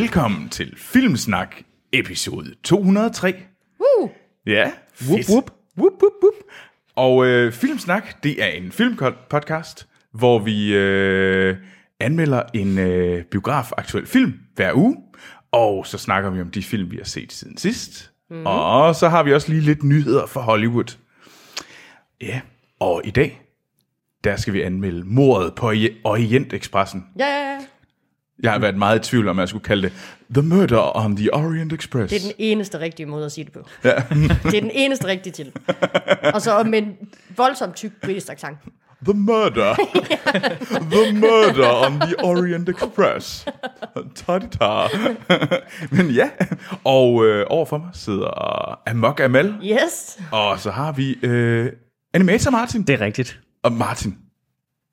Velkommen til Filmsnak episode 203. Woo! Ja, Whoop, whoop. Whoop, whoop, whoop. Og øh, Filmsnak, det er en filmpodcast, hvor vi øh, anmelder en øh, biograf-aktuel film hver uge. Og så snakker vi om de film, vi har set siden sidst. Mm. Og så har vi også lige lidt nyheder fra Hollywood. Ja, og i dag, der skal vi anmelde mordet på Ori- Orientekspressen. Ja, ja, ja. Jeg har været meget i tvivl om, at jeg skulle kalde det The Murder on the Orient Express. Det er den eneste rigtige måde at sige det på. Ja. det er den eneste rigtige til. Og så med en voldsomt tyk britisk accent. The Murder. the Murder on the Orient Express. Ta-da-ta. Men ja, og øh, overfor mig sidder Amok Amal, Yes. og så har vi øh, Animator Martin. Det er rigtigt. Og Martin,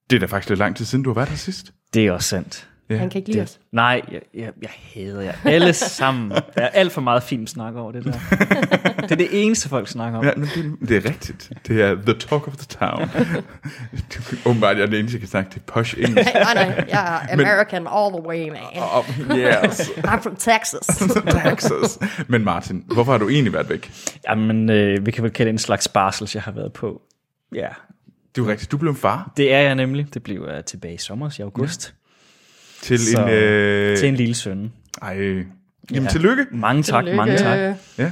det er da faktisk lidt lang tid siden, du har været her sidst. Det er også sandt. Ja. Han kan ikke lide os. Nej, jeg, jeg, jeg hader jer. Alle sammen. Der er alt for meget film snak over det der. Det er det eneste, folk snakker om. Ja, men det, det er rigtigt. Det er the talk of the town. Åbenbart, jeg er den eneste, der kan snakke det posh engelsk. Nej, nej. Jeg er American all the way, man. Oh, yes, I'm from Texas. Texas. Men Martin, hvorfor har du egentlig været væk? Jamen, øh, vi kan vel kalde det en slags barsel, jeg har været på. Ja, Det er jo rigtigt, du blev en far det er jeg nemlig. Det bliver jeg tilbage i sommer, i august. Til Så, en... Øh, Til en lille søn. Ej, jamen Ja. tillykke. Mange tak, mange tak. Ja.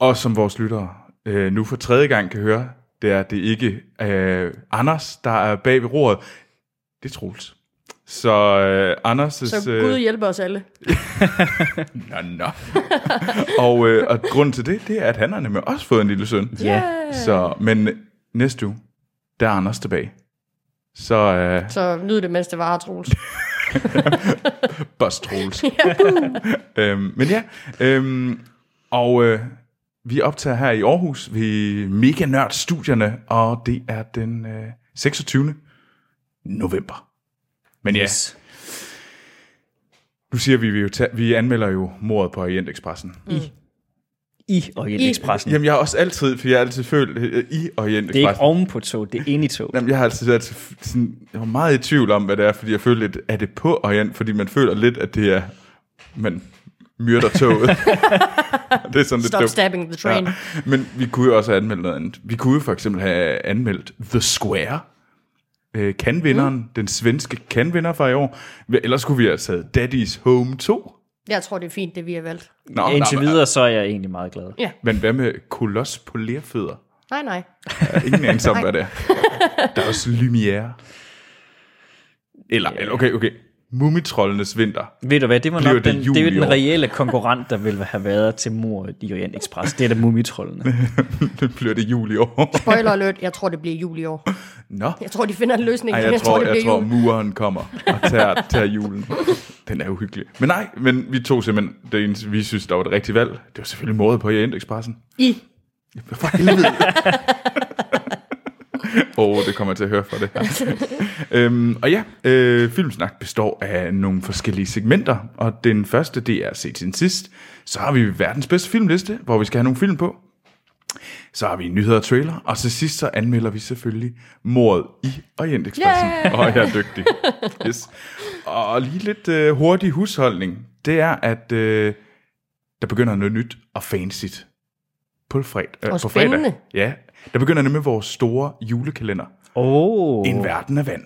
Og som vores lyttere øh, nu for tredje gang kan høre, det er det ikke øh, Anders, der er bag ved roret. Det er Troels. Så øh, Anders' Så Gud hjælper os alle. Nå, nå. og, øh, og grunden til det, det er, at han har nemlig også fået en lille søn. Ja. Så, men næste uge, der er Anders tilbage. Så øh, Så nyd det, mens det var, Troels. Boss Troels. øhm, men ja, øhm, og øh, vi optager her i Aarhus ved Mega Nørd Studierne, og det er den øh, 26. november. Men ja, Yes. nu siger vi, vi, jo vi anmelder jo mordet på Orientexpressen. I Orient I- Expressen. Jamen jeg har også altid, for jeg har altid følt øh, i Det er ikke Orientexpressen. oven på tog, det er inde i tog. Jamen, jeg har altid været sådan, jeg var meget i tvivl om, hvad det er, fordi jeg føler lidt, er det på Orient? Fordi man føler lidt, at det er, man myrder toget. det er sådan lidt Stop dumt. stabbing the train. Ja. Men vi kunne jo også have anmeldt noget andet. Vi kunne jo for eksempel have anmeldt The Square. Øh, kanvinderen, mm. den svenske kanvinder fra i år. Ellers skulle vi have taget Daddy's Home 2. Jeg tror, det er fint, det vi har valgt. Nå, Indtil nå, videre, så er jeg egentlig meget glad. Ja. Men hvad med Koloss på lerfødder? Nej, nej. Jeg har ingen anelse om, hvad det er. Der er også Lumière. Eller, eller okay, okay. Mumitrollenes vinter. Ved du hvad, det var nok det den, det er den reelle konkurrent, der ville have været til mor i Orient Express. Det er da mumitrollene. det bliver det jul i år. Spoiler alert, jeg tror, det bliver jul i år. Nå. Jeg tror, de finder en løsning. Ej, men jeg, tror, det jeg tror, jul. muren kommer og tager, tager julen. Den er uhyggelig. Men nej, men vi tog simpelthen det eneste, vi synes, der var det rigtige valg. Det var selvfølgelig mordet på Orient Expressen. I. For helvede. Oh, det kommer jeg til at høre fra det her. øhm, og ja, øh, Filmsnak består af nogle forskellige segmenter, og den første, det er set siden sidst. Så har vi verdens bedste filmliste, hvor vi skal have nogle film på. Så har vi nyheder og trailer, og til sidst så anmelder vi selvfølgelig mordet i Orientexpressen. Yeah! Og jeg er dygtig. Yes. Og lige lidt øh, hurtig husholdning, det er, at øh, der begynder noget nyt og fancy på, fredag, øh, Og på fredag. Ja, der begynder nemlig vores store julekalender. Åh, En verden af vand.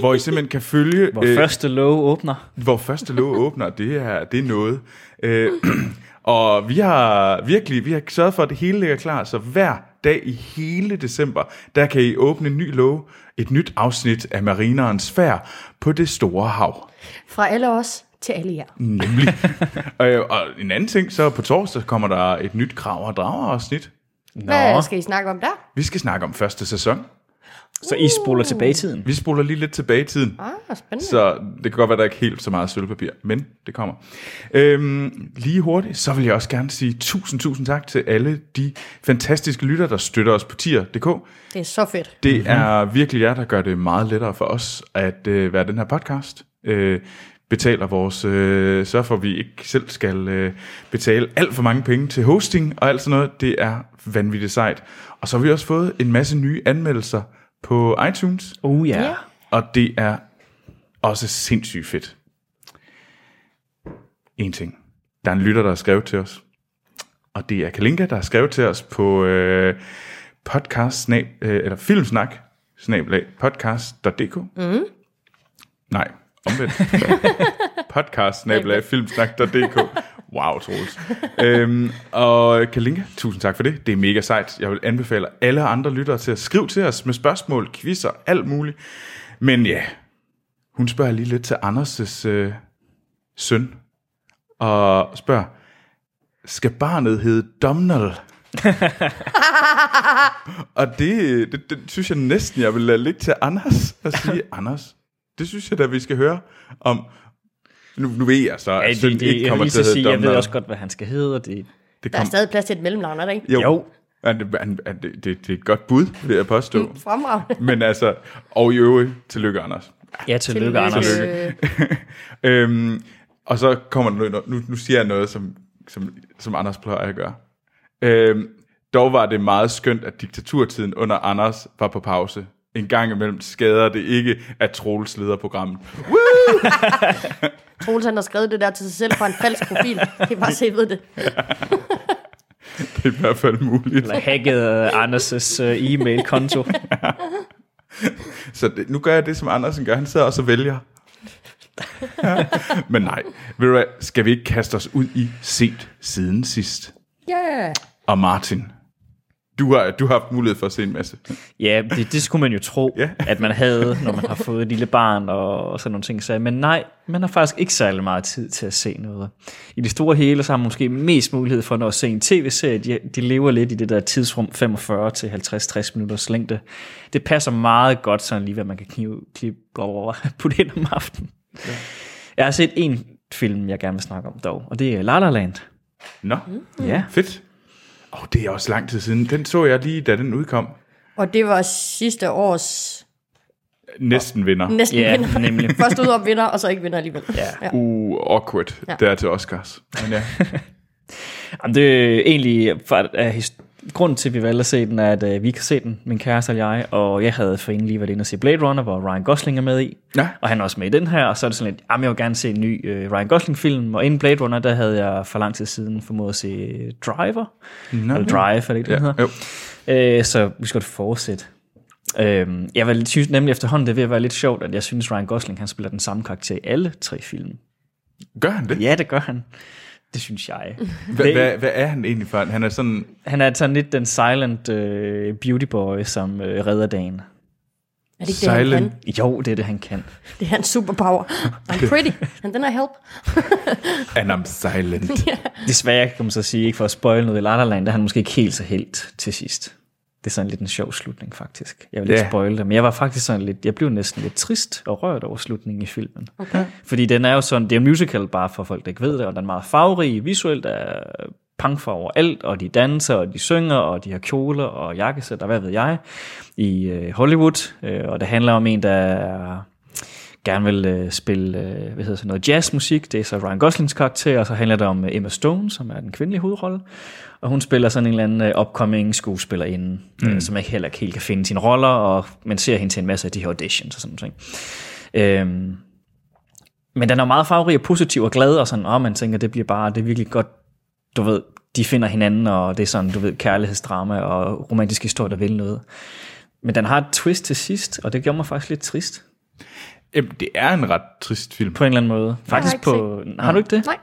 Hvor I simpelthen kan følge, hvor første låge åbner. hvor første låg åbner. Det er, det er noget. Øh, og vi har virkelig vi har sørget for, at det hele ligger klar. Så hver dag i hele december, der kan I åbne en ny låge. Et nyt afsnit af Marinerens færd på det store hav. Fra alle os til alle jer. Nemlig. øh, og en anden ting, så på torsdag kommer der et nyt krav og drager afsnit. Hvad skal I snakke om der? Vi skal snakke om første sæson. Så I spoler tilbage i tiden. Vi spoler lige lidt tilbage i tiden. Ah, spændende. Så det kan godt være, der er ikke helt så meget sølvpapir, men det kommer. Øhm, lige hurtigt, så vil jeg også gerne sige tusind, tusind tak til alle de fantastiske lytter, der støtter os på tier.dk. Det er så fedt. Det mm-hmm. er virkelig jer, der gør det meget lettere for os at øh, være den her podcast. Øh, betaler vores, øh, sørger for, at vi ikke selv skal øh, betale alt for mange penge til hosting og alt sådan noget. Det er vanvittigt sejt. Og så har vi også fået en masse nye anmeldelser på iTunes. Oh ja. Ja. Og det er også sindssygt fedt. en ting. Der er en lytter, der har skrevet til os. Og det er Kalinka, der har skrevet til os på øh, podcast, snab, øh, eller filmsnak, snabelag, podcast.dk. Mm. Nej, omvendt. podcast, snabelag, filmsnak.dk. Wow, Troels. øhm, og Kalinka, tusind tak for det. Det er mega sejt. Jeg vil anbefale alle andre lyttere til at skrive til os med spørgsmål, quizzer, alt muligt. Men ja, hun spørger lige lidt til Anders' øh, søn. Og spørger, skal barnet hedde Domnall? og det, det, det, synes jeg næsten, jeg vil lade ligge til Anders at sige, Anders, det synes jeg da, vi skal høre om. Nu, nu ved jeg så, at Ja, søn det, det, ikke kommer til at hedde sige, jeg ved også godt, hvad han skal hedde. og Det, Det Der er kom, stadig plads til et mellemnavn, er der ikke? jo. Jo. Det, han- han- det, det, det er et godt bud, vil jeg påstå. Fremragende. Men altså, og i øvrigt, tillykke, Anders. ja, tillykke, Anders. Tillykke. øhm, og så kommer der noget, nu, nu siger jeg noget, som, som, som Anders plejer at gøre. Øhm, dog var det meget skønt, at diktaturtiden under Anders var på pause. En gang imellem skader det ikke, at Troels leder programmet. Troels han har skrevet det der til sig selv fra en falsk profil. Det er bare se ved det. Det er i hvert fald muligt. Eller hacket uh, Anders' uh, e-mail-konto. Så det, nu gør jeg det, som Andersen gør. Han sidder også og vælger. Men nej, ved du hvad, skal vi ikke kaste os ud i set siden sidst? Yeah. Og Martin, du har, du har haft mulighed for at se en masse. Ja, det, det skulle man jo tro, Ja. at man havde, når man har fået et lille barn og, og sådan nogle ting. Så, men nej, man har faktisk ikke særlig meget tid til at se noget. I det store hele, så har man måske mest mulighed for at se en tv-serie. De, de lever lidt i det der tidsrum 45 til 50-60 minutters længde. Det passer meget godt sådan lige, hvad man kan knive, klippe over putte ind om aftenen. Ja. Jeg har set en film, jeg gerne vil snakke om dog, og det er La La Land. Nå, Mm. Ja. fedt. Og oh, det er også lang tid siden. Den så jeg lige, da den udkom. Og det var sidste års Næsten vinder. næsten Ja, vinder. nemlig. Først ud om vinder, og så ikke vinder alligevel. Ja. ja. Uh, awkward. Ja. Ja. Der til Oscars. Men ja. Jamen, det er egentlig for, at, his- grunden til, at vi valgte at se den, er, at uh, vi kan se den, min kæreste og jeg, og jeg havde for lige været inde og se Blade Runner, hvor Ryan Gosling er med i, Ja. og han er også med i den her, og så er det sådan lidt, jamen jeg vil gerne se en ny uh, Ryan Gosling-film, og inden Blade Runner, der havde jeg for lang tid siden formået at se Driver, Nå, eller Drive, er det ikke, den ja. hedder? Jo. Øh, så vi skal fortsætte. Øhm, jeg var lidt, synes nemlig efterhånden, det er ved at være lidt sjovt, at jeg synes, Ryan Gosling han spiller den samme karakter i alle tre film. Gør han det? Ja, det gør han. Det synes jeg. Hvad, hvad er han egentlig for? Han er sådan... Han er sådan lidt den silent uh, beauty boy, som uh, redder dagen. Er det ikke det, han Silent. kan? Jo, det er det, han kan. Det er hans superpower. I'm pretty, and then I help. And I'm silent. Desværre kan man så sige, ikke for at spoil noget i La La Land, der er han måske ikke helt så helt til sidst. Det er sådan lidt en sjov slutning, faktisk. Jeg vil ikke Ja. spoil det, men jeg var faktisk sådan lidt, jeg blev næsten lidt trist og rørt over slutningen i filmen. Okay. Fordi den er jo sådan, det er en musical bare for folk, der ikke ved det, og den er meget farverig visuelt, er punkfarver alt, og de danser, og de synger, og de har kjoler og jakkesæt, og hvad ved jeg, i øh, Hollywood. Øh, og det handler om en, der er, gerne vil øh, spille øh, hvad hedder sådan noget jazzmusik. Det er så Ryan Goslings karakter, og så handler det om øh, Emma Stone, som er den kvindelige hovedrolle. Og hun spiller sådan en eller anden øh, upcoming skuespillerinde, mm. øh, som ikke heller ikke helt kan finde sine roller, og man ser hende til en masse af de her auditions og sådan noget. Øhm, men den er meget farverig og positiv og glad, og sådan, og man tænker, det bliver bare, det er virkelig godt, du ved, de finder hinanden, og det er sådan, du ved, kærlighedsdrama og romantisk historie, der vil noget. Men den har et twist til sidst, og det gjorde mig faktisk lidt trist, Jamen, det er en ret trist film. på en eller anden måde. Faktisk ikke på, har du ikke det? Nej.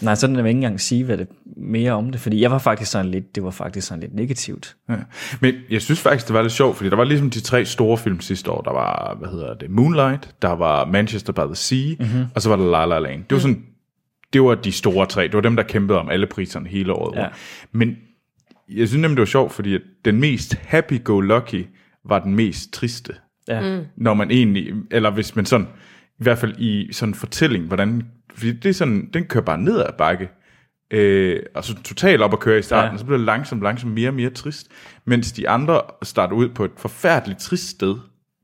Nej, så vil jeg ikke engang sige hvad det, mere om det, fordi jeg var faktisk sådan lidt, det var faktisk sådan lidt negativt. Ja. Men jeg synes faktisk, det var lidt sjovt, fordi der var ligesom de tre store film sidste år. Der var, hvad hedder det, Moonlight, der var Manchester by the Sea, mm-hmm. og så var der La La Land. Det var sådan, det var de store tre. Det var dem, der kæmpede om alle priserne hele året. Ja. Men jeg synes nemlig, det var sjovt, fordi den mest happy-go-lucky var den mest triste. Ja. Mm. Når man egentlig, eller hvis man sådan, i hvert fald i sådan en fortælling, hvordan, fordi det er sådan, den kører bare ned ad bakke, øh, og så totalt op at køre i starten, Ja. og så bliver det langsomt, langsomt mere og mere trist, mens de andre starter ud på et forfærdeligt trist sted.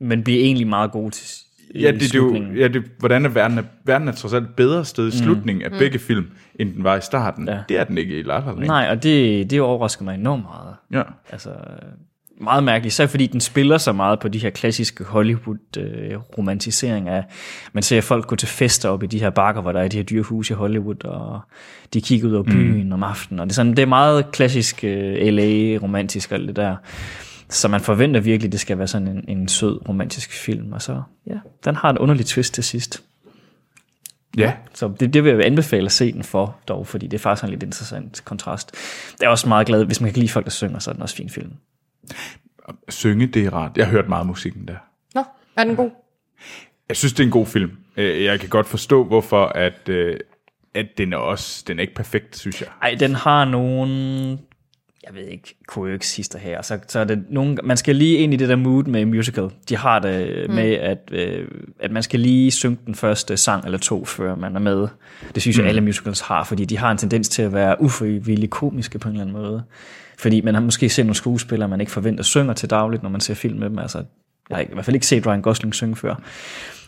Men bliver egentlig meget gode til Ja, det, det er jo, ja, det, hvordan er verden, er, verden er trods alt et bedre sted i slutningen af Mm. begge film, end den var i starten. Ja. Det er den ikke i La La Land. Nej, og det, det overrasker mig enormt meget. Ja. Altså, meget mærkelig, især fordi den spiller så meget på de her klassiske Hollywood-romantisering af, man ser folk gå til fester op i de her bakker, hvor der er de her dyre huse i Hollywood, og de kigger ud over byen mm. om aftenen, og det er, sådan, det er meget klassisk uh, LA-romantisk og det der. Så man forventer virkelig, det skal være sådan en, en sød romantisk film, og så, ja, den har et underligt twist til sidst. Ja. Så det, det vil jeg anbefale at se den for, dog, fordi det er faktisk en lidt interessant kontrast. Det er også meget glad, hvis man kan lide folk, der synger, så er den også fin film. Synge, det er rart. Jeg har hørt meget musikken der. Nå, er den god? Jeg synes, det er en god film. Øh, Jeg kan godt forstå, hvorfor at, øh, at den er også, den er ikke perfekt, synes jeg. Ej, den har nogle, jeg ved ikke, quirks hister her. Så, så er det nogle, man skal lige ind i det der mood med musical. De har det mm. med, at, øh, at man skal lige synge den første sang eller to, før man er med. Det synes jeg, alle musicals har, fordi de har en tendens til at være ufrivilligt komiske på en eller anden måde. Fordi man har måske set nogle skuespillere, man ikke forventer synger til dagligt, når man ser film med dem. Altså, jeg har i hvert fald ikke set Ryan Gosling synge før.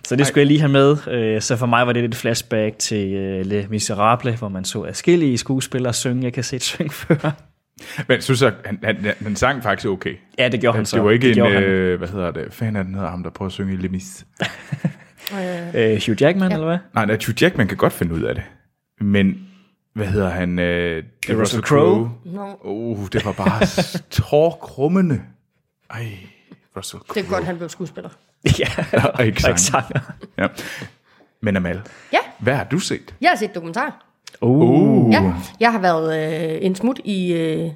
Så det skulle jeg lige have med. Øh, Så for mig var det lidt et flashback til øh, Le Miserable, hvor man så afskillige skuespillere synge. Jeg kan se et synge før. Men jeg synes, at han, han, han sang faktisk okay. Ja, det gjorde han så. Det var ikke det en, øh, hvad hedder det, fan af den hedder ham, der prøver at synge i Lemis. Øh, Hugh Jackman, ja. eller hvad? Nej, nej, Hugh Jackman kan godt finde ud af det. Men, hvad hedder han? Øh, det er Russell Crowe. Nå, Uh, det var bare tårkrummende. Ej, Russell Crowe. det er godt, han blev skuespiller. ja, Og ikke og ikke sang. sanger. Ja. Men Amal, Ja, hvad har du set? jeg har set dokumentar. Uh. Ja, jeg har været øh, en smut i, øh,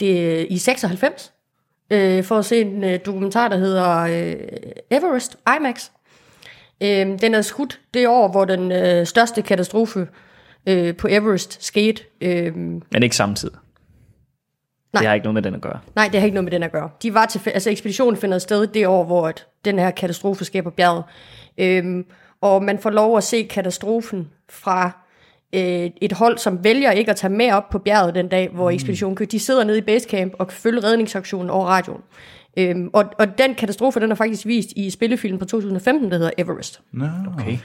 det, i 96 øh, for at se en øh, dokumentar, der hedder øh, Everest IMAX. Øh, den er skudt det år, hvor den øh, største katastrofe øh, på Everest skete. Øh, Men ikke samtidig. Nej. Det har ikke noget med den at gøre. nej, det har ikke noget med den at gøre. De var til, altså ekspeditionen finder sted det år, hvor at den her katastrofe sker på bjerget. Øhm, og man får lov at se katastrofen fra øh, et hold, som vælger ikke at tage med op på bjerget den dag, hvor ekspeditionen kører. De sidder nede i basecamp og kan følge redningsaktionen over radioen. Øhm, og, og den katastrofe, den er faktisk vist i spillefilmen på 2015, der hedder Everest. No. Okay.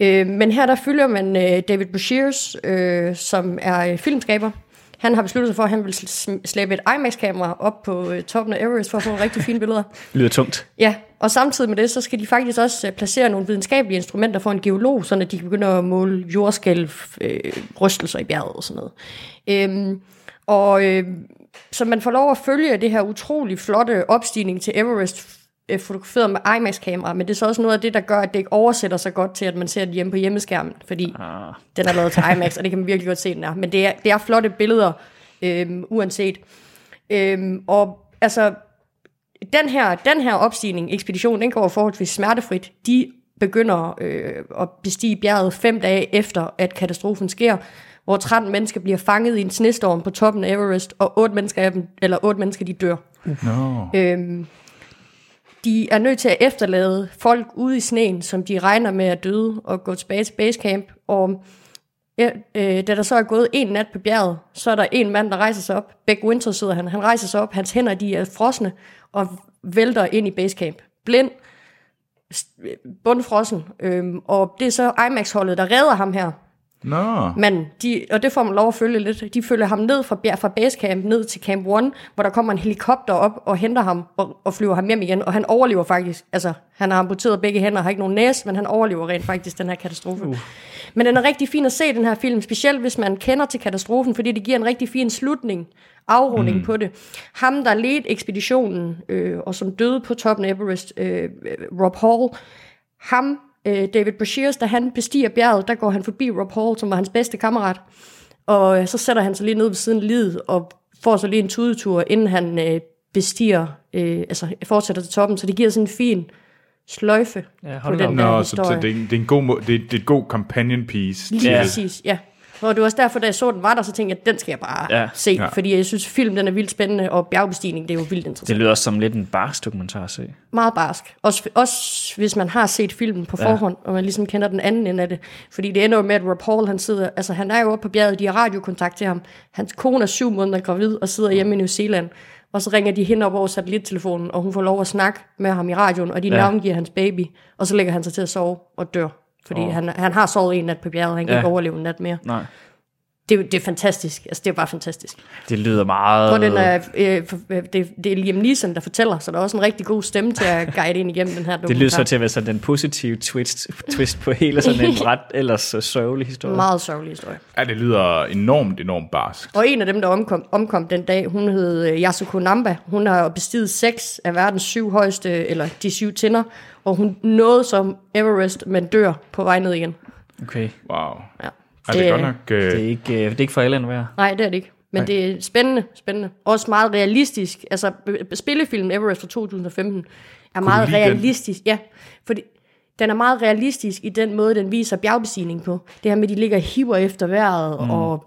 Øh, men her der følger man øh, David Bushears, øh, som er øh, filmskaber. Han har besluttet sig for, at han vil sl- slæbe et IMAX-kamera op på øh, toppen af Everest for at få nogle rigtig fine billeder. Lyder tungt. Ja, og samtidig med det, så skal de faktisk også øh, placere nogle videnskabelige instrumenter for en geolog, så de kan begynde at måle jordskælv, øh, rystelser i bjerget og sådan noget. Øhm, og øh, så man får lov at følge det her utrolig flotte opstigning til Everest, øh, fotograferet med IMAX-kamera, men det er så også noget af det, der gør, at det ikke oversætter sig godt til, at man ser det hjemme på hjemmeskærmen, fordi Ah. den er lavet til IMAX, og det kan man virkelig godt se, den er. Men det er, det er flotte billeder, øhm, uanset. Øhm, og altså, den her, den her opstigning, ekspedition, den går forholdsvis smertefrit. De begynder øh, at bestige bjerget fem dage efter, at katastrofen sker, hvor 13 mennesker bliver fanget i en snestorm på toppen af Everest, og 8 mennesker, af dem, eller 8 mennesker de dør. No. Øhm, de er nødt til at efterlade folk ude i sneen, som de regner med at døde, og gå tilbage til basecamp. Og øh, da der så er gået en nat på bjerget, så er der en mand, der rejser sig op. Beck Winter sidder han. Han rejser sig op, hans hænder de er frosne, og vælter ind i basecamp. Blind, bundfrossen. Øhm, og det er så IMAX-holdet, der redder ham her. Nå. Men de, og det får man lov at følge lidt. De følger ham ned fra, fra basecamp ned til camp 1, hvor der kommer en helikopter op og henter ham og, og flyver ham hjem igen. Og han overlever faktisk. Altså, han har amputeret begge hænder, har ikke nogen næse, men han overlever rent faktisk den her katastrofe. Uh. Men den er rigtig fin at se, den her film, specielt hvis man kender til katastrofen, fordi det giver en rigtig fin slutning, afrunding mm. på det. Ham, der ledte ekspeditionen, øh, og som døde på toppen af Everest, øh, Rob Hall, ham, øh, David Brashears, da han bestiger bjerget, der går han forbi Rob Hall, som var hans bedste kammerat. Og øh, så sætter han sig lige ned ved siden af livet, og får så lige en tudetur, inden han øh, bestiger, øh, altså fortsætter til toppen. Så det giver sådan en fin sløjfe Ja, på den op. der Nå, så, så historie. det, er, det, er en god, det, er, det er et god companion piece. Lige ja. præcis, ja. Og det var også derfor, da jeg så den var der, så tænkte jeg, at den skal jeg bare Ja. se. Ja. Fordi jeg synes, film den er vildt spændende, og bjergbestigning, det er jo vildt interessant. Det lyder også som lidt en bars dokumentar at se. meget barsk. Også, også hvis man har set filmen på Ja. forhånd, og man ligesom kender den anden ende af det. Fordi det ender jo med, at Rob Hall, han sidder, altså han er jo oppe på bjerget, de har radiokontakt til ham. Hans kone er syv måneder gravid og sidder hjemme i New Zealand. Og så ringer de hen op over satellittelefonen, og hun får lov at snakke med ham i radioen, og de ja. navngiver hans baby. Og så lægger han sig til at sove og dør. Fordi oh. han, han har sovet en nat på bjerget, han kan ja. ikke overleve en nat mere. Nej. Det, er det er fantastisk. Altså, det er bare fantastisk. Det lyder meget... Og den er, øh, øh, det, det er Liam Neeson, der fortæller, så der er også en rigtig god stemme til at guide ind igennem den her dokumentar. det lyder så til at være sådan den positive twist, twist på hele sådan en ret ellers så sørgelig historie. Meget sørgelig historie. Ja, det lyder enormt, enormt barsk. Og en af dem, der omkom, omkom den dag, hun hed øh, Yasuko Namba. Hun har bestiget seks af verdens syv højeste, eller de syv tinder, og hun nåede som Everest, men dør på vej ned igen. Okay. Wow. Ja. Ja, det er godt nok... Øh, Det er ikke, øh, det er ikke for alle værd. Nej, det er det ikke. Men Nej. det er spændende, spændende. Også meget realistisk. Altså, spillefilmen Everest fra 2015 er meget lide den? realistisk. Ja, fordi den er meget realistisk i den måde, den viser bjergbestigning på. Det her med, at de ligger hiver efter vejret, mm. og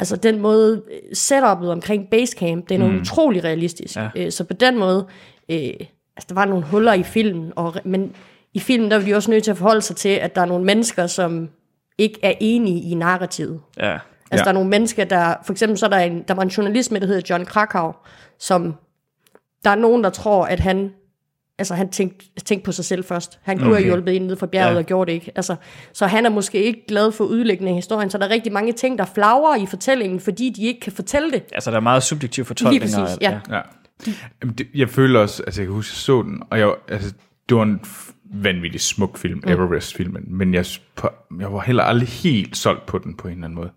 altså den måde, øh, setupet omkring basecamp, den er mm. utrolig realistisk. Ja. Øh, Så på den måde, øh, altså der var nogle huller i filmen, og, men i filmen, der er de også nødt til at forholde sig til, at der er nogle mennesker, som ikke er enige i narrativet. Ja. Altså, Ja. der er nogle mennesker, der... For eksempel så er der, en, der var en journalist med, der hedder John Krakow, som... Der er nogen, der tror, at han... Altså, han tænkte, tænkte på sig selv først. Han kunne okay. have hjulpet ind ned fra bjerget Ja. ja. og gjorde det ikke. Altså, så han er måske ikke glad for udlægningen af historien. Så der er rigtig mange ting, der flagrer i fortællingen, fordi de ikke kan fortælle det. Altså, der er meget subjektive fortolkninger. Lige præcis, ja. Ja. Jamen, det, jeg føler også, altså jeg kan huske, jeg så den, og jeg, altså, det var en vanvittig smuk film, mm. Everest-filmen, men jeg, jeg var heller aldrig helt solgt på den på en eller anden måde.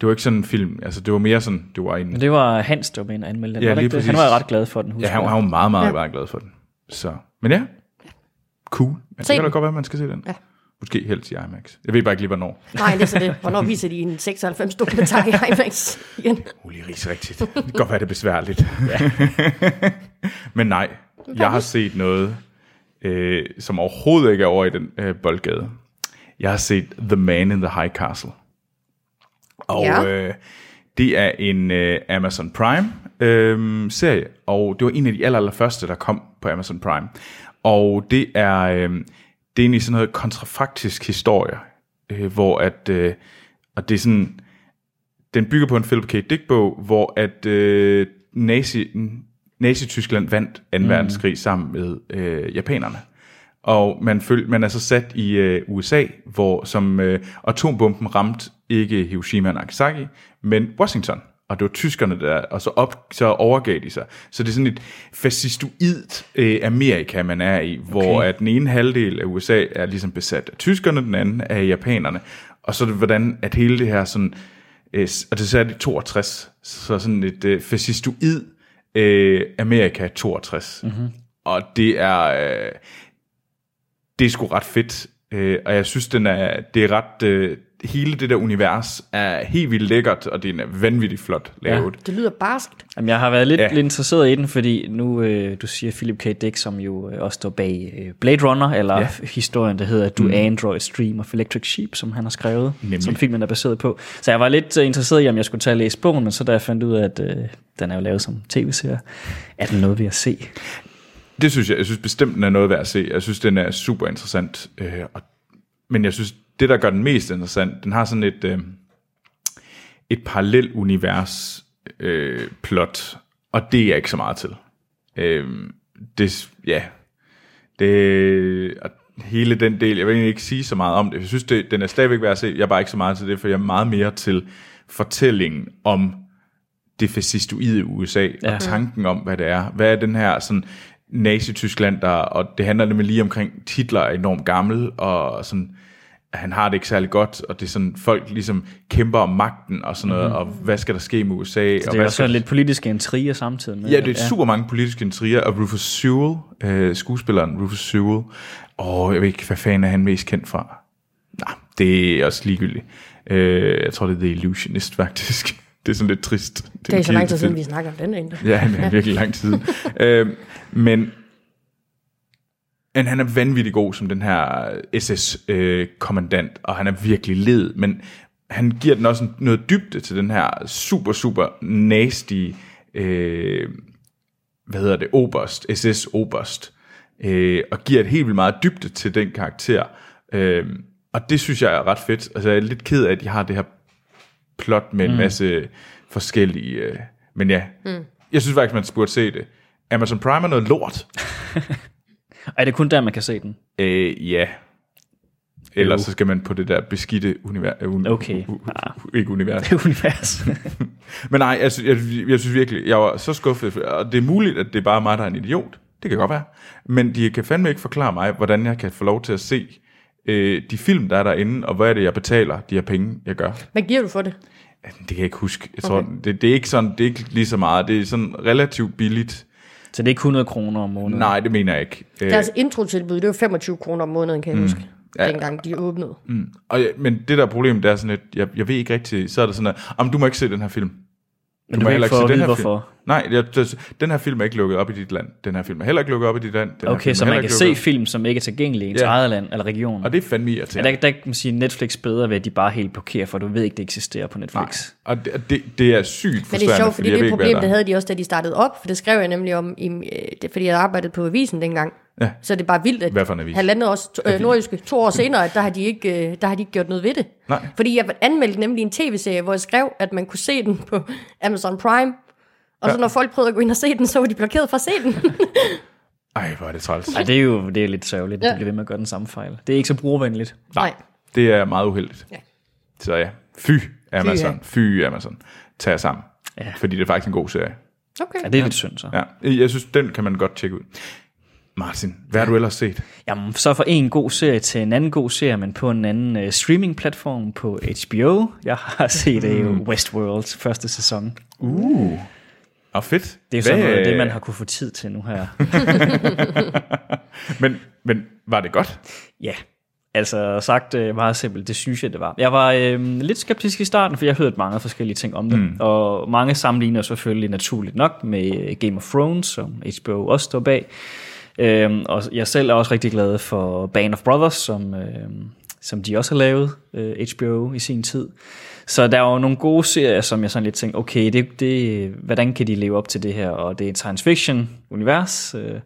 Det var ikke sådan en film, altså det var mere sådan, det var en, Men det var Hans, der var med en anmeldelse. Ja, Ja, lige præcis. Han var ret glad for den, ja, husker han, jeg. han var meget, meget, Ja. meget glad for den. Så, men ja, cool. Men det kan da den. godt være, at man skal se den. Ja. Måske helst i IMAX. Jeg ved bare ikke lige, hvornår. Nej, det er så det. Hvornår viser de en 96 dokumentar i IMAX igen? Ulig ris rigtigt. Det kan godt være, det er besværligt. Ja. Men nej, jeg har set noget, øh, som overhovedet ikke er over i den øh, boldgade. Jeg har set The Man in the High Castle. Og Ja. øh, det er en øh, Amazon Prime øh, serie, og det var en af de aller, aller første, der kom på Amazon Prime. Og det er, øh, det er egentlig sådan noget kontrafaktisk historie, øh, hvor at, øh, og det er sådan, den bygger på en Philip K. Dick-bog, hvor at øh, Nazi, Nazi-Tyskland vandt 2. Mm. verdenskrig sammen med øh, japanerne. Og man, føl, man er så sat i øh, USA, hvor som øh, atombomben ramte ikke Hiroshima og Nagasaki, men Washington. Og det var tyskerne der, og så, op, så overgav de sig. Så det er sådan et fascistoidt øh, Amerika, man er i, hvor Okay. at den ene halvdel af USA er ligesom besat af tyskerne, den anden af japanerne. Og så er det, hvordan at hele det her sådan, øh, og det er særligt 62, så sådan et øh, fascistoid øh, Amerika 62. Mm-hmm. Og det er, øh, det er sgu ret fedt, øh, og jeg synes, den er, det er ret, øh, hele det der univers er helt vildt lækkert, og det er vanvittigt flot lavet. Det lyder barskt. Jamen, jeg har været lidt, Ja. ja. lidt interesseret i den, fordi nu, øh, du siger Philip K. Dick, som jo øh, også står bag øh, Blade Runner, eller Ja. ja. historien, der hedder Do mm. Android Stream of Electric Sheep, som han har skrevet, Nemlig. som filmen er baseret på. Så jeg var lidt øh, interesseret i, om jeg skulle tage og læse bogen, men så da jeg fandt ud af, at øh, den er jo lavet som tv-serie, er den noget ved at se. Det synes jeg, jeg synes bestemt, den er noget værd at se. Jeg synes, den er super interessant. Øh, og, men jeg synes, det der gør den mest interessant, den har sådan et, øh, et parallelt univers øh, plot, og det er jeg ikke så meget til. Øh, det, ja, det, og hele den del, jeg vil egentlig ikke sige så meget om det. Jeg synes, det, den er stadigvæk værd at se. Jeg er bare ikke så meget til det, for jeg er meget mere til fortællingen om det fascistoide USA, ja. Og tanken om, hvad det er. Hvad er den her sådan Nazi-Tyskland, der, og det handler nemlig lige omkring, Hitler er enormt gammel, og sådan, han har det ikke særlig godt, og det er sådan, folk ligesom kæmper om magten, og sådan noget, mm-hmm. og hvad skal der ske med USA, og Det er hvad jo skal sådan lidt politiske intriger samtidig med. Ja, det er super mange politiske intriger, og Rufus Sewell, øh, skuespilleren Rufus Sewell, og jeg ved ikke, hvad fanden er han mest kendt fra? Nej, det er også ligegyldigt. Øh, jeg tror, det er The Illusionist, faktisk. Det er sådan lidt trist. Det er så lang tid siden, vi snakker om den egentlig. Ja, det er virkelig lang tid. øh, men, men han er vanvittig god som den her SS-kommandant, og han er virkelig led, men han giver den også noget dybde til den her super, super nasty, øh, hvad hedder det, oberst, SS-oberst, øh, og giver et helt vildt meget dybde til den karakter. Øh, og det synes jeg er ret fedt. Altså, jeg er lidt ked af, at de har det her plot med en masse forskellige... Øh, men ja, mm. jeg synes faktisk, man burde se det. Amazon Prime er noget lort. Er det kun der, man kan se den? Øh, ja. Ellers så skal man på det der beskidte univers. Un, Okay. U, u, u, ikke univers. univers. Men nej, jeg, sy- jeg, jeg synes virkelig, jeg var så skuffet, og det er muligt, at det er bare mig, der er en idiot. Det kan godt være. Men de kan fandme ikke forklare mig, hvordan jeg kan få lov til at se øh, de film, der er derinde, og hvad er det, jeg betaler de her penge, jeg gør. Hvad giver du for det? Det kan jeg ikke huske. Jeg tror, det, det, er ikke sådan, det er ikke lige så meget. Det er sådan relativt billigt. Så det er ikke 100 kroner om måneden. Nej, det mener jeg ikke. Øh, Deres introtilbud, det var 25 kroner om måneden, kan jeg huske. Ja. Dengang de åbnede. Mm. Og, ja, men det der problem, det er sådan lidt, jeg, jeg ved ikke rigtigt, så er det sådan, at "Jamen, du må ikke se den her film. Men du, du heller ikke få at den vide, her film. hvorfor. Nej, jeg, den her film er ikke lukket op i dit land. Den her film er heller ikke lukket op i dit land. Den Okay, så man kan se lukket film, som ikke er tilgængelige i ens Ja. eget land eller region. op. Og det er fandme Ja, irriterende. der, der kan man sige Netflix bedre ved, at de bare helt blokerer, for du ved ikke, det eksisterer på Netflix. Nej. Og det, det, det er sygt Men det frustrerende, er sjovt, fordi jeg det er ikke, problem, det havde de også, da de startede op, for det skrev jeg nemlig om, i, øh, det, fordi jeg arbejdede på avisen dengang. Ja. Så det er bare vildt, at Hvad for en avis? halvandet års, to, øh, nordjyske, to år senere, at der har, de ikke, øh, der har de ikke gjort noget ved det. Nej. Fordi jeg anmeldte nemlig en tv-serie, hvor jeg skrev, at man kunne se den på Amazon Prime. Og så Ja. når folk prøvede at gå ind og se den, så var de blokeret fra at se den. Ej, hvor er det træls. Ej, det er jo det er lidt sørgeligt, at Ja. de bliver ved med at gøre den samme fejl. Det er ikke så brugervenligt. Nej. Det er meget uheldigt. Ja. Så ja, fy Amazon. Fy Amazon. Tag jer sammen. Ja. Fordi det er faktisk en god serie. Okay. Ja, det er lidt synd så. Ja, jeg synes, den kan man godt tjekke ud. Martin, hvad har du ellers set? Jamen, så for en god serie til en anden god serie, men på en anden uh, streaming-platform på HBO. Jeg har set mm. uh, Westworld første sæson. Uh. Og fedt. Det er jo sådan noget, det, man har kunne få tid til nu her. Men, men var det godt? Ja, altså sagt øh, meget simpelt, det synes jeg, det var. Jeg var øh, lidt skeptisk i starten, for jeg hørte mange forskellige ting om det. Mm. Og mange sammenligner selvfølgelig naturligt nok med øh, Game of Thrones, som HBO også står bag. Øhm, og jeg selv er også rigtig glad for Band of Brothers, som, øhm, som de også har lavet, øh, HBO i sin tid. Så der var jo nogle gode serier, som jeg sådan lidt tænkte, okay, det, det, hvordan kan de leve op til det her? Og det er et science fiction univers, øh,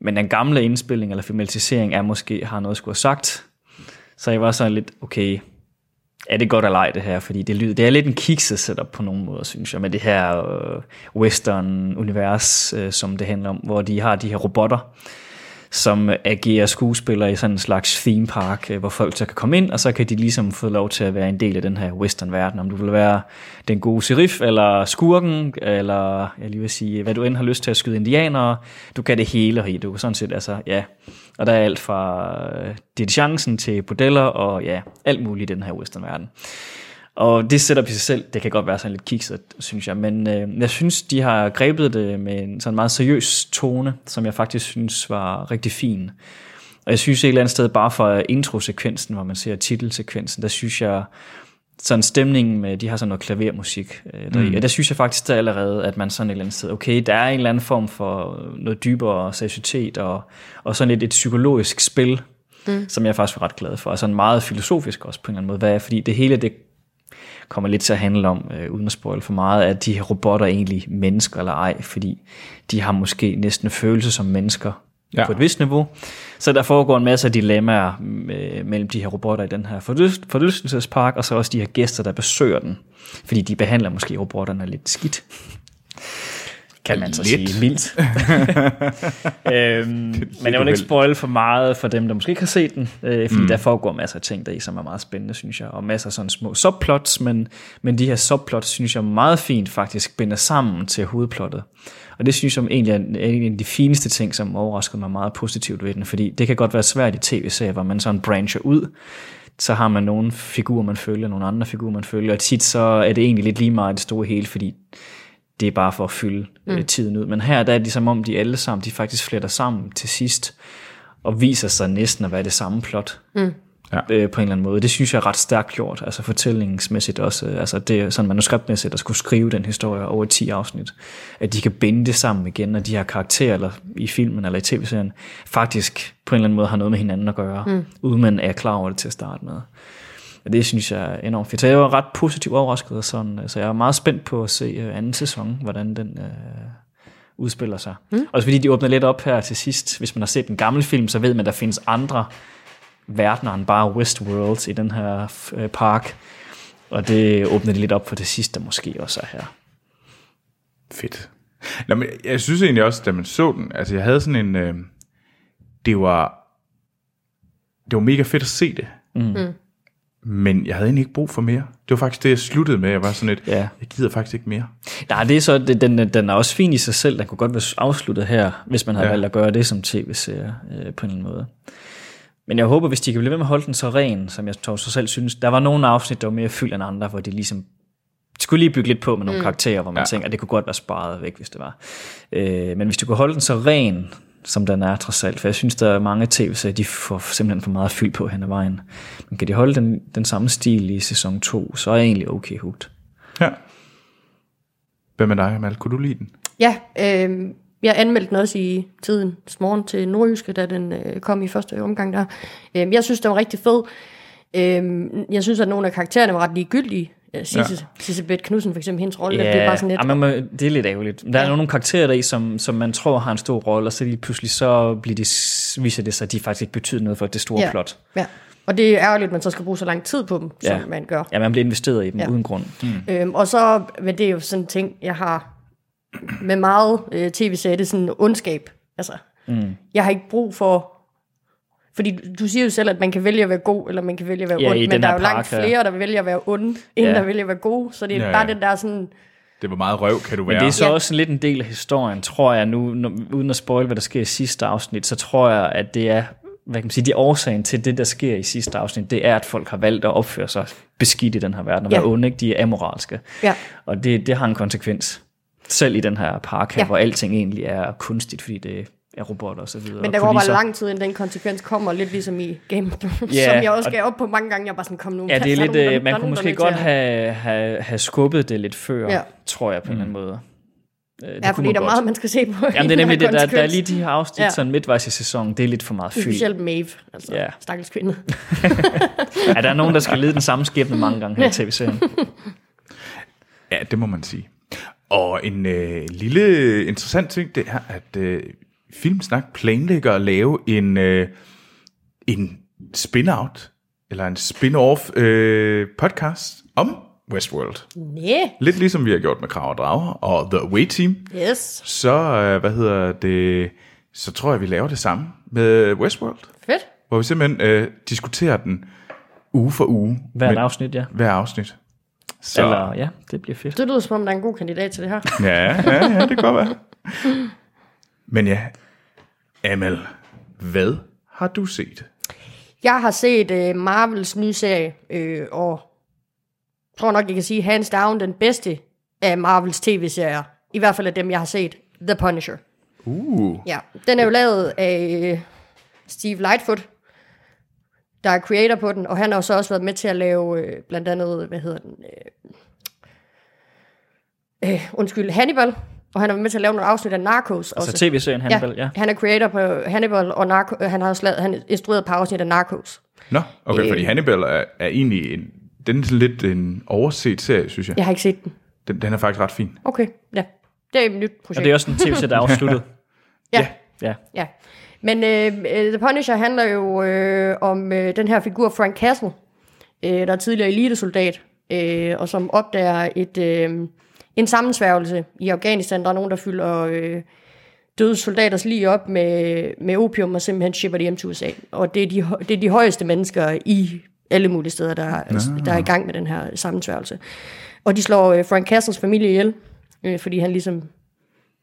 men den gamle indspilling eller filmatisering er måske, har noget at skulle have sagt. Så jeg var sådan lidt, okay, er det godt eller ej det her? Fordi det, lyder, det er lidt en kikset setup på nogle måder, synes jeg, med det her øh, western-univers, øh, som det handler om, hvor de har de her robotter, som agerer skuespiller i sådan en slags theme park, øh, hvor folk så kan komme ind, og så kan de ligesom få lov til at være en del af den her western-verden. Om du vil være den gode serif, eller skurken, eller jeg lige vil sige, hvad du end har lyst til at skyde indianere, du kan det hele her. Du kan sådan set, altså, ja. Og der er alt fra øh, chancen til bordeller, og ja, alt muligt i den her western-verden. Og det setup i sig selv, det kan godt være sådan lidt kikset, synes jeg, men øh, jeg synes, de har grebet det med en sådan meget seriøs tone, som jeg faktisk synes var rigtig fin. Og jeg synes et eller andet sted, bare for introsekvensen, hvor man ser titelsekvensen, der synes jeg, sådan stemningen med, de har sådan noget klavermusik øh, deri, mm. og der synes jeg faktisk der allerede, at man sådan et eller andet sted, okay, der er en eller anden form for noget dybere seriøsitet, og, og sådan lidt et psykologisk spil, mm. som jeg faktisk var ret glad for, og sådan meget filosofisk også på en eller anden måde, hvad fordi det hele, det kommer lidt til at handle om, øh, uden at spoil for meget, at de her robotter er egentlig mennesker eller ej, fordi de har måske næsten følelse som mennesker ja. på et vist niveau. Så der foregår en masse dilemmaer øh, mellem de her robotter i den her forlyst- forlystelsespark, og så også de her gæster, der besøger den, fordi de behandler måske robotterne lidt skidt. Kan man så Lidt. sige mildt. øhm, men jeg vil ikke spoil for meget for dem, der måske ikke har set den, øh, fordi mm. der foregår masser af ting deri, som er meget spændende, synes jeg, og masser af sådan små subplots, men, men de her subplots, synes jeg meget fint faktisk binder sammen til hovedplottet. Og det synes jeg egentlig er en af de fineste ting, som overraskede mig meget positivt ved den, fordi det kan godt være svært i tv-serier, hvor man sådan brancher ud, så har man nogle figurer, man følger, nogle andre figurer, man følger, og tit så er det egentlig lidt lige meget det store hele, fordi det er bare for at fylde mm. tiden ud. Men her der er det som om, de alle sammen, de faktisk fletter sammen til sidst, og viser sig næsten at være det samme plot. Mm. Ja. Øh, på en eller anden måde. Det synes jeg er ret stærkt gjort, altså fortællingsmæssigt også. øh, Altså det er sådan manuskriptmæssigt at skulle skrive den historie over 10 afsnit. At de kan binde det sammen igen, og de her karakterer, eller i filmen eller i tv-serien, faktisk på en eller anden måde har noget med hinanden at gøre, mm. uden man er klar over det til at starte med. Og det synes jeg er enormt fedt. Så jeg var ret positivt overrasket, og sådan, så jeg er meget spændt på at se øh, anden sæson, hvordan den øh, udspiller sig. Mm. Også fordi de åbner lidt op her til sidst. Hvis man har set den gamle film, så ved man, at der findes andre verdener end bare Westworld i den her øh, park. Og det åbner de lidt op for det sidste, måske også er her. Fedt. Nå, men jeg synes egentlig også, da man så den, altså jeg havde sådan en, øh, det var, det var mega fedt at se det. Mm. Men jeg havde egentlig ikke brug for mere. Det var faktisk det, jeg sluttede med. Jeg var sådan et, Ja. jeg gider faktisk ikke mere. Nej, det er så, det, den, den er også fin i sig selv. Den kunne godt være afsluttet her, hvis man havde Ja. valgt at gøre det som tv-serie øh, på en eller anden måde. Men jeg håber, hvis de kan blive ved med at holde den så ren, som jeg tror så selv synes. Der var nogle afsnit, der var mere fyldt end andre, hvor de ligesom skulle lige bygge lidt på med nogle mm. karakterer, hvor man ja. tænker, at det kunne godt være sparet væk, hvis det var. Øh, men hvis du kunne holde den så ren, som den er trods alt, for jeg synes, der er mange tv-serier, de får simpelthen for meget fyld på hen ad vejen. Men kan de holde den, den samme stil i sæson 2, så er jeg egentlig okay hooked. Ja. Hvad med dig, Amal? Kunne du lide den? Ja, øh, jeg anmeldte den også i tiden morgen til Nordjyske, da den øh, kom i første omgang der. Øh, jeg synes, den var rigtig fed. Øh, jeg synes, at nogle af karaktererne var ret ligegyldige. Øh, Sisse, ja. Sisse Beth Knudsen for eksempel, hendes rolle, det er bare sådan lidt... ja, man det er lidt ærgerligt. Der er Ja. nogle karakterer der i, som, som man tror har en stor rolle, og så lige pludselig så bliver det, viser det sig, at de faktisk ikke betyder noget for det store ja, plot. Ja. Og det er ærgerligt, at man så skal bruge så lang tid på dem, som Ja. man gør. Ja, man bliver investeret i dem Ja. ja. uden grund. Mm. Øhm, og så, men det er jo sådan en ting, jeg har med meget øh, tv-serier, det er sådan ondskab. Altså, mm. jeg har ikke brug for, fordi du siger jo selv, at man kan vælge at være god, eller man kan vælge at være Ja, ond, men der er jo langt park her. flere, der vælger at være onde, end Ja. der vælger at være gode, så det er Ja, ja, bare ja. den der sådan, Det var meget røv, kan du Men være. det er så Ja. også lidt en del af historien, tror jeg nu, når, uden at spoil, hvad der sker i sidste afsnit, så tror jeg, at det er, hvad kan man sige, de årsagen til det, der sker i sidste afsnit, det er, at folk har valgt at opføre sig beskidt i den her verden, og Ja. være onde, ikke? de er amoralske. ja, Og det, det har en konsekvens. Selv i den her park her, ja. hvor alting egentlig er kunstigt, fordi det er robotter og så videre. men der går bare lang tid, inden den konsekvens kommer, lidt ligesom i Game of Thrones, Ja, som jeg også og- gav op på mange gange, jeg var sådan, kom nu, Ja, det er lidt, nogen, øh, man kunne måske godt have, have, have skubbet det lidt før, Ja. tror jeg på en eller anden måde. Øh, Det Ja, kunne fordi der er meget, man skal se på. Jamen det er nemlig det, der, der er lige de her afsnit, Ja. ja. sådan midtvejs i sæsonen, det er lidt for meget fyld. Specielt Maeve, altså Ja. stakkels kvinde. Ja, der er nogen, der skal lide den samme skæbne mange gange her i tv-serien. Ja, det må man sige. Og en øh, lille interessant ting, det er, at øh, Filmsnak planlægger at lave en, øh, en spin-out, eller en spin-off øh, podcast om Westworld. Næh, Lidt ligesom vi har gjort med Krav og Drager og The Away Team. yes, Så, øh, hvad hedder det, så tror jeg, vi laver det samme med Westworld. fedt. Hvor vi simpelthen øh, diskuterer den uge for uge. Hvert afsnit, ja. Hver afsnit. Så, Eller, ja, det bliver fedt. Det lyder som om, der er en god kandidat til det her. Ja, ja, ja, det kan godt være. Men ja, Amal, hvad har du set? Jeg har set uh, Marvels nye serie, øh, og tror nok, jeg kan sige hands down den bedste af Marvels tv-serier. I hvert fald af dem, jeg har set. The Punisher. Uh, Ja, den er jo lavet af øh, Steve Lightfoot, der er creator på den, og han har jo så også været med til at lave øh, blandt andet, hvad hedder den, øh, øh, undskyld, Hannibal, og han har været med til at lave nogle afsnit af Narcos også. Altså tv-serien Hannibal, ja. han er creator på Hannibal, og Narco, øh, han har også lavet, han er instrueret på afsnit af Narcos. nå, okay, Øh. fordi Hannibal er, er egentlig en, den er sådan lidt en overset serie, synes jeg. Jeg har ikke set den. Den, den er faktisk ret fin. Okay, ja. Det er et nyt projekt. Og det er også en tv-serie, der er afsluttet. ja. Ja. Ja, men øh, øh, The Punisher handler jo øh, om øh, den her figur Frank Castle, øh, der er tidligere elitesoldat, øh, og som opdager et, øh, en sammensværgelse i Afghanistan. Der er nogen, der fylder øh, døde soldaters lige op med, med opium og simpelthen shipper det hjem til USA. Og det er de, det er de højeste mennesker i alle mulige steder, der, er- der er i gang med den her sammensværgelse. Og de slår øh, Frank Castles familie ihjel, øh, fordi han ligesom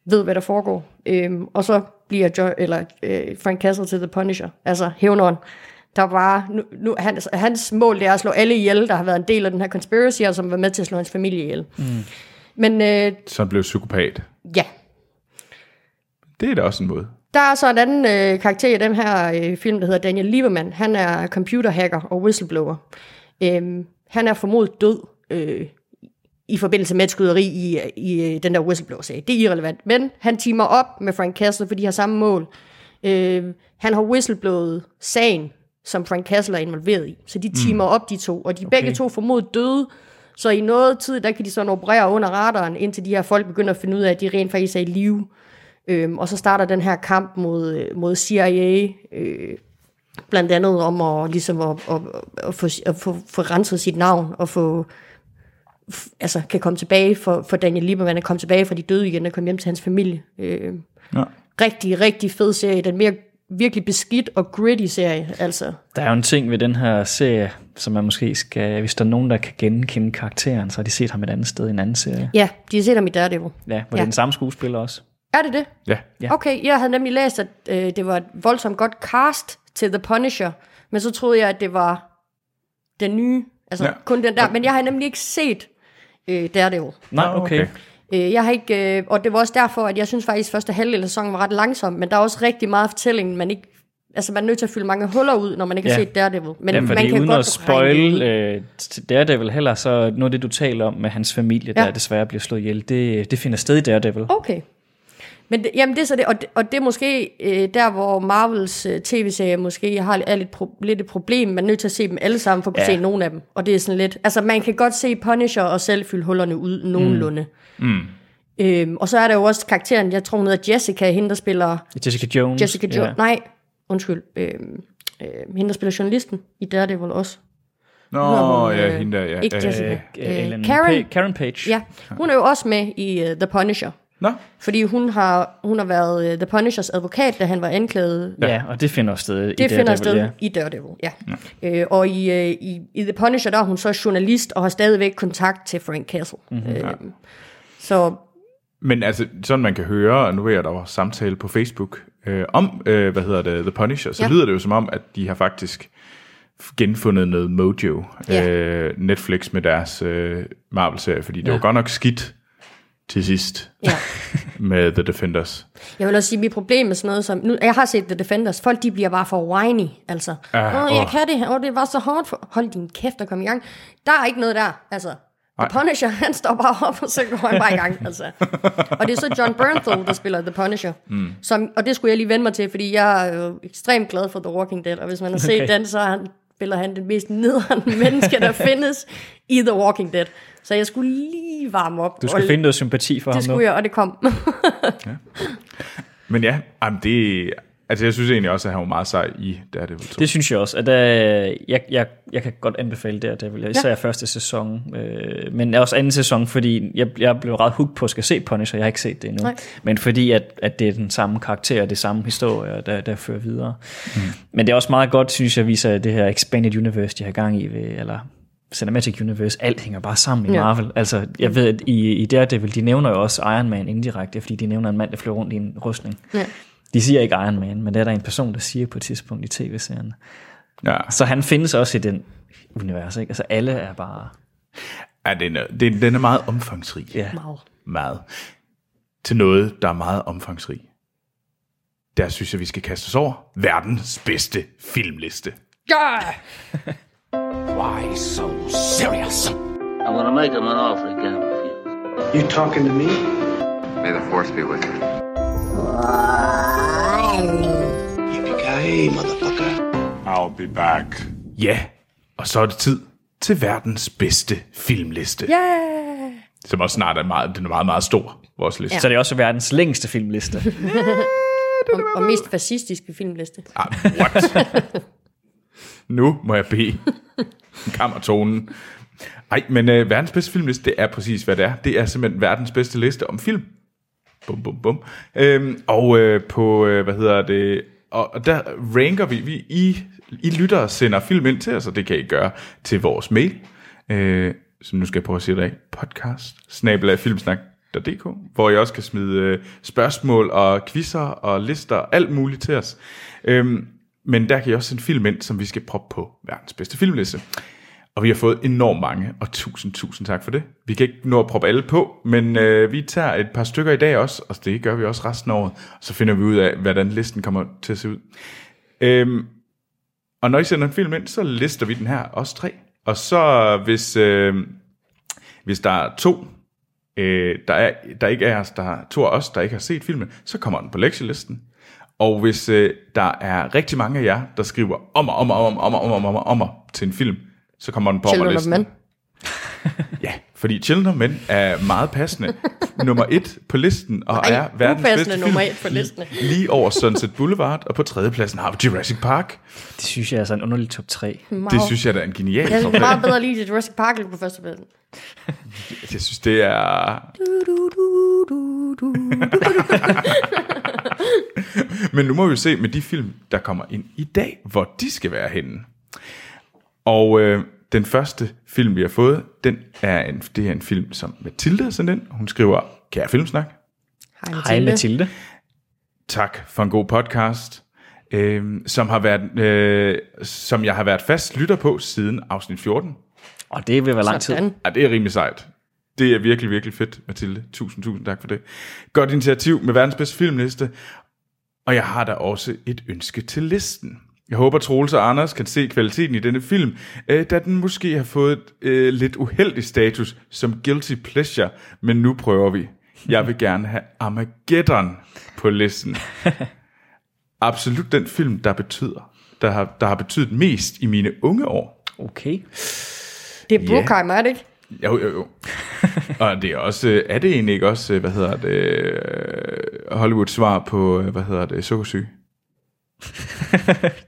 ved, hvad der foregår. Øhm, og så bliver jo, eller, øh, Frank Castle til The Punisher, altså hævneren, der bare, nu, nu, hans, hans mål det er at slå alle ihjel, der har været en del af den her conspiracy, og som var med til at slå hans familie ihjel. Mm. Men øh, Så han blev psykopat. ja, Det er da også en måde. der er så en anden øh, karakter i den her øh, film, der hedder Daniel Lieberman. Han er computerhacker og whistleblower. Øhm, han er formodet død øh, i forbindelse med et skyderi i, i øh, den der whistleblower-sag. Det er irrelevant. Men han teamer op med Frank Castle, for de har samme mål. Øh, han har whistleblowet sagen, som Frank Castle er involveret i. Så de teamer mm. op, de to. Og de er begge to formodet døde. Så i noget tid, der kan de sådan operere under radaren, indtil de her folk begynder at finde ud af, at de rent faktisk er i live. Øhm, og så starter den her kamp mod, øh, mod CIA, øh, blandt andet om at, ligesom at, at, at, få, at få, få renset sit navn, og få, altså kan komme tilbage for, for Daniel Lieberman, at komme tilbage fra de døde igen, og komme hjem til hans familie. Øh, Ja. rigtig, rigtig fed serie. Den mere virkelig beskidt og gritty serie. Altså, Der er jo en ting ved den her serie, som man måske skal, hvis der er nogen, der kan genkende karakteren, så har de set ham et andet sted i en anden serie. ja, de har set ham i Daredevil. Ja, hvor ja. det er den samme skuespiller også. Er det det? Ja. Ja. Okay, jeg havde nemlig læst, at øh, det var et voldsomt godt cast til The Punisher, men så troede jeg, at det var den nye, altså Ja. kun den der. Men jeg har nemlig ikke set øh, Daredevil. Nej, okay. okay. Øh, jeg har ikke, øh, og det var også derfor, at jeg synes faktisk, at første halvdel af sæsonen var ret langsom, men der er også rigtig meget fortælling, man ikke Altså, man er nødt til at fylde mange huller ud, når man ikke Ja. har set Daredevil. Men Ja, man kan uden godt at spoil øh, Daredevil heller, så noget af det, du taler om med hans familie. Ja. der desværre bliver slået ihjel, det, det finder sted i Daredevil. Okay. Men det, jamen det er så det, og det, og det er måske øh, der, hvor Marvels øh, tv-serier måske har er lidt, pro, lidt et problem. Man er nødt til at se dem alle sammen, for at kunne Ja. se nogle af dem. Og det er sådan lidt, altså man kan godt se Punisher og selv fylde hullerne ud nogenlunde. Mm. Øhm, og så er der jo også karakteren, jeg tror hun hedder Jessica, hende der spiller, Jessica Jones. Jessica Jo, ja. ja. nej, undskyld, øhm, øh, hende der spiller journalisten i Daredevil også. Nå, Nå, ja, øh, hende der, ja. ikke Øh, Jessica. Øh, Øh, Karen. Karen Page. Ja, hun er jo også med i uh, The Punisher. Nå, Fordi hun har, hun har været uh, The Punishers advokat, da han var anklaget ja, og det finder sted i Det finder sted ja. i Daredevil, ja. ja. Øh, og i, øh, i, i The Punisher, der er hun så journalist og har stadigvæk kontakt til Frank Castle. Mm-hmm. Øh, så men altså, sådan man kan høre, og nu jeg, der var samtale på Facebook øh, om, øh, hvad hedder det, The Punisher, så ja. Ja. lyder det jo som om, at de har faktisk genfundet noget mojo, Ja. øh, Netflix med deres øh, Marvel-serie, fordi det Ja. var godt nok skidt til sidst ja. med The Defenders. Jeg vil også sige, at mit problem med sådan noget som... Nu, jeg har set The Defenders. Folk, de bliver bare for whiny, altså. Ja, Åh, jeg åh. kan det. Åh, det var så hårdt for... Hold din kæft og kom i gang. Der er ikke noget der, altså. The Punisher, han står bare op, og så går han bare i gang, altså. Og det er så John Bernthal, der spiller The Punisher. Mm. Som, og det skulle jeg lige vende mig til, fordi jeg er jo ekstremt glad for The Walking Dead, og hvis man har set Okay. den, så er han, spiller han den mest nederen menneske, der findes i The Walking Dead. Så jeg skulle lige varme op. Du skal og, finde noget sympati for Det ham nu. skulle jeg, og det kom. Men ja, jamen det, altså jeg synes egentlig også, at han var meget sej i Daredevil 2. Det synes jeg også, at der, jeg, jeg, jeg kan godt anbefale det, det vil jeg, især ja. første sæson, øh, men også anden sæson, fordi jeg, jeg blev ret hooked på at skal se Punisher, jeg har ikke set det endnu, Nej. men fordi at, at det er den samme karakter, og det samme historie, der, der fører videre. Mm. Men det er også meget godt, synes jeg, viser det her Expanded Universe, de har gang i, ved, eller Cinematic Universe, alt hænger bare sammen i Ja. Marvel. Altså, jeg ved, at i, i Daredevil, de nævner jo også Iron Man indirekte, fordi de nævner en mand, der flyver rundt i en rustning. Ja. De siger ikke Iron Man, men det er der en person, der siger på et tidspunkt i tv-serien. Ja, Så han findes også i den univers, ikke? Altså alle er bare... ja den, er, den, den er meget omfangsrig. Ja. Meget. Meget. Til noget, der er meget omfangsrig. Der synes jeg, vi skal kaste os over verdens bedste filmliste. Ja! Why so serious? I'm gonna make him an offer refuse. You talking to me? May the force be with you. I'll be back. Ja, og så er det tid til verdens bedste filmliste. Yeah! Som også snart er meget, den er meget, meget stor, vores liste. Ja. Så det er også verdens længste filmliste. Og, og mest fascistiske filmliste. Ah, what? nu må jeg bede kammertonen. Ej, men øh, verdens bedste filmliste, det er præcis, hvad det er. Det er simpelthen verdens bedste liste om film. Bum, bum, bum. Øhm, og øh, på, øh, hvad hedder det, og, og der ranker vi, vi I, I lytter sender film ind til os, og det kan I gøre til vores mail, øh, som nu skal jeg prøve at sige det af, podcast, snabelagfilmsnak.dk, hvor I også kan smide øh, spørgsmål og quizzer og lister, alt muligt til os. Øhm, men der kan I også sende film ind, som vi skal proppe på verdens bedste filmliste. Og vi har fået enormt mange, og tusind, tusind tak for det. Vi kan ikke nå at proppe alle på, men øh, vi tager et par stykker i dag også, og det gør vi også resten af året. Så finder vi ud af, hvordan listen kommer til at se ud. Øhm, og når I sender en film ind, så lister vi den her, også tre. Og så hvis, øh, hvis der er to, øh, der, er, der ikke er os, der er to af os, der ikke har set filmen, så kommer den på lektielisten. Og hvis øh, der er rigtig mange af jer, der skriver om og om og om og om og om og om, om, om til en film, så kommer den på Children of. Men. Ja, fordi Children of Men er meget passende. nummer et på listen, og Nej, er verdens bedste nummer film. et på listen. Lige over Sunset Boulevard, og på tredjepladsen har vi Jurassic Park. Det synes jeg er sådan en underlig top 3. Det synes jeg da er en genial Jeg top er tre. meget bedre lige til Jurassic Park end på førstepladsen. Jeg synes, det er... Men nu må vi se med de film, der kommer ind i dag, hvor de skal være henne. Og øh, den første film, vi har fået, den er en, det er en film, som Mathilde har sendt ind. Hun skriver, kære filmsnak, Hej Mathilde. tak for en god podcast, øh, som, har været, øh, som jeg har været fast lytter på siden afsnit 14. Og det vil være lang tid. Sådan. Ja, det er rimelig sejt. Det er virkelig, virkelig fedt, Mathilde. Tusind, tusind tak for det. Godt initiativ med verdens bedste filmliste. Og jeg har da også et ønske til listen. Jeg håber, Troels og Anders kan se kvaliteten i denne film, øh, da den måske har fået et øh, lidt uheldig status som guilty pleasure, men nu prøver vi. Jeg vil gerne have Armageddon på listen. Absolut den film, der betyder, der har, der har betydet mest i mine unge år. Okay. Det er Bruckheimer, er det ikke? Jo, jo, jo. og det er også, er det egentlig ikke også, øh, hvad hedder det, øh, Hollywoods svar på, hvad hedder det, sukkersyge?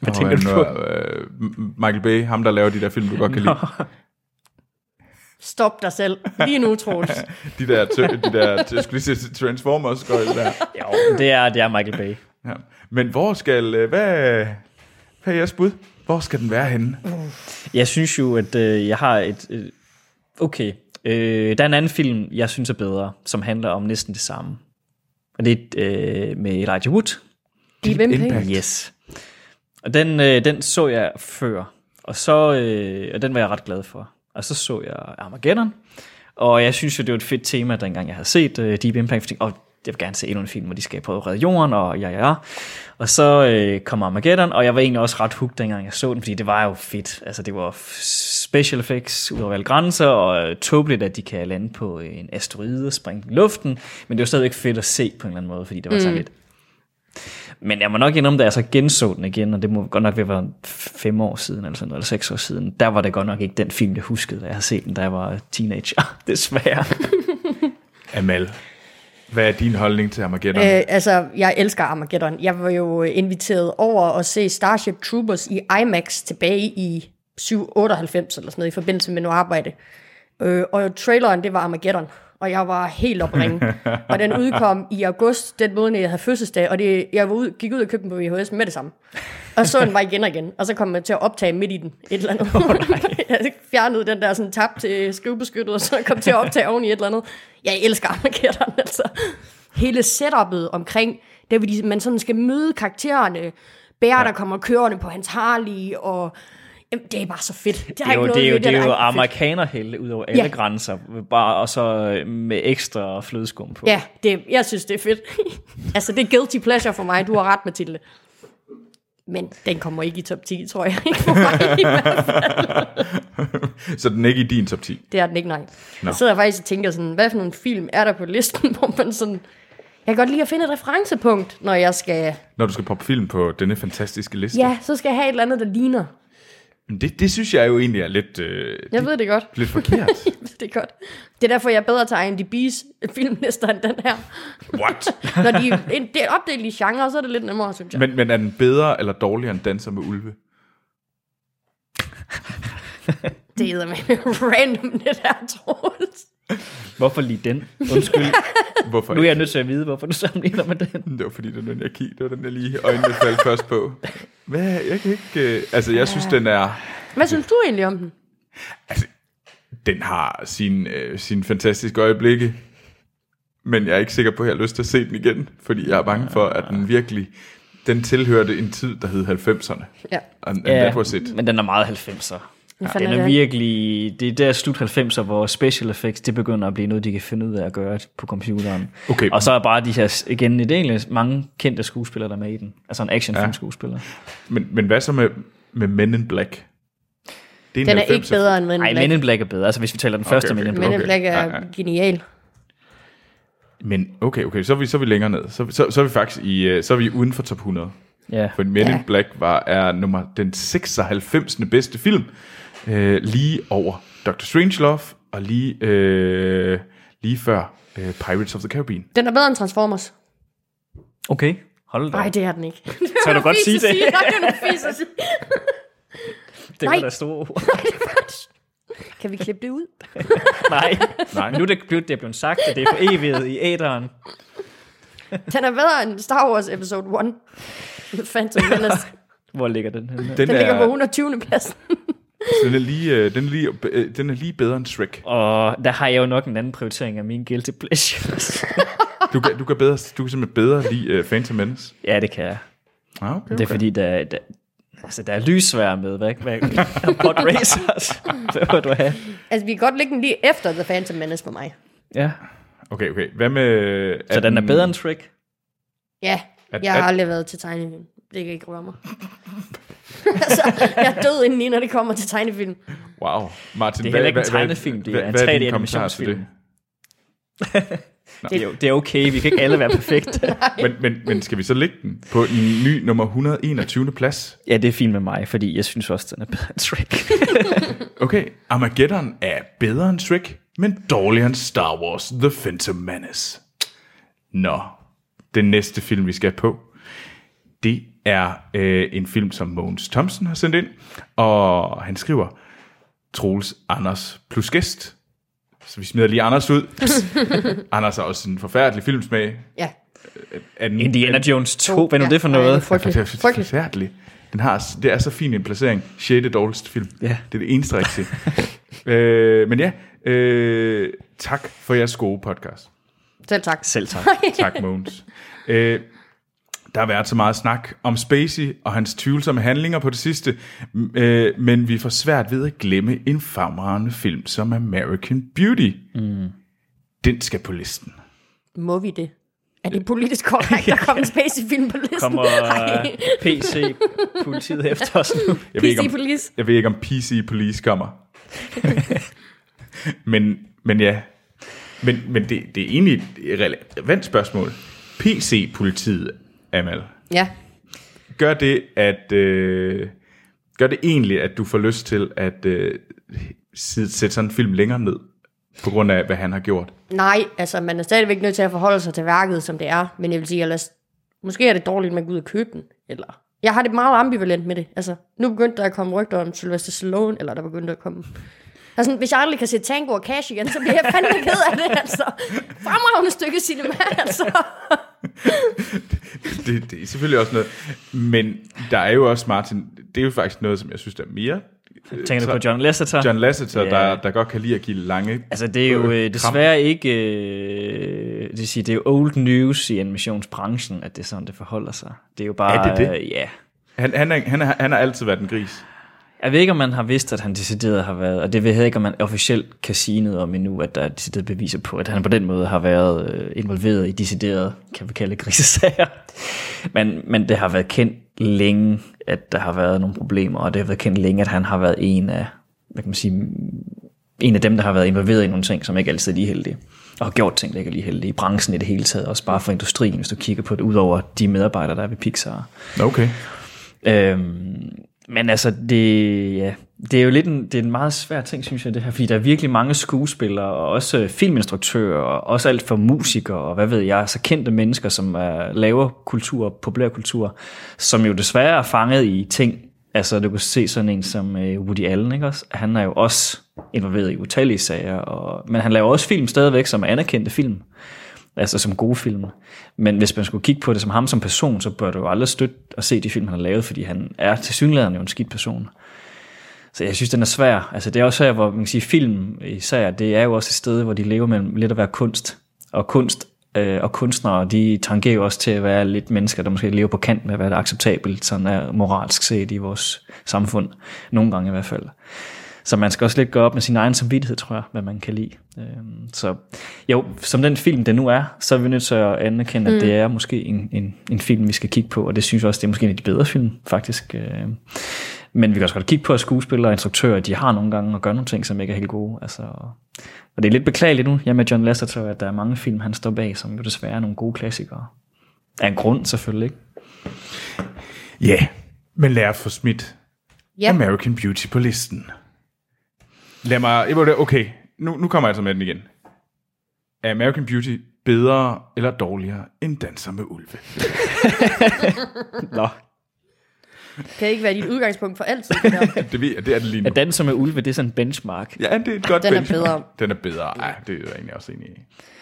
Hvad tænker du på? Øh, Michael Bay, ham der laver de der film, du godt kan lide. Stop dig selv. Lige nu, Troels. De der, de der jeg skulle lige sige Transformers gøjl der. Jo, det er, det er Michael Bay. Ja. Men hvor skal, øh, hvad, hvad er jeres bud? Hvor skal den være henne? Jeg synes jo, at øh, jeg har et... Øh, okay, øh, der er en anden film, jeg synes er bedre, som handler om næsten det samme. Og det er øh, med Elijah Wood. Deep Impact. Impact. Yes. Og den, øh, den så jeg før, og, så, øh, og den var jeg ret glad for. Og så så jeg Armageddon, og jeg synes jo, det var et fedt tema, dengang jeg havde set øh, Deep Impact, fordi, og jeg vil gerne se endnu en film, hvor de skal prøve at redde jorden, og ja, ja, ja. Og så øh, kom Armageddon, og jeg var egentlig også ret hooked, dengang jeg så den, fordi det var jo fedt. Altså, det var special effects ud over alle grænser, og øh, tåbeligt, at de kan lande på en asteroide og springe i luften, men det var stadigvæk fedt at se på en eller anden måde, fordi det var sådan lidt men jeg må nok indrømme, da jeg så genså den igen, og det må godt nok være fem år siden, eller sådan noget, eller seks år siden, der var det godt nok ikke den film, jeg huskede, da jeg havde set den, da jeg var teenager, desværre. Amal, hvad er din holdning til Armageddon? Øh, altså, jeg elsker Armageddon. Jeg var jo inviteret over at se Starship Troopers i IMAX tilbage i 798 eller sådan noget, i forbindelse med noget arbejde. Øh, og traileren, det var Armageddon. Og jeg var helt op at ringe. og den udkom i august, den måned, jeg havde fødselsdag. Og det, jeg var ud, gik ud og købte den på VHS med det samme. Og så den var igen og igen. Og så kom jeg til at optage midt i den. Et eller andet. Oh, jeg fjernede den der sådan tab til skrivebeskyttet, og så kom til at optage oven i et eller andet. Jeg elsker Armageddon, altså. Hele setup'et omkring, der de, man sådan skal møde karaktererne. Bære, ja. der kommer kørende på hans Harley, og Jamen, det er bare så fedt. Det, Det er jo, det er jo, det er jo amerikaner. amerikanerhelte ud over alle Ja. grænser, bare og så med ekstra flødeskum på. Ja, det, jeg synes, det er fedt. altså, det er guilty pleasure for mig. Du har ret, Mathilde. Men den kommer ikke i top 10, tror jeg. Ikke for mig. i hvert fald. Så den er ikke i din top 10. det er den ikke, nej. Jeg sidder faktisk og tænker sådan, hvad for nogle film er der på listen, hvor man sådan... Jeg kan godt lide at finde et referencepunkt, når jeg skal... Når du skal poppe film på denne fantastiske liste. Ja, så skal jeg have et eller andet, der ligner. Men det, det synes jeg jo egentlig er lidt, øh, Jeg ved det godt. lidt forkert. Jeg ved det godt. Det er derfor, jeg er bedre til IMDb's filmlister end den her. What? Når de en- det er opdelt i genre, så er det lidt nemmere, synes jeg. Men, men er den bedre eller dårligere end Danser med Ulve? Det er med random, det der, Troels. Hvorfor lige den? Undskyld. Hvorfor nu er jeg nødt til at vide, hvorfor du sammenligner med den. Det var fordi, det var den, jeg kiggede. Det var den, jeg lige øjnene faldt først på. Hvad? Jeg kan ikke... Øh, altså, jeg synes, den er... Hvad synes du egentlig om den? Altså, den har sine øh, sin fantastiske øjeblikke. Men jeg er ikke sikker på, at jeg har lyst til at se den igen. Fordi jeg er bange for, at den virkelig... Den tilhørte en tid, der hed 90'erne. Ja. And, and that was it. men den er meget 90'er. Hvad Ja, den er er det? virkelig, det er der slut 90'er, hvor special effects, det begynder at blive noget, de kan finde ud af at gøre på computeren. Okay. Og så er bare de her, igen, det er egentlig mange kendte skuespillere, der er med i den. Altså en actionfilm Ja. skuespiller. Men, men hvad så med, med Men in Black? Det Den er 90'er ikke bedre end Men in Nej, Black. Men in Black er bedre. Altså hvis vi taler den første okay. Men in Men Black. in Okay. Black er Ja, ja. genial. Men okay, okay, så er vi, så er vi længere ned. Så, så, så er vi faktisk i, øh, så er vi uden for top 100. Ja. For Men Ja. in Black var, er nummer, den 96. bedste film, øh, lige over Dr. Strangelove, og lige, øh, lige før øh, Pirates of the Caribbean. Den er bedre end Transformers. Okay, hold da. Nej, det er den ikke. Så du godt sige det. Nej, det er noget fis at sige. Det var Nej. da store ord. Kan vi klippe det ud? Nej. Nej. Nu er det blevet, det er blevet sagt, at det er for evigt i æderen. Den er bedre end Star Wars Episode 1. The Phantom Menace. Hvor ligger den henne? Den, Den ligger på er, 120. pladsen. Den, er lige, øh, den, er lige, øh, den er lige bedre end Shrek. Og der har jeg jo nok en anden prioritering af mine guilty pleasures. Du kan, du kan, bedre, du kan simpelthen bedre lide uh, Phantom Menace. ja, det kan jeg. Ah, okay, okay. Det er fordi, der, der, altså, der er lyssvær med. Hvad, hvad, Pod Racers. Hvad vil du have? Altså, vi kan godt lægge den lige efter The Phantom Menace for mig. Ja. Okay, okay. Hvad med... Så den er bedre end Shrek? Ja, At- jeg har at- aldrig været til tegnefilm. Det kan ikke røre mig. altså, jeg er død indeni, når det kommer til tegnefilm. Wow. Martin, Det er heller ikke en tegnefilm, det hvad- er en hvad din 3D kommentar til animationsfilm. det? Det er, jo, det er okay, vi kan ikke alle være perfekte. Men, men, men skal vi så lægge den på en ny nummer 121. plads? ja, det er fint med mig, fordi jeg synes også, den er bedre end Shrek. Okay, Armageddon er bedre end Shrek, men dårligere end Star Wars The Phantom Menace. Nå, den næste film, vi skal på, det er øh, en film, som Mogens Thomsen har sendt ind, og han skriver, Troels Anders plus gæst. Så vi smider lige Anders ud. Anders har også en forfærdelig filmsmag. Ja. Er den, Indiana Jones 2, hvad er nu Ja, det for ej, noget? frygteligt. Det er Frygteligt. forfærdeligt. Den har, det er så fin en placering. 6. dårligste film. Ja. Det er det eneste rigtige. øh, men ja, øh, tak for jeres gode podcast. Selv tak. Selv tak. Tak, Mogens. øh, der har været så meget snak om Spacey og hans tvivlsomme handlinger på det sidste, øh, men vi får svært ved at glemme en fremragende film som American Beauty. Mm. Den skal på listen. Må vi det? Er det politisk korrekt, der kommer en Spacey-film på listen? Kommer Ej. PC politiet efter os nu? Jeg ved, ikke, om, Police. jeg ved ikke, om PC Police kommer. men, men ja. Men, men det, det er egentlig et relevant spørgsmål. PC-politiet, Amal, Ja. gør det, at... Øh, gør det egentlig, at du får lyst til at øh, sætte sådan en film længere ned, på grund af, hvad han har gjort? Nej, altså man er stadigvæk nødt til at forholde sig til værket, som det er. Men jeg vil sige, ellers, måske er det dårligt, at man går ud og købe den. Eller, jeg har det meget ambivalent med det. Altså, nu begyndte der at komme rygter om Sylvester Stallone, eller der begyndte at komme... Altså, hvis jeg aldrig kan se Tango og Cash igen, så bliver jeg fandme ked af det, altså. Fremragende stykke cinema, altså. Det, det er selvfølgelig også noget. Men der er jo også, Martin, det er jo faktisk noget, som jeg synes, der er mere... øh, Tænker du på John Lasseter? John Lasseter, Ja. der, der godt kan lide at give lange... Altså, det er jo øh, øh, desværre ikke... Øh, det, vil sige, det er jo old news i animationsbranchen, at det er sådan, det forholder sig. Det er jo bare... Er det det? Øh, ja. Han, han, er, han, er, han har altid været en gris. Jeg ved ikke, om man har vidst, at han decideret har været, og det ved jeg ikke, om man officielt kan sige noget om endnu, at der er decideret beviser på, at han på den måde har været øh, involveret i decideret, kan vi kalde grisesager. Men, men det har været kendt længe, at der har været nogle problemer, og det har været kendt længe, at han har været en af, hvad kan man sige, en af dem, der har været involveret i nogle ting, som ikke altid er lige heldige. Og har gjort ting, der ikke er lige heldige. I branchen i det hele taget, også bare for industrien, hvis du kigger på det, udover de medarbejdere, der er ved Pixar. Okay. Øhm, men altså, det, ja, det er jo lidt en, det er en meget svær ting, synes jeg, det her, fordi der er virkelig mange skuespillere, og også øh, filminstruktører, og også alt for musikere, og hvad ved jeg, så kendte mennesker, som er, laver kultur, populærkultur, som jo desværre er fanget i ting, altså du kan se sådan en som øh, Woody Allen, ikke også? Han er jo også involveret i utallige sager, og, men han laver også film stadigvæk, som er anerkendte film, altså som gode film. Men hvis man skulle kigge på det som ham som person, så bør du jo aldrig støtte at se de film, han har lavet, fordi han er til synligheden jo en skidt person. Så jeg synes, den er svær. Altså, det er også her, hvor man kan sige, film især, det er jo også et sted, hvor de lever mellem lidt at være kunst. Og kunst øh, og kunstnere, de tangerer jo også til at være lidt mennesker, der måske lever på kant med, hvad der er acceptabelt, sådan er moralsk set i vores samfund. Nogle gange i hvert fald. Så man skal også lidt gå op med sin egen samvittighed, tror jeg, hvad man kan lide. Øhm, Så jo, som den film, det nu er, så er vi nødt til at anerkende, mm. at det er måske en, en, en film, vi skal kigge på, og det synes jeg også, det er måske en af de bedre film, faktisk. Øhm, Men vi kan også godt kigge på, at skuespillere og instruktører, de har nogle gange at gøre nogle ting, som ikke er helt gode. Altså, og det er lidt beklageligt nu, ja, med John Lasseter, at der er mange film, han står bag, som jo desværre er nogle gode klassikere. Af en grund selvfølgelig, ikke? Ja, yeah. men lad os få smidt Ja. American Beauty på listen. Lad mig... det- Okay, nu, nu kommer jeg altså med den igen. Er American Beauty bedre eller dårligere end Danser med Ulve? Nå. kan ikke være dit udgangspunkt for altid. Det der. Det, ved jeg, det er det lige nu. At danse med ulve, det er sådan en benchmark. Ja, det er et godt Den er benchmark. bedre. Den er bedre. Ja, det er jeg egentlig også enig i.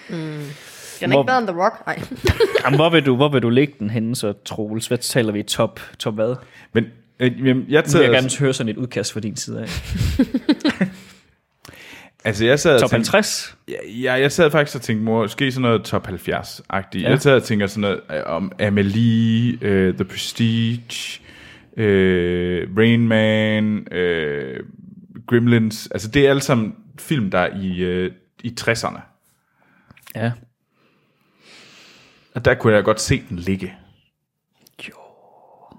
Den er ikke bedre end The Rock. Nej. Jamen, hvor, vil du, hvor vil du lægge den henne, så Troels? Hvad taler vi? Top, top hvad? Men øh, jamen, jeg, vil jeg tager, gerne høre sådan et udkast fra din side af. Altså, jeg sad Top tænkte- 50? Ja, ja, jeg sad faktisk og tænkte, måske sådan noget top 70-agtigt. Ja. Jeg sad og tænker sådan noget øh, om Amelie, uh, The Prestige, uh, Rain Man, uh, Gremlins. Altså, det er alle sammen film, der er i, uh, i 60'erne. Ja. Og der kunne jeg godt se den ligge. Jo.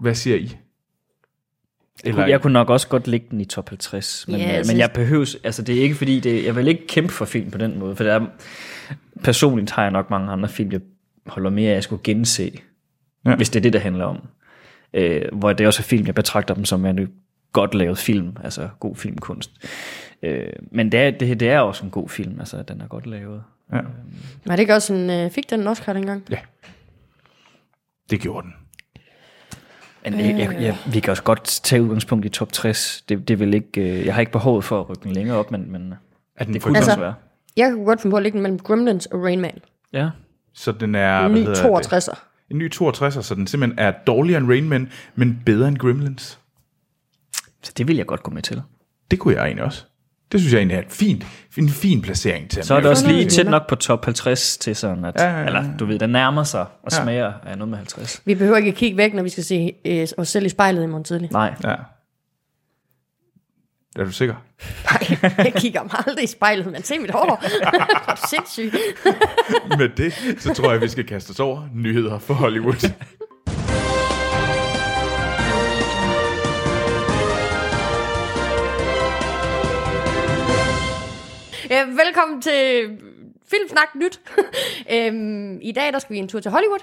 Hvad siger I? Eller, Jeg kunne nok også godt lægge den i top 50, men, Ja, yeah, jeg men synes- jeg behøves, altså det er ikke fordi, det, jeg vil ikke kæmpe for film på den måde, for der er, personligt har jeg nok mange andre film, jeg holder mere af, at jeg skulle gense, ja. Ja. hvis det er det, der handler om. Øh, hvor det også er film, jeg betragter dem som en godt lavet film, altså god filmkunst. Øh, men det er, det, det er også en god film, altså den er godt lavet. ja, Var det ikke også en... Øh, fik den en Oscar dengang? det gjorde den. Men jeg, jeg, jeg, vi kan også godt tage udgangspunkt i top 60. Det, det vil ikke, øh, jeg har ikke behovet for at rykke den længere op, men, men Er den det kunne Altså- også være. Jeg kunne godt finde på at lægge den mellem Gremlins og Rain Man. Ja. Så den er... En ny hedder 62'er. Det? En ny 62'er, så den simpelthen er dårligere end Rain Man, men bedre end Gremlins. Så det vil jeg godt gå med til. Det kunne jeg egentlig også. Det synes jeg egentlig er et fint, en fin placering til. Så er det også er lige det, tæt ja. nok på top 50 til sådan, at, Ja, ja, ja. eller du ved, den nærmer sig og Ja. smager af noget med 50. Vi behøver ikke at kigge væk, når vi skal se øh, os selv i spejlet i morgen tidlig. Nej, Ja. Er du sikker? Nej, jeg kigger mig aldrig i spejlet, men se mit hår. er du sindssyg? Med det, så tror jeg, vi skal kaste os over nyheder for Hollywood. Øh, velkommen til Filmsnak Nyt. øhm, I dag der skal vi en tur til Hollywood.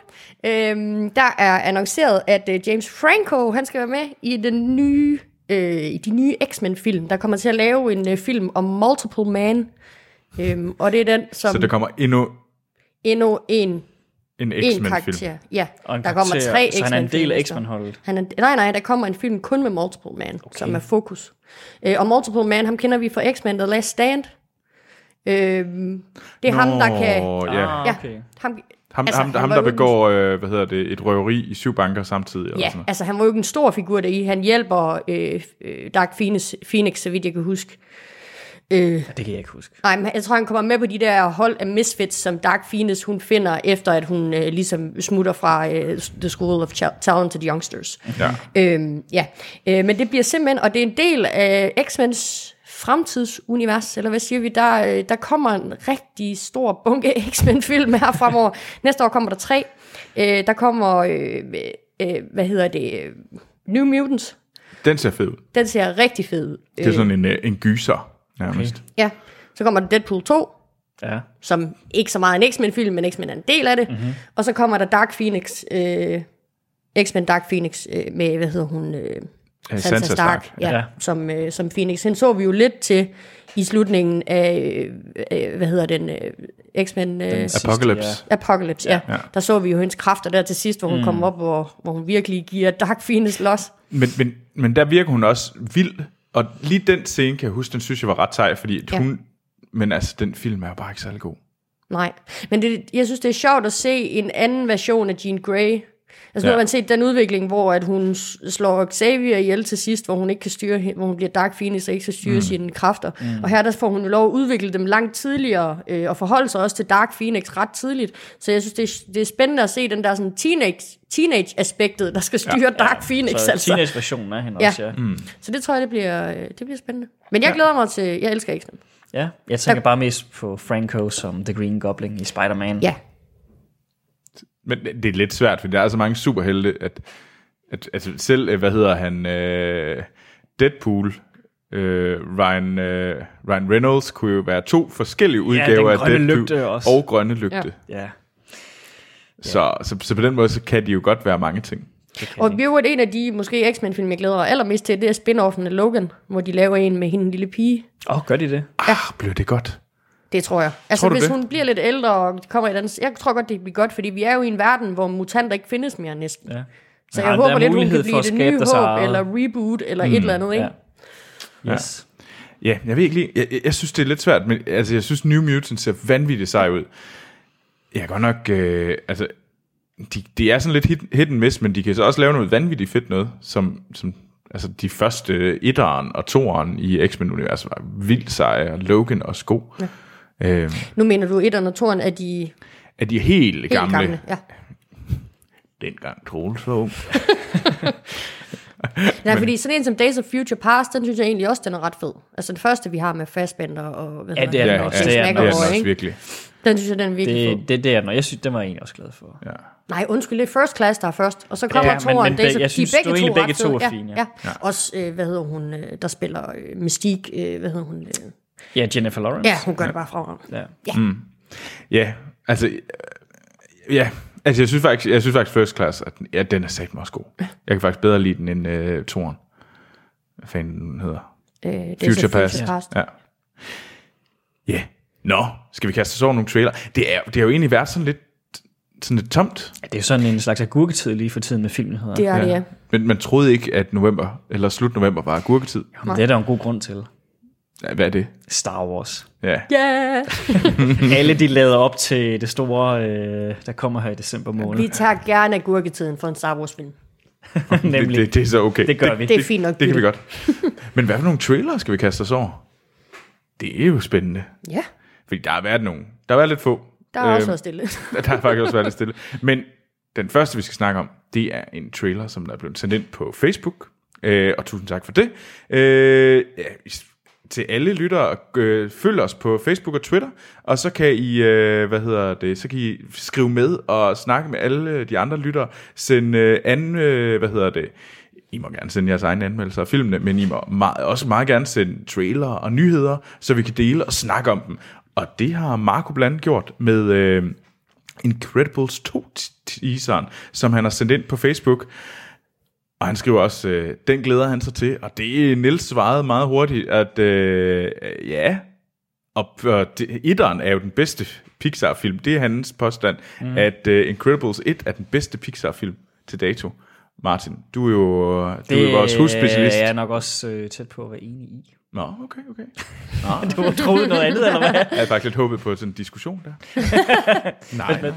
Øhm, der er annonceret, at øh, James Franco han skal være med i den nye, øh, i de nye X-Men-film. Der kommer til at lave en øh, film om Multiple Man. Øhm, og det er den, som Så der kommer endnu endnu en, en en X-Men-film. karakter. Ja, og en der kommer karakter, tre så han er en del af. X-Men-holdet. Han er, nej, nej, der kommer en film kun med Multiple Man, okay. som er fokus. Øh, og Multiple Man, ham kender vi fra X-Men The Last Stand. Øh, det er ham, der kan... Nå, ja. Ah, Ja, okay. ham, Ham, altså, ham, ham der begår, øh, hvad hedder det, et røveri i syv banker samtidig. Eller Ja, sådan noget. altså han var jo ikke en stor figur deri. Han hjælper øh, øh, Dark Phoenix, Phoenix, så vidt jeg kan huske. Øh, Det kan jeg ikke huske. nej, men jeg tror, han kommer med på de der hold af misfits, som Dark Phoenix hun finder, efter at hun øh, ligesom smutter fra øh, The School of Talented Youngsters. Ja. Øhm, ja, øh, men det bliver simpelthen, og det er en del af X-Men's fremtidsunivers, eller hvad siger vi, der, øh, der kommer en rigtig stor bunke X-Men-film her fremover. Næste år kommer der tre. Øh, der kommer, øh, øh, hvad hedder det, øh, New Mutants. Den ser fed ud. Den ser rigtig fed ud. Det er sådan en, øh, en gyser, nærmest. Okay. Ja, så kommer der Deadpool 2, Ja. som ikke så meget en X-Men-film, men X-Men er en del af det. Mm-hmm. Og så kommer der Dark Phoenix, øh, X-Men Dark Phoenix øh, med, hvad hedder hun? Øh, Øh, Sansa Stark, ja, Ja. ja. Som, øh, som Phoenix. Hende så vi jo lidt til i slutningen af, øh, øh, hvad hedder den, øh, X-Men... Øh, sidste, Apocalypse. Apocalypse, ja. Ja. ja. Der så vi jo hendes kræfter der til sidst, hvor hun mm. kom op, hvor, hvor hun virkelig giver Dark Phoenix los. Men, men, men der virker hun også vild. Og lige den scene, kan jeg huske, den synes jeg var ret sej, fordi Ja. hun... Men altså, den film er jo bare ikke særlig god. Nej, men det, jeg synes, det er sjovt at se en anden version af Jean Grey. Altså nu Ja. har man set den udvikling, hvor at hun slår Xavier ihjel til sidst, hvor hun ikke kan styre, hvor hun bliver Dark Phoenix og ikke kan styre mm. sine kræfter. Mm. Og her der får hun jo lov at udvikle dem langt tidligere, øh, og forholde sig også til Dark Phoenix ret tidligt. Så jeg synes, det er, det er spændende at se den der sådan teenage, teenage-aspektet, der skal styre ja, Dark Phoenix. Så altså. teenage-versionen af hende Ja. også, ja. Mm. Så det tror jeg, det bliver, øh, det bliver spændende. Men jeg glæder mig til, jeg elsker X-Men. ja. Jeg tænker bare mest på Franco som The Green Goblin i Spider-Man. Ja, Men det er lidt svært, for der er så mange superhelte, at, at altså selv, øh, hvad hedder han, øh, Deadpool, øh, Ryan, øh, Ryan Reynolds kunne jo være to forskellige udgaver af grønne Deadpool lygte også. og grønne lygte. Ja. ja. Så, så, så på den måde, så kan de jo godt være mange ting. Og vi er en af de måske X-Men-film, jeg glæder mig allermest til, det er spin-offen af Logan, hvor de laver en med hende en lille pige. Åh, oh, gør de det? Ah, blev det godt? Det tror jeg. Altså, Tror du hvis det? hun bliver lidt ældre og kommer i et andet... Jeg tror godt, det bliver godt, fordi vi er jo i en verden, hvor mutanter ikke findes mere næsten. Ja. Så Ja, jeg der håber er lidt, hun kan blive at det nye håb, eller reboot, eller et eller andet, ikke? Ja. Yes. Ja, jeg ved ikke lige, jeg, jeg- jeg synes, det er lidt svært, men altså, jeg synes, New Mutants ser vanvittigt sej ud. Jeg kan godt nok, øh, altså, de, de er sådan lidt hit, hit and miss, men de kan så også lave noget vanvittigt fedt noget, som, som altså de første etteren og toeren i X-Men-universet var vildt seje, og Logan og sko. Ja. Øh, Nu mener du, et og toren er de er de helt, helt gamle. gamle. Ja. Dengang Troels var ung. Ja, fordi sådan en som Days of Future Past, den synes jeg egentlig også, den er ret fed. Altså det første, vi har med Fassbender og... Hvad Ja, det er den og også. Det er den det den også virkelig. Den synes jeg, den er virkelig fed. Det, det, det er den, og jeg synes, det var jeg egentlig også glad for. Ja. Nej, undskyld, det er First Class, der er først. Og så kommer Ja, men- toeren, men of... jeg synes, de det var egentlig begge to er fine, ja. ja. ja. Også, øh, hvad hedder hun, øh, der spiller øh, Mystique, øh, hvad hedder hun? Øh, Ja, Jennifer Lawrence. ja, hun gør det bare fra ja. Ja, altså, øh, ja, altså jeg synes faktisk, jeg synes faktisk First Class, at den- ja, den er sagt mig også god. Jeg kan faktisk bedre lide den end uh, toren. Hvad fanden den hedder? Øh, Days Future Past. Future Past. Ja. Ja. Nå, skal vi kaste os over nogle trailer? Det er, det har jo egentlig været sådan lidt, sådan lidt tomt. Ja, Det er sådan en slags agurketid lige for tiden med filmnyheder. Det er det, ja. Men man troede ikke, at november, eller slut november var gurketid. Men det er der jo en god grund til. Hvad er det? Star Wars. Ja. Ja, Alle de lader op til det store, øh, der kommer her i december måned. vi tager gerne agurketiden for en Star Wars film. Det, Nemlig. det, det, er så okay. Det gør vi. Det er fint nok. Det kan vi godt. Men hvad for nogle trailer skal vi kaste os over? Det er jo spændende. Ja, Fordi der har været nogle. Der har været lidt få. der er også Øhm, været stille. Der har faktisk også været lidt stille. Men den første, vi skal snakke om, det er en trailer, som der er blevet sendt ind på Facebook. Øh, og tusind tak for det. Øh, ja, til alle lyttere, øh, følg os på Facebook og Twitter, og så kan I, øh, hvad hedder det, så kan I skrive med og snakke med alle øh, de andre lyttere. Send øh, anden, øh, hvad hedder det, I må gerne sende jeres egne anmeldelser af filmene, men I må meget, også meget gerne sende trailer og nyheder, så vi kan dele og snakke om dem. Og det har Marco blandt gjort med øh, Incredibles 2-teaseren, som han har sendt ind på Facebook. Og han skriver også, øh, den glæder han sig til, og det er Nils svarede meget hurtigt, at øh, ja, og, og det, etteren er jo den bedste Pixar-film. Det er hans påstand, mm. at øh, Incredibles 1 er den bedste Pixar-film til dato. Martin, du er jo, du er jo vores husspecialist. er jeg nok også øh, tæt på at være enig i. Nå, okay, okay. Du har troet noget andet, eller hvad? Jeg havde faktisk lidt håbet på sådan en diskussion der. Nej, men-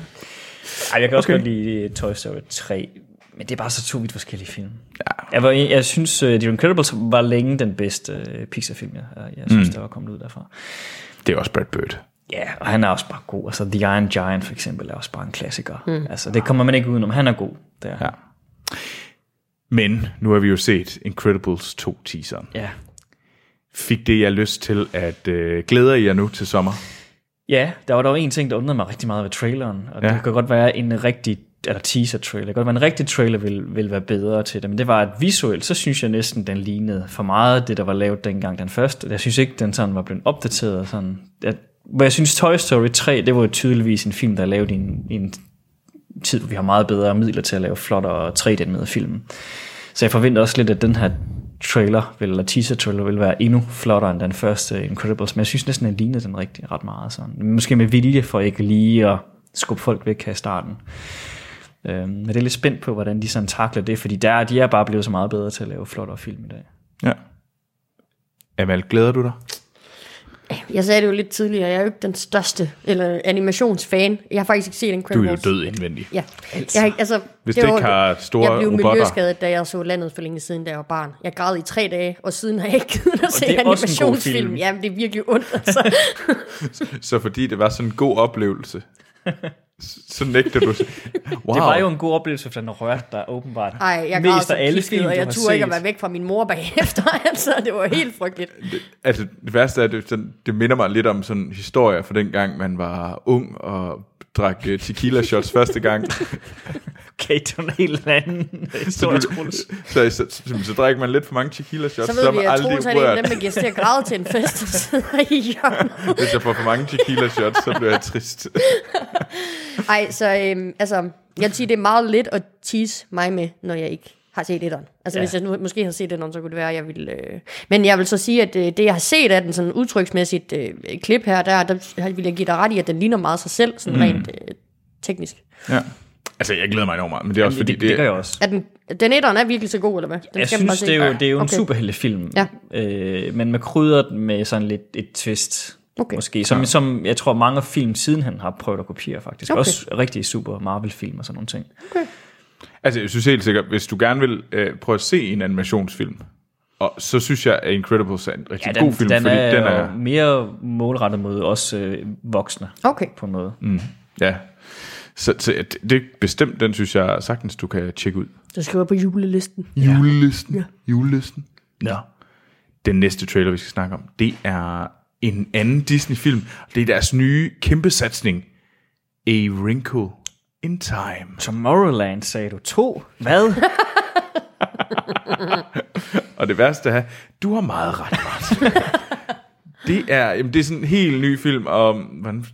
Ej, jeg kan også Okay. godt lide Toy Story 3, men det er bare så to vidt forskellige film. Ja. Jeg, var, jeg synes, uh, The Incredibles var længe den bedste uh, Pixar-film, jeg, jeg synes, mm. der var kommet ud derfra. det er også Brad Bird. Ja, og han er også bare god. Altså, The Iron Giant for eksempel er også bare en klassiker. Mm. Altså, det kommer man ikke udenom. Han er god der. Ja. Men nu har vi jo set Incredibles 2-teaseren. ja. Fik det jeg lyst til at øh, glæder I jer nu til sommer? Ja, der var dog en ting, der undrede mig rigtig meget ved traileren, og Ja. det kan godt være en rigtig, eller teaser-trailer, godt men en rigtig trailer vil, vil være bedre til det, men det var, at visuelt, så synes jeg næsten, den lignede for meget det, der var lavet dengang den første. Jeg synes ikke, den sådan var blevet opdateret. Sådan, Jeg, hvor jeg synes, Toy Story 3, det var jo tydeligvis en film, der er lavet i en, i en tid, hvor vi har meget bedre midler til at lave flottere 3D-med film. Så jeg forventer også lidt, at den her trailer, vil, eller teaser-trailer, vil være endnu flottere end den første Incredibles, men jeg synes næsten, den lignede den rigtig ret meget. Sådan. Måske med vilje for ikke lige at skubbe folk væk her i starten. Øhm, men det er lidt spændt på, hvordan de sådan takler det, fordi der, de er bare blevet så meget bedre til at lave flottere film i dag. Ja. Amal, glæder du dig? Jeg sagde det jo lidt tidligere, jeg er jo ikke den største eller animationsfan. Jeg har faktisk ikke set Du er Incredibles. jo død indvendig. Ja. Jeg har, ikke- altså, Hvis det du var- ikke har store Jeg blev robotter. miljøskadet, da jeg så landet for længe siden, da jeg var barn. Jeg græd i tre dage, og siden har jeg ikke givet at se animationsfilm. film. Jamen, det er virkelig ondt, altså. Så fordi det var sådan en god oplevelse, så nægter du. Wow. Det var jo en god oplevelse, for den rørte dig åbenbart. Ej, jeg græd Mest så af alle film, og jeg turde ikke at være væk fra min mor bagefter. altså, det var helt frygteligt. Altså, det værste er, at det, sådan, det minder mig lidt om sådan en historie fra den gang, man var ung og drak uh, tequila shots første gang. Det var en helt anden historie, Troels. så, så, så, så, så drikker man lidt for mange tequila shots, Så så, ved er vi, aldrig Troels er en af dem, der giver til at græde til en fest, og sidder i hjørnet. Hvis jeg får for mange tequila shots, så bliver jeg trist. Ej, så øhm, altså, jeg vil sige, det er meget let at tease mig med, når jeg ikke har set etteren. Altså, Ja. ja. hvis jeg nu, måske har set etteren, så kunne det være, at jeg ville... Øh... Men jeg vil så sige, at øh, det, jeg har set af den sådan udtryksmæssigt øh, klip her, der, der vil jeg give dig ret i, at den ligner meget sig selv, sådan mm. rent øh, teknisk. Ja. Altså, jeg glæder mig enormt meget, men det er også Jamen, fordi, det, det, det gør jeg også. Er den, Den etteren er virkelig så god, eller hvad? Den Jeg skal synes, det er jo, det er jo en Okay. superheltefilm, Ja. øh, men med krydret med sådan lidt et twist. Okay. Måske, som, som jeg tror mange film sidenhen har prøvet at kopiere faktisk. Okay. Også rigtig super Marvel-film og sådan nogle ting. Altså, jeg synes helt sikkert, hvis du gerne vil øh, prøve at se en animationsfilm, og så synes jeg, at Incredibles er en rigtig Ja, den, god film, den, fordi er den er... mere målrettet mod os øh, voksne Okay. på en måde. Ja. Så, så det, det er bestemt, den synes jeg sagtens, du kan tjekke ud. Så skriver jeg på julelisten. Julelisten. Ja. Julelisten. Nå. Den næste trailer, vi skal snakke om, det er en anden Disney-film. Det er deres nye kæmpe satsning. A Wrinkle in Time. Tomorrowland sagde du to. Hvad? Og det værste er, du har meget ret, Martin. det er, jamen, det er sådan en helt ny film om, hvordan,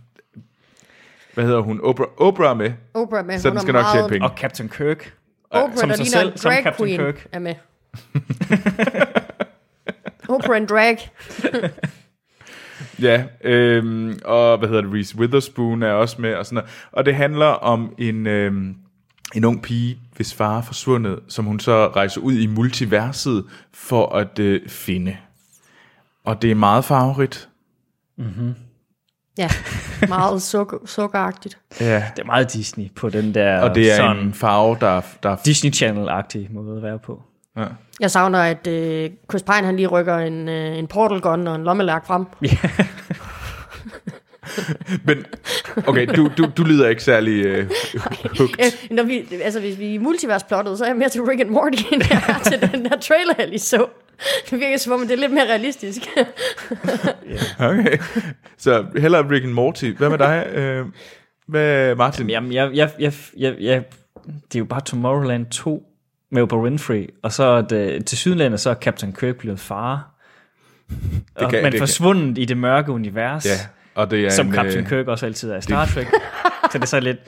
hvad hedder hun? Oprah, Oprah med, Oprah med. så hun den er skal nok tjene penge. Og Captain Kirk. Oprah, som der sig ligner selv, en som drag Captain queen, Kirk. er med. Oprah and drag. Ja, øhm, og hvad hedder det, Reese Witherspoon er også med, og sådan noget. Og det handler om en, øhm, en ung pige, hvis far er forsvundet, som hun så rejser ud i multiverset for at øh, finde. Og det er meget farverigt. Ja, meget sukker, sukkeragtigt. Ja. Det er meget Disney på den der Og det er sådan en farve, der, der Disney Channel-agtig måde at være på. Jeg savner, at øh, Chris Pine han lige rykker en, øh, en portal gun og en lommelærk frem. Men, okay, du, du, du lyder ikke særlig øh, hooked. Øh, når vi, altså, hvis vi er multiversplottet, så er jeg mere til Rick and Morty, end jeg er til den der trailer, jeg lige så. Det virker som om, det er lidt mere realistisk. Okay. Så hellere Rick and Morty. Hvad med dig? Øh, hvad Martin? Jamen, jeg, jeg, jeg, jeg, jeg, det er jo bare Tomorrowland 2 med Oprah Winfrey, og så er det, til Sydlandet, så er Captain Kirk blevet far. og, kan- men det kan- forsvundet i det mørke univers, Ja, og det er som en, Captain øh, Kirk også altid er i Star Trek. så det er så lidt,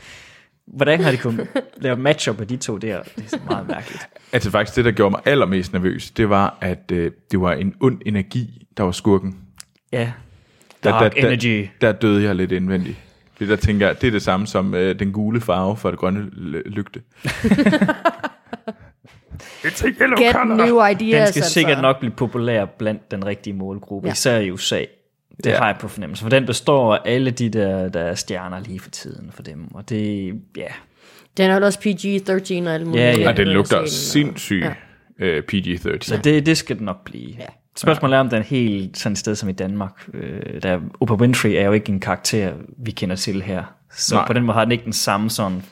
hvordan har de kunnet lave matchup af de to der? Det er så meget mærkeligt. Altså faktisk det, der gjorde mig allermest nervøs, det var, at øh, det var en ond energi, der var skurken. Ja, Der, Dark der, der, Energy. Der døde jeg lidt indvendigt. Det der tænker jeg, det er det samme som øh, den gule farve for det grønne l- lygte. It's a yellow Get color. new Den ideas, skal altså. sikkert nok blive populær blandt den rigtige målgruppe, ja. især i USA. Det Ja. ja. har jeg på fornemmelse, for den består af alle de der, der er stjerner lige for tiden for dem, og det, ja, Den er også PG-13 og alt muligt. Ja, ja. Og den lugter sindssygt Ja. øh, PG-13. så det, det skal den nok blive. Ja. Spørgsmålet er, om den er helt sådan et sted som i Danmark. Øh, der, Oprah Winfrey er jo ikke en karakter, vi kender til her. Så. Nej. på den måde har den ikke den samme sådan...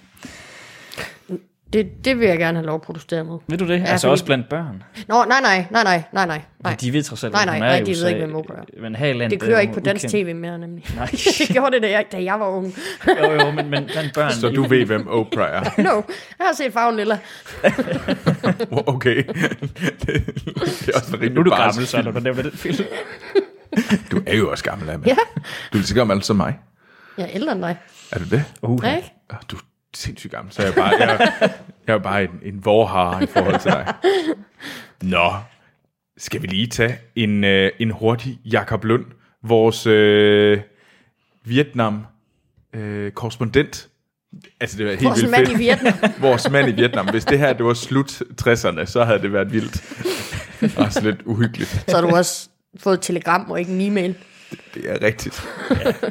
Det, det vil jeg gerne have lov at protestere mod. Ved du det? Ja, altså fordi- også blandt børn. Nå, nej, nej, nej, nej, nej, nej. nej. De ved trods alt, Nej, nej, er nej, de ved ikke, hvem Oprah er. Men her i landet Det kører er ikke på dansk ukendt. tv mere, nemlig. Nej. det gjorde det, da jeg, da jeg var ung. jo, jo, men, men blandt børn... Så du ved, hvem Oprah er. No, jeg har set farven lilla. Okay. det, er også en rimelig Nu er du barsk gammel, så når du nævner den film. Du er jo også gammel, Emma. Ja. Du er lige så gammel som mig. Jeg er ældre end dig. Er du det? Uh, Ja, ikke? Oh, du sindssygt gammel, så jeg er bare, jeg, jeg er bare en, en vorhar i forhold til dig. Nå, skal vi lige tage en, øh, en hurtig Jakob Lund, vores øh, Vietnam øh, korrespondent. Altså, det var helt Vores vildt mand fedt. i Vietnam. Vores mand i Vietnam. Hvis det her det var slut 60'erne, så havde det været vildt. Også lidt uhyggeligt. Så har du også fået et telegram og ikke en e-mail. Det er rigtigt.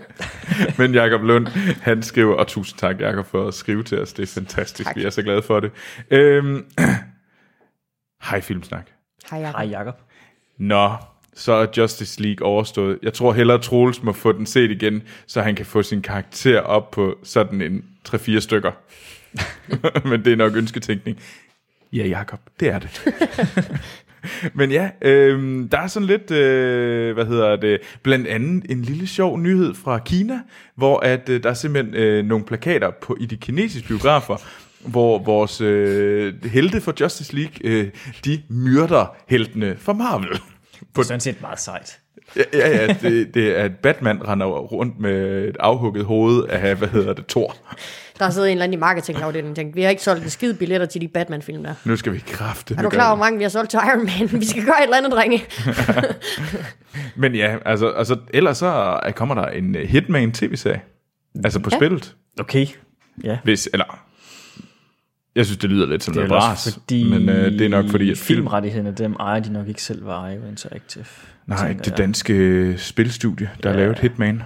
Men Jakob Lund, han skriver, og tusind tak Jakob for at skrive til os, det er fantastisk, Tak. vi er så glade for det. Øhm, Hej Filmsnak. Hej, Jacob. Hej Jacob. Nå, så er Justice League overstået. Jeg tror hellere Troels må få den set igen, så han kan få sin karakter op på sådan en 3-4 stykker. Men det er nok ønsketænkning. Ja, Jakob, det er det. Men ja, øh, der er sådan lidt, øh, hvad hedder det, blandt andet en lille sjov nyhed fra Kina, hvor at øh, der er simpelthen øh, nogle plakater på i de kinesiske biografer, hvor vores øh, helte for Justice League, øh, de myrder heltene for Marvel. Det er sådan set meget sejt. Ja, ja, ja det, det er, at Batman render rundt med et afhugget hoved af, hvad hedder det, Thor. Der har siddet en eller anden i marketingafdelingen og tænkt, vi har ikke solgt en skide billetter til de Batman-film der. Nu skal vi kræfte. Er du klar over, hvor mange vi har solgt til Iron Man? Vi skal gøre et eller andet, drenge. Men ja, altså, altså ellers så øh, kommer der en øh, Hitman tv-serie. Altså på ja. spillet. Okay. Ja. Hvis, eller Jeg synes, det lyder lidt som Det er noget bras, fordi, men øh, det er nok fordi, at film... filmrettighederne, dem ejer de nok ikke selv ved IO Interactive. Nej, tænker det jeg. danske spilstudie, der har Ja. lavet Hitman.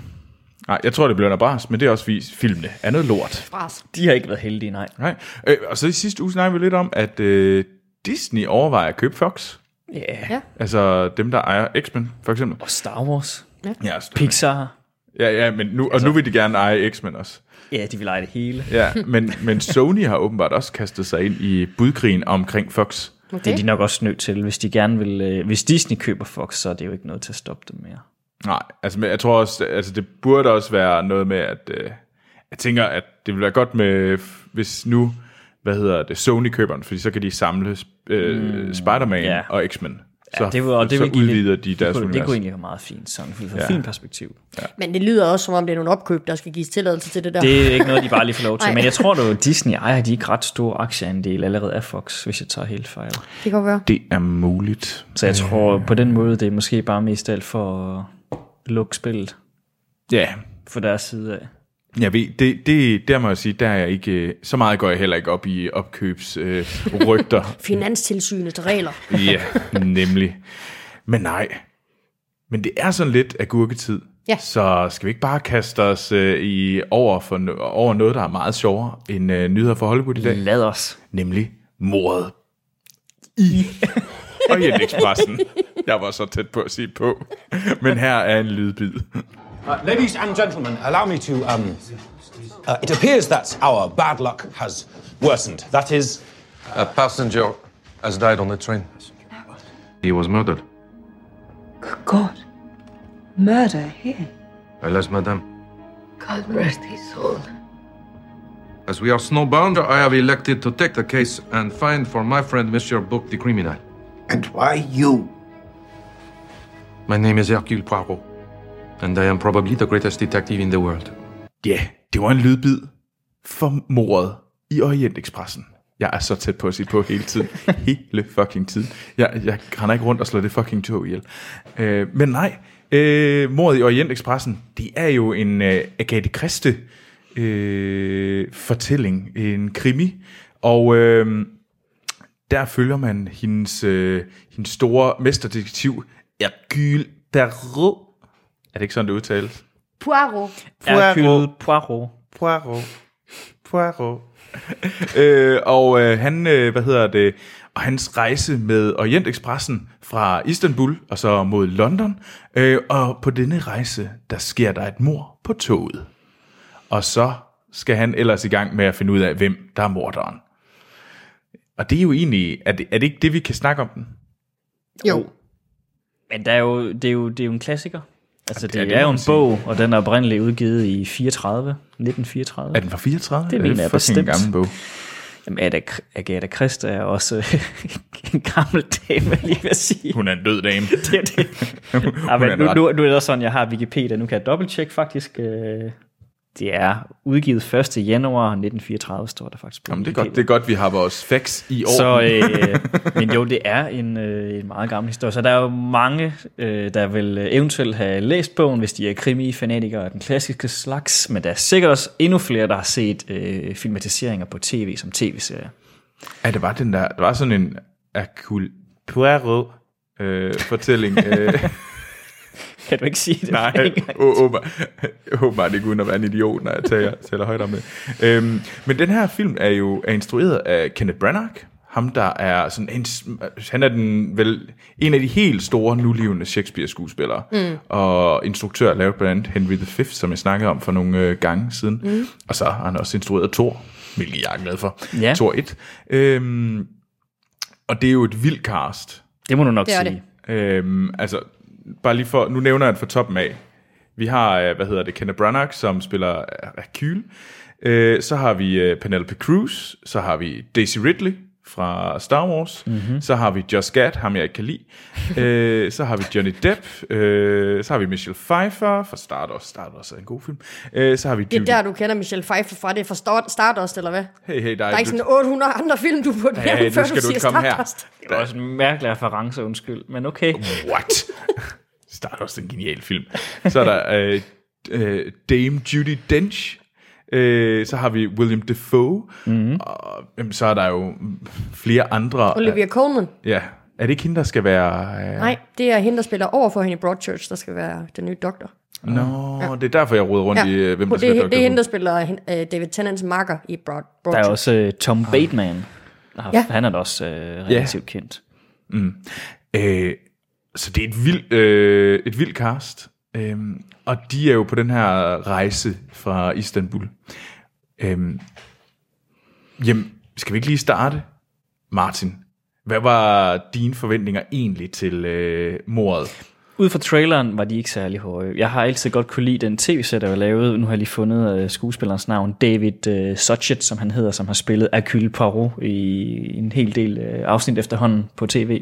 Nej, jeg tror, det bliver noget bras, men det er også vist filmene er noget lort. Bras. De har ikke været heldige, nej. Nej. Øh, og så i sidste uge snakkede vi lidt om, at øh, Disney overvejer at købe Fox. Ja. Yeah. Ja. Altså dem, der ejer X-Men, for eksempel. Og Star Wars. Ja, altså, Pixar. ja, ja men nu, og nu vil de gerne eje X-Men også. Ja, de vil eje det hele. Ja, men, men Sony har åbenbart også kastet sig ind i budkrigen omkring Fox. Det er Okay. de nok også nødt til. Hvis de gerne vil, øh, hvis Disney køber Fox, så er det jo ikke noget til at stoppe dem mere. Nej, altså men jeg tror også, altså det burde også være noget med, at øh, jeg tænker, at det ville være godt med, hvis nu, hvad hedder det, Sony køber den, fordi så kan de samle øh, mm, Spider-Man ja. og X-Men. Så, Ja, det vil, og det så vil give udvider lidt, de deres det, det kunne egentlig være meget fint, sådan fra Ja. ja. film perspektiv. Men det lyder også, som om det er nogle opkøb, der skal gives tilladelse til det der. Det er ikke noget, de bare lige får lov til. Men jeg tror du, Disney ejer de ikke ret stor aktieandel allerede af Fox, hvis jeg tager helt fejl. Det kan være. Det er muligt. Så jeg tror på den måde, det er måske bare mest alt for lukke spillet Ja, for deres side af. jeg ved, det, det, der må jeg sige, der er jeg ikke, øh, så meget går jeg heller ikke op i opkøbs øh, rygter. Finanstilsynets regler. ja, nemlig. Men nej. Men det er sådan lidt agurketid. Ja. Så skal vi ikke bare kaste os øh, i over, for, over noget, der er meget sjovere end øh, nyheder for Hollywood i dag? Lad os. Nemlig mordet i Orientexpressen. Jeg var så tæt på at sige på. Men her er en lydbid. Uh, ladies and gentlemen, allow me to. Um, uh, it appears that our bad luck has worsened. That is, A passenger has died on the train. He was murdered. Good God. Murder here. Alas, madame. God rest his soul. As we are snowbound, I have elected to take the case and find for my friend Monsieur Book the criminal. And why you? My name is Hercule Poirot, and I am probably the greatest detective in the world. Ja, det var en lydbid for mordet i Orientexpressen. Jeg er så tæt på at sige på hele tiden. Hele fucking tiden. Jeg, jeg render ikke rundt og slår det fucking tog ihjel. Øh, men nej, øh, mordet i Orientexpressen, det er jo en øh, Agathe Christie øh, fortælling, en krimi. Og øh, der følger man hendes, øh, hendes store mesterdetektiv, Hercule Poirot. Er det ikke sådan, det udtales? Poirot. Hercule Poirot. Poirot. Poirot. øh, og øh, han, øh, hvad hedder det, og hans rejse med Orientexpressen fra Istanbul og så mod London. Øh, og på denne rejse, der sker der et mor på toget. Og så skal han ellers i gang med at finde ud af, hvem der er morderen. Og det er jo egentlig, er det, er det ikke det, vi kan snakke om den? Jo. Men der er jo, det, er jo, det er jo en klassiker. Altså, det, det det er jo en sige. bog, og den er oprindeligt udgivet i 34, 1934. Er den fra 34? Det mener jeg er fucking bestemt. en gammel bog. Jamen, Agatha, Agatha Christie er også en gammel dame, lige vil jeg sige. Hun er en død dame. det er det. er men en nu, nu, nu er det sådan, jeg har Wikipedia, nu kan jeg dobbelttjekke faktisk. øh, Det er udgivet 1. januar 1934, står der faktisk på Jamen, det er godt, det er godt, vi har vores facts i orden. Så, øh, men jo, det er en, øh, en meget gammel historie. Så der er jo mange, øh, der vil øh, eventuelt have læst bogen, hvis de er krimi-fanatikere af den klassiske slags. Men der er sikkert også endnu flere, der har set øh, filmatiseringer på tv som tv-serier. Ja, det var den der, der var sådan en Hercule Poirot øh, fortælling. Øh, Kan du ikke sige det? nej, åbenbart- ikke uden at være en idiot, når jeg taler, taler højt om det. Øhm, men den her film er jo er instrueret af Kenneth Branagh, ham der er sådan en, han er den vel en af de helt store nulevende Shakespeare-skuespillere mm. og instruktør lavet blandt andet Henry V, som jeg snakkede om for nogle øh, gange siden. Mm. Og så har han også instrueret Thor, hvilket jeg er glad for. Ja. Thor 1. Øhm, og det er jo et vildt cast. Det må du nok Det sige. det. Øhm, altså, bare lige for, nu nævner jeg det fra toppen af. Vi har, øh, hvad hedder det, Kenneth Branagh, som spiller Hercule. Øh, så har vi øh, Penelope Cruz, så har vi Daisy Ridley fra Star Wars, mm-hmm. så har vi Josh Gad, ham jeg ikke kan lide, øh, så har vi Johnny Depp, øh, så har vi Michelle Pfeiffer fra Stardust, Stardust er en god film, øh, så har vi Det er Judy, der, du kender Michelle Pfeiffer fra. Det er fra Star- Stardust, eller hvad? hey, hey, Der er ikke sådan 800 andre film, du burde Ja, nævne, nu før skal du du siger komme her. Stardust. Det var også en mærkelig reference, undskyld. Men okay. What? Stardust er en genial film. Så er der øh, øh, Dame Judy Dench, Øh, så har vi William Defoe. Mhm. Mm. Og jamen, så er der jo flere andre. Olivia Colman. Ja. Er det ikke hende, der skal være... Øh... Nej, det er hende, der spiller over for hende i Broadchurch, der skal være den nye doktor. Nå, ja. det er derfor, jeg roder rundt ja. i, øh, hvem der det, skal være er- det er hende, der spiller øh, David Tennants makker i Broad, Der er Broadchurch. også øh, Tom Bateman. Der har, Ja. Han er da også øh, relativt kendt. Øh, så det er et vildt, øh, et vildt cast. Øhm, og de er jo på den her rejse fra Istanbul. Øhm, jamen, skal vi ikke lige starte? Martin, hvad var dine forventninger egentlig til øh, mordet? Ud fra traileren var de ikke særlig høje. Jeg har altid godt kunne lide den tv-serie, der var lavet. Nu har jeg lige fundet øh, skuespillerens navn. David øh, Suchet, som han hedder, som har spillet Hercule Poirot i en hel del øh, afsnit efterhånden på tv.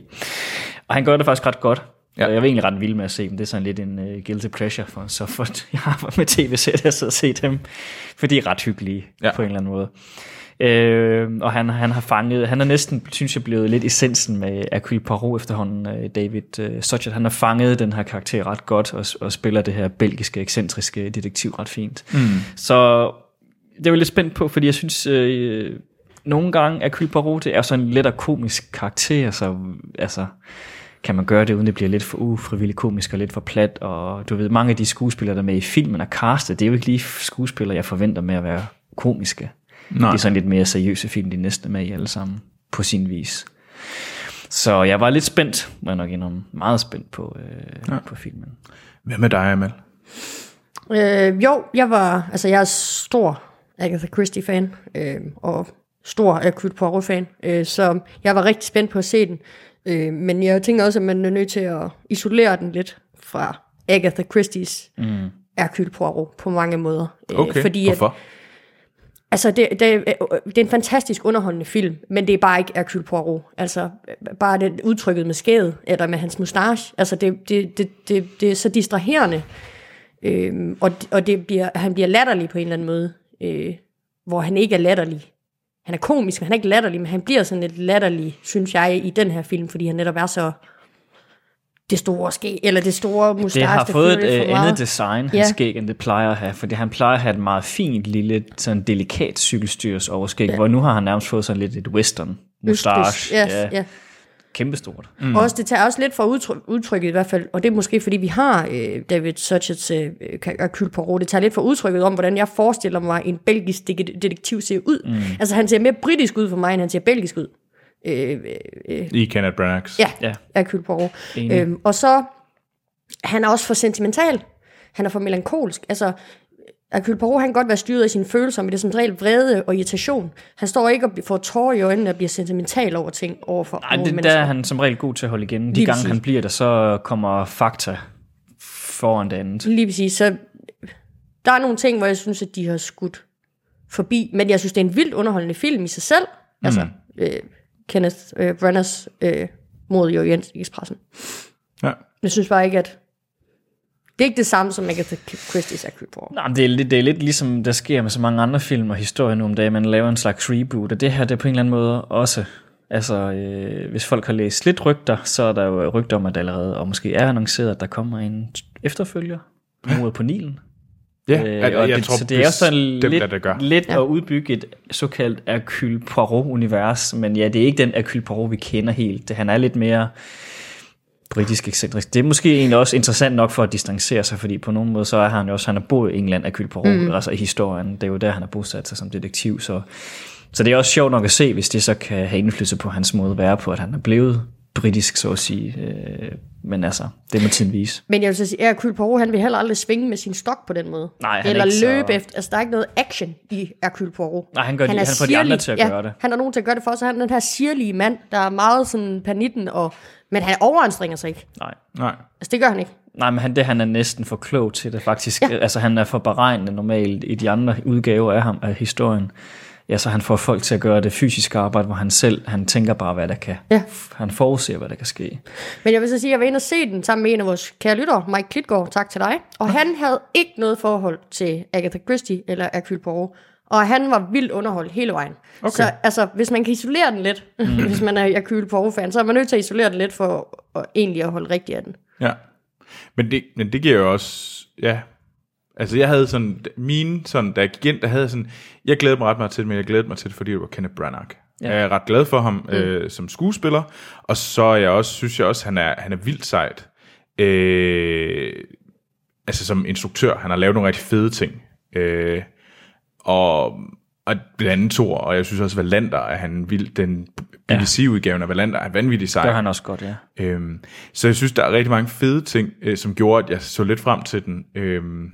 Og han gør det faktisk ret godt. Ja. Jeg var egentlig ret vild med at se dem. Det er sådan lidt en uh, guilty pleasure for, så for jeg har med tv-serier så at se dem, for de er ret hyggelige Ja. på en eller anden måde. Øh, og han, han har fanget, han er næsten, synes jeg, blevet lidt essensen med Hercule Poirot efterhånden, øh, David øh, Suchet. Han har fanget den her karakter ret godt, og, og spiller det her belgiske, ekscentriske detektiv ret fint. Mm. Så det er jeg lidt spændt på, fordi jeg synes, øh, nogle gange Hercule Poirot, det er sådan en lidt komisk karakter, så altså, kan man gøre det, uden det bliver lidt for ufrivilligt komisk og lidt for plat, og du ved, mange af de skuespillere, der er med i filmen er castet, det er jo ikke lige skuespillere, jeg forventer med at være komiske. Nej. Det er sådan lidt mere seriøse film, de næste med i alle sammen, på sin vis. Så jeg var lidt spændt, må jeg nok indrømme, meget spændt på, øh, ja. på filmen. Hvad med dig, Amal? Øh, jo, jeg var, altså jeg er stor Agatha Christie-fan, øh, og stor Hercule Poirot-fan, øh, så jeg var rigtig spændt på at se den. Øh, men jeg tænker også, at man er nødt til at isolere den lidt fra Agatha Christie's mm. Hercule Poirot på mange måder. Øh, Okay, fordi hvorfor? At, altså, det, det, det er en fantastisk underholdende film, men det er bare ikke Hercule Poirot. Altså, bare det udtrykket med skædet, eller med hans mustache. Altså, det, det, det, det, det er så distraherende. Øhm, og og det bliver, han bliver latterlig på en eller anden måde, øh, hvor han ikke er latterlig. Han er komisk, men han er ikke latterlig, men han bliver sådan lidt latterlig, synes jeg, i den her film, fordi han netop er så det store skæg, eller det store mustache. Det har fået et øh, andet design, hans Ja. skæg, end det plejer at have, fordi han plejer at have et meget fint, lille, sådan delikat cykelstyrs overskæg, ja. hvor nu har han nærmest fået sådan lidt et western mustache. Østers, yes, ja. ja. Kæmpestort. Mm. Også, det tager også lidt fra udtryk, udtrykket i hvert fald, og det er måske fordi vi har øh, David Suchets øh, Hercule Poirot, det tager lidt fra udtrykket om, hvordan jeg forestiller mig en belgisk de- detektiv ser ud. Mm. Altså han ser mere britisk ud for mig, end han ser belgisk ud. Øh, øh, øh, I Kenneth Branagh. Ja, Ja. ja. Hercule Poirot. Enig. Øhm, og så, han er også for sentimental. Han er for melankolsk. Altså, Hercule Poirot, han kan godt være styret af sine følelser, men det er som regel vrede og irritation. Han står ikke og får tårer i øjnene og bliver sentimental over ting over for Nej, det, der mennesker. er han som regel god til at holde igen. De Lige gange præcis. han bliver der, så kommer fakta foran det andet. Lige præcis. Så der er nogle ting, hvor jeg synes, at de har skudt forbi. Men jeg synes, det er en vildt underholdende film i sig selv. Mm. Altså, øh, Kenneth øh, Branaghs øh, mod i Orient Expressen. Ja. Jeg synes bare ikke, at... Det er ikke det samme som Agatha Christie's Poirot. Nej, men det er, lidt, det er lidt ligesom, der sker med så mange andre film og historier nu om dagen, man laver en slags reboot, og det her, det er på en eller anden måde også, altså, øh, hvis folk har læst lidt rygter, så er der jo rygter om, at der allerede, og måske er annonceret, at der kommer en efterfølger, mordet på Nilen. Ja, Øh, jeg, og jeg det, tror så det er også sådan lidt, det gør. lidt ja. at udbygge et såkaldt Hercule Poirot-univers, men ja, det er ikke den Hercule Poirot, vi kender helt. Det, han er lidt mere britisk ekscentrisk. Det er måske egentlig også interessant nok for at distancere sig, fordi på nogen måde så er han jo også, han har boet i England, Hercule Poirot, mm. altså i historien. Det er jo der, han har bosat sig som detektiv, så, så det er også sjovt nok at se, hvis det så kan have indflydelse på hans måde at være på, at han er blevet britisk, så at sige. Øh, men altså, det må tiden vise. Men jeg vil så sige, at Hercule Poirot, han vil heller aldrig svinge med sin stok på den måde. Nej, han er Eller ikke så- løbe efter. Altså, der er ikke noget action i Hercule Poirot. Nej, han gør de- er han får de andre til at ja, gøre det. Han er nogen til at gøre det for, så han er den her sirlige mand, der er meget sådan panitten, og, men han overanstrenger sig ikke. Nej. Nej. Altså, det gør han ikke. Nej, men han, det, han er næsten for klog til det faktisk. Ja. Altså han er for beregnende normalt i de andre udgaver af ham af historien. Ja, så han får folk til at gøre det fysiske arbejde, hvor han selv, han tænker bare, hvad der kan. Ja. Han forudser, hvad der kan ske. Men jeg vil så sige, at jeg var inde og se den sammen med en af vores kære lyttere, Mike Klitgaard, tak til dig. Og han havde ikke noget forhold til Agatha Christie eller Hercule Poirot. Og han var vildt underholdt hele vejen. Okay. Så altså, hvis man kan isolere den lidt, mm. hvis man er Hercule Poirot-fan, så er man nødt til at isolere den lidt for at, egentlig at holde rigtig af den. Ja. Men det, men det giver jo også, ja, Altså jeg havde sådan, mine sådan, da jeg gik ind, der havde sådan, jeg glædede mig ret meget til det, men jeg glædede mig til det, fordi det var Kenneth Branagh. Ja. Jeg er ret glad for ham mm. øh, som skuespiller, og så er jeg også, synes jeg også, han er, han er vildt sejt. Øh, altså som instruktør, han har lavet nogle rigtig fede ting. Øh, og, og blandt andet Thor, og jeg synes også, Valander er han vild, den BBC-udgaven af Valander er vanvittig sej. Gør han også godt, ja. Øhm, så jeg synes, der er rigtig mange fede ting, øh, som gjorde, at jeg så lidt frem til den. Øhm,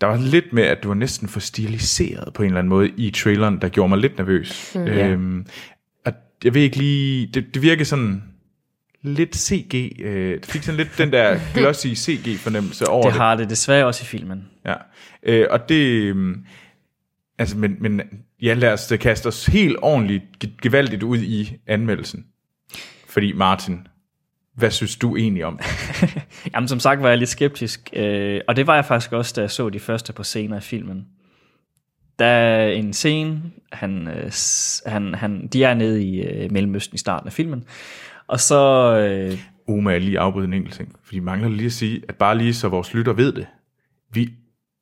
der var lidt med, at du var næsten for stiliseret på en eller anden måde i traileren, der gjorde mig lidt nervøs. Mm, øhm, og jeg ved ikke lige, det, det virker sådan lidt CG, øh, det fik sådan lidt den der glossy CG-fornemmelse over Det det. har det desværre også i filmen. Ja. Øh, og det, øhm, altså, men, men ja, lad os kaste os helt ordentligt, ge- gevaldigt ud i anmeldelsen. Fordi Martin, hvad synes du egentlig om det? Jamen, som sagt var jeg lidt skeptisk, øh, og det var jeg faktisk også, da jeg så de første på scener i filmen. Der er en scene, han, øh, han, han, de er nede i øh, Mellemøsten i starten af filmen, og så... Øh, Uh, må jeg lige afbryde en enkelt ting? Fordi mangler lige at sige, at bare lige så vores lytter ved det, vi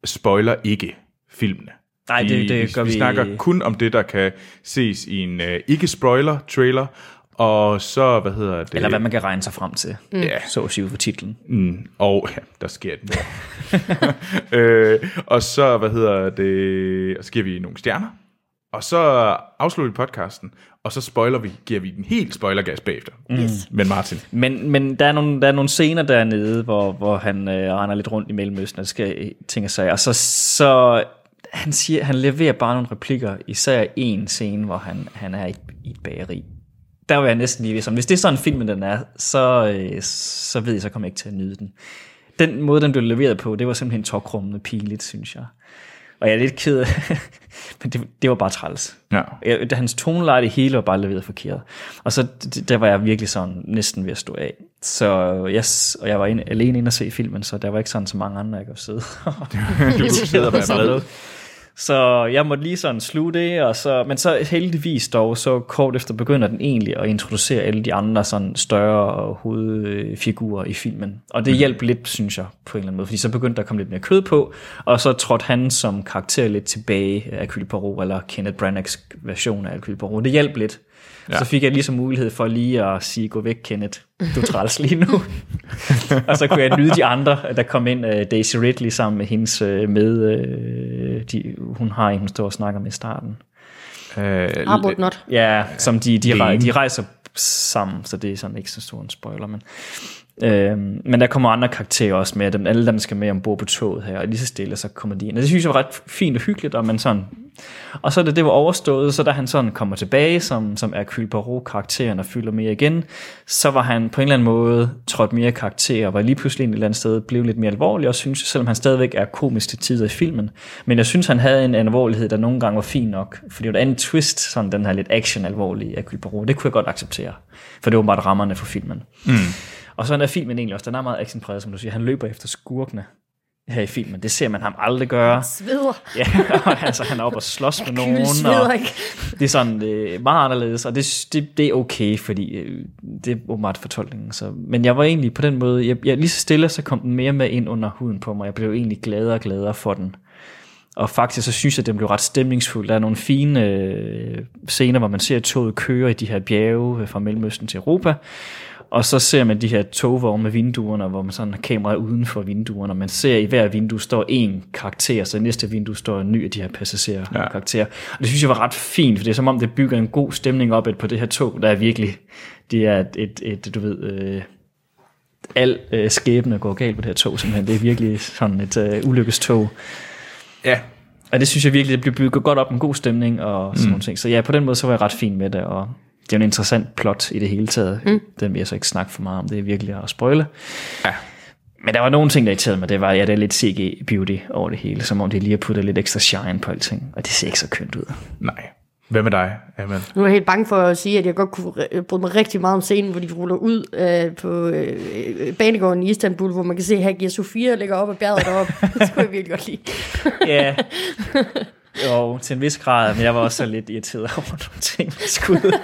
spoiler ikke filmene. Nej, det- vi, det gør vi. vi- snakker kun om det, der kan ses i en uh, ikke-spoiler-trailer, og så, hvad hedder det? eller hvad man kan regne sig frem til, mm. Ja. så at sige for titlen. Mm, og ja, der sker mord. øh, og så, hvad hedder det, og så giver vi nogle stjerner, og så afslutter vi podcasten, og så spoiler vi, giver vi den helt spoilergas bagefter. Yes. Men Martin, Men, men der, er nogle, der er nogle scener dernede, hvor, hvor han øh, render lidt rundt i Mellemøsten, og skal ting og sager. Og så, så han, siger, han leverer bare nogle replikker, især en scene, hvor han, han er i, i et bageri. Der var jeg næsten lige ved, som, hvis det er sådan filmen den er, så, øh, så ved jeg, så kommer jeg ikke til at nyde den. Den måde, den blev leveret på, det var simpelthen tokrummende pinligt, synes jeg. Og jeg er lidt ked af, men det, det var bare træls. Ja. Jeg, hans toneleje, det hele var bare leveret forkert. Og så der var jeg virkelig sådan næsten ved at stå af. Så jeg, s- og jeg var inde, alene inde og se filmen, så der var ikke sådan så mange andre, jeg kunne sidde. du sidder vred. noget. Så jeg måtte lige sådan sluge det, og så, men så heldigvis dog, så kort efter begynder den egentlig at introducere alle de andre sådan større hovedfigurer i filmen. Og det hjalp lidt, synes jeg, på en eller anden måde, fordi så begyndte der at komme lidt mere kød på, og så trådte han som karakter lidt tilbage af Hercule Poirot, eller Kenneth Branaghs version af Hercule Poirot. Det hjalp lidt. Ja. Så fik jeg ligesom mulighed for lige at sige, gå væk Kenneth, du er træls lige nu. og så kunne jeg nyde de andre, der kom ind, uh, Daisy Ridley sammen med hendes uh, med, uh, de, hun har en, hun står og snakker med i starten. Øh, Arbut not. Ja, som de, de, rej, de rejser sammen, så det er sådan ikke så stor en spoiler, men Øh, men der kommer andre karakterer også med, dem, alle dem skal med ombord på toget her, og lige så stille, så kommer de ind. Og det synes jeg var ret fint og hyggeligt, og man sådan... Og så da det var overstået, så da han sådan kommer tilbage, som, som er Poirot-karakteren og fylder mere igen, så var han på en eller anden måde trådt mere karakter, og var lige pludselig et eller andet sted blevet lidt mere alvorlig, og synes, selvom han stadigvæk er komisk til tider i filmen. Men jeg synes, han havde en alvorlighed, der nogle gange var fin nok, for det var et andet twist, sådan den her lidt action-alvorlige af Poirot. Det kunne jeg godt acceptere, for det var bare rammerne for filmen. Mm. Og sådan er filmen egentlig også. Den er meget actionpræget, som du siger. Han løber efter skurkene her i filmen. Det ser man ham aldrig gøre. Sveder. Ja, og altså, han er oppe og slås med nogen. Og det er sådan øh, meget anderledes, og det, det, det er okay, fordi øh, det er åbenbart fortolkningen. Så. Men jeg var egentlig på den måde, jeg, jeg, lige så stille, så kom den mere med ind under huden på mig. Jeg blev egentlig gladere og gladere for den. Og faktisk så synes jeg, at den blev ret stemningsfuld. Der er nogle fine øh, scener, hvor man ser toget køre i de her bjerge øh, fra Mellemøsten til Europa. Og så ser man de her togvogne med vinduerne, hvor man sådan har kameraet uden for vinduerne, og man ser i hver vindue står en karakter, så i næste vindue står en ny af de her passagerer ja. karakterer. Og det synes jeg var ret fint, for det er som om, det bygger en god stemning op på det her tog, der er virkelig, det er et, et, et du ved, øh, al øh, skæbne går galt på det her tog, simpelthen. Det er virkelig sådan et øh, ulykkestog. Ja, Og det synes jeg virkelig, det bliver bygget godt op, en god stemning og sådan mm. nogle ting. Så ja, på den måde, så var jeg ret fin med det, og det er jo en interessant plot i det hele taget. Mm. Den vil jeg så ikke snakke for meget om, det er virkelig at spoile. Ja. Men der var nogle ting, der irriterede mig, det var, ja, det er lidt CG-beauty over det hele, som om de lige har puttet lidt ekstra shine på alting, og det ser ikke så kønt ud. nej. Hvad med dig, Amal? Nu er jeg helt bange for at sige, at jeg godt kunne bryde mig rigtig meget om scenen, hvor de ruller ud øh, på øh, banegården i Istanbul, hvor man kan se, at Hagia Sofia ligger op ad bjerget deroppe. det skulle jeg virkelig godt lide. Ja, jo, til en vis grad, men jeg var også så lidt irriteret over nogle ting med skud.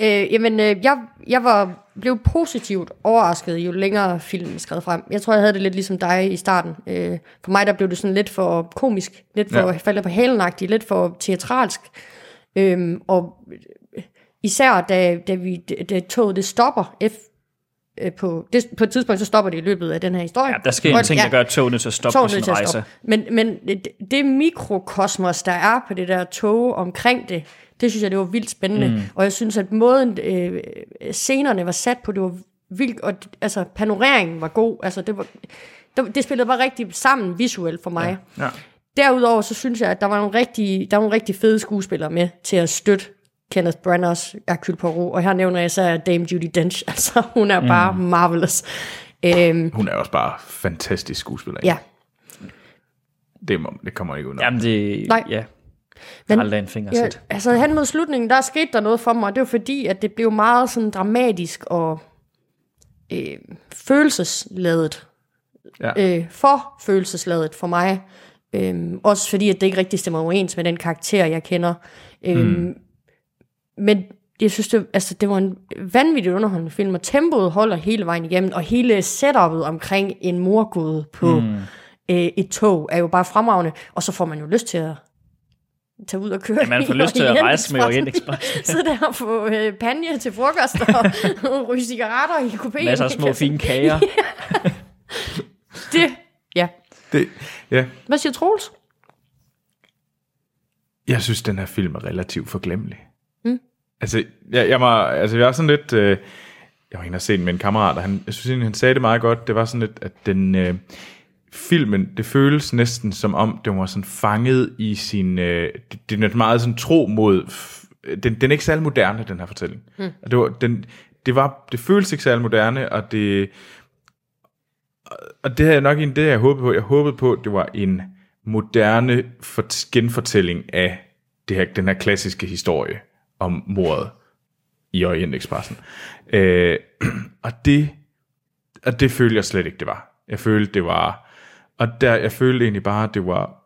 Øh, jamen, øh, jeg, jeg var, blev positivt overrasket, jo længere filmen skred frem. Jeg tror, jeg havde det lidt ligesom dig i starten. Øh, for mig, der blev det sådan lidt for komisk, lidt for Ja. faldet på halenagtigt, lidt for teatralsk. Øhm, og især da, da, vi, da toget det stopper, F, øh, på, det, på et tidspunkt, så stopper det i løbet af den her historie. Ja, der sker en ting, der gør togene til at stoppe på sin rejse. stoppe. Men, men det, det mikrokosmos, der er på det der tog omkring det, det synes jeg, det var vildt spændende. Mm. Og jeg synes, at måden øh, scenerne var sat på, det var vildt, og altså panoreringen var god. Altså, det, var, det, det spillede bare rigtig sammen visuelt for mig. Ja. Derudover så synes jeg, at der var nogle rigtig, der var nogle rigtig fede skuespillere med til at støtte Kenneth Branaghs Hercule Poirot. Og her nævner jeg så Dame Judi Dench. Altså, hun er bare Mm. marvelous. Øhm, Hun er også bare fantastisk skuespiller. ja. Det, må, det kommer ikke ud Jamen det, Nej. ja. Men- aldrig en finger Ja, altså hen mod slutningen, der skete der noget for mig, og det var fordi, at det blev meget sådan dramatisk og øh, følelsesladet. Ja. Øh, for følelsesladet for mig. Øhm, også fordi, at det ikke rigtig stemmer overens med den karakter, jeg kender. Øhm, Mm. Men jeg synes, det, altså, det var en vanvittigt underholdende film, og tempoet holder hele vejen igennem, og hele setupet omkring en morgåde på Mm. øh, et tog er jo bare fremragende, og så får man jo lyst til at tage ud og køre. Ja, man får lyst til at rejse med Orientekspressen. Orientekspressen. Sidde der og få øh, panje til frokost og ryge cigaretter i kopien. Masser af små fine kager. Det, ja. Det, ja. Hvad siger Troels? Jeg synes, den her film er relativt forglemmelig. Altså, jeg, jeg, var, altså, jeg var sådan lidt... Øh, jeg var inde og se den med en kammerat, og han, jeg synes egentlig, han sagde det meget godt. Det var sådan lidt, at den... Øh, filmen, det føles næsten som om, den var sådan fanget i sin... Øh, det, det er meget sådan tro mod... Den, den er ikke særlig moderne, den her fortælling. Mm. Og det, var, den, det, var, det føles ikke særlig moderne, og det... Og det jeg nok egentlig det, jeg håbede på. Jeg håbede på, at det var en moderne for, genfortælling af det her, den her klassiske historie om mordet i Orientekspressen. Øh, og det og det følte jeg slet ikke, det var. Jeg følte, det var... Og der, jeg følte egentlig bare, det var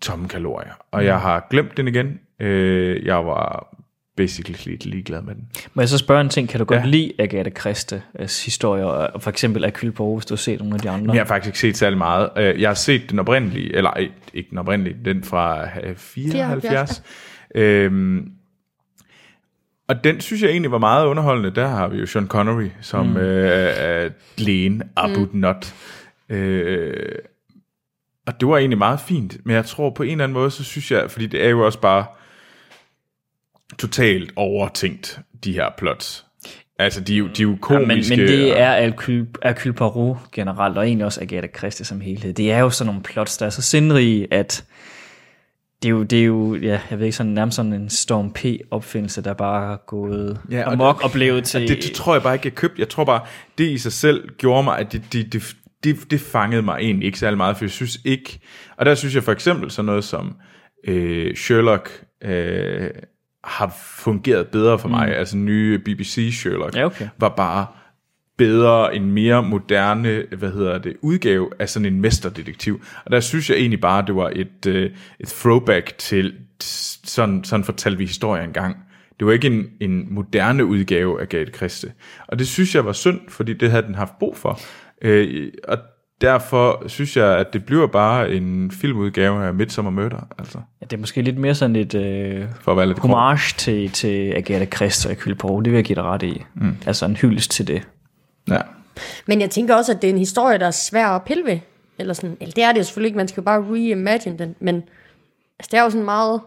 tomme kalorier. Og jeg har glemt den igen. Øh, jeg var basically lidt ligeglad med den. Må jeg så spørge en ting? Kan du godt Ja. lide Agatha Christies historier, og for eksempel Hercule Poirot, hvis du har set nogle af de andre? Jeg har faktisk ikke set særlig meget. Øh, Jeg har set den oprindelige, eller ikke den oprindelige, den fra øh, 74. 74, Øhm, og den synes jeg egentlig var meget underholdende. Der har vi jo Sean Connery som mm. øh, er lægen Abu mm. Not. Øh, og det var egentlig meget fint. Men jeg tror på en eller anden måde, så synes jeg, fordi det er jo også bare totalt overtænkt, de her plots. Altså, de er jo, de er jo Ja, men, komiske. men det er Hercule, Hercule Poirot generelt, og egentlig også Agatha Christie som helhed. Det er jo sådan nogle plots, der er så sindrige, at det er jo, det er jo ja, jeg ved ikke, sådan, nærmest sådan en Storm P-opfindelse, der bare er gået Ja, og amok det- og blevet til... Det, det tror jeg bare ikke, jeg købte. Jeg tror bare, det i sig selv gjorde mig, at det, det, det, det, det fangede mig egentlig ikke særlig meget, for jeg synes ikke... Og der synes jeg for eksempel sådan noget som øh, Sherlock øh, har fungeret bedre for mig. Mm. Altså nye BBC Sherlock Ja, okay. var bare bedre, en mere moderne, hvad hedder det, udgave af sådan en mesterdetektiv. Og der synes jeg egentlig bare, det var et, øh, et throwback til, sådan, sådan fortalte vi historier engang. Det var ikke en, en moderne udgave af Gate Christe. Og det synes jeg var synd, fordi det havde den haft brug for. Øh, og derfor synes jeg, at det bliver bare en filmudgave af Midsommer Murder. Altså, Ja, det er måske lidt mere sådan et øh, for at være lidt homage til, til Agatha Christie og Hercule Poirot. Det vil jeg give dig ret i. Mm. Altså en hyldest til det. Ja. Men jeg tænker også, at det er en historie, der er svær at pille ved. Eller sådan, eller det er det jo selvfølgelig ikke, man skal jo bare reimagine den, men altså, det er jo sådan meget...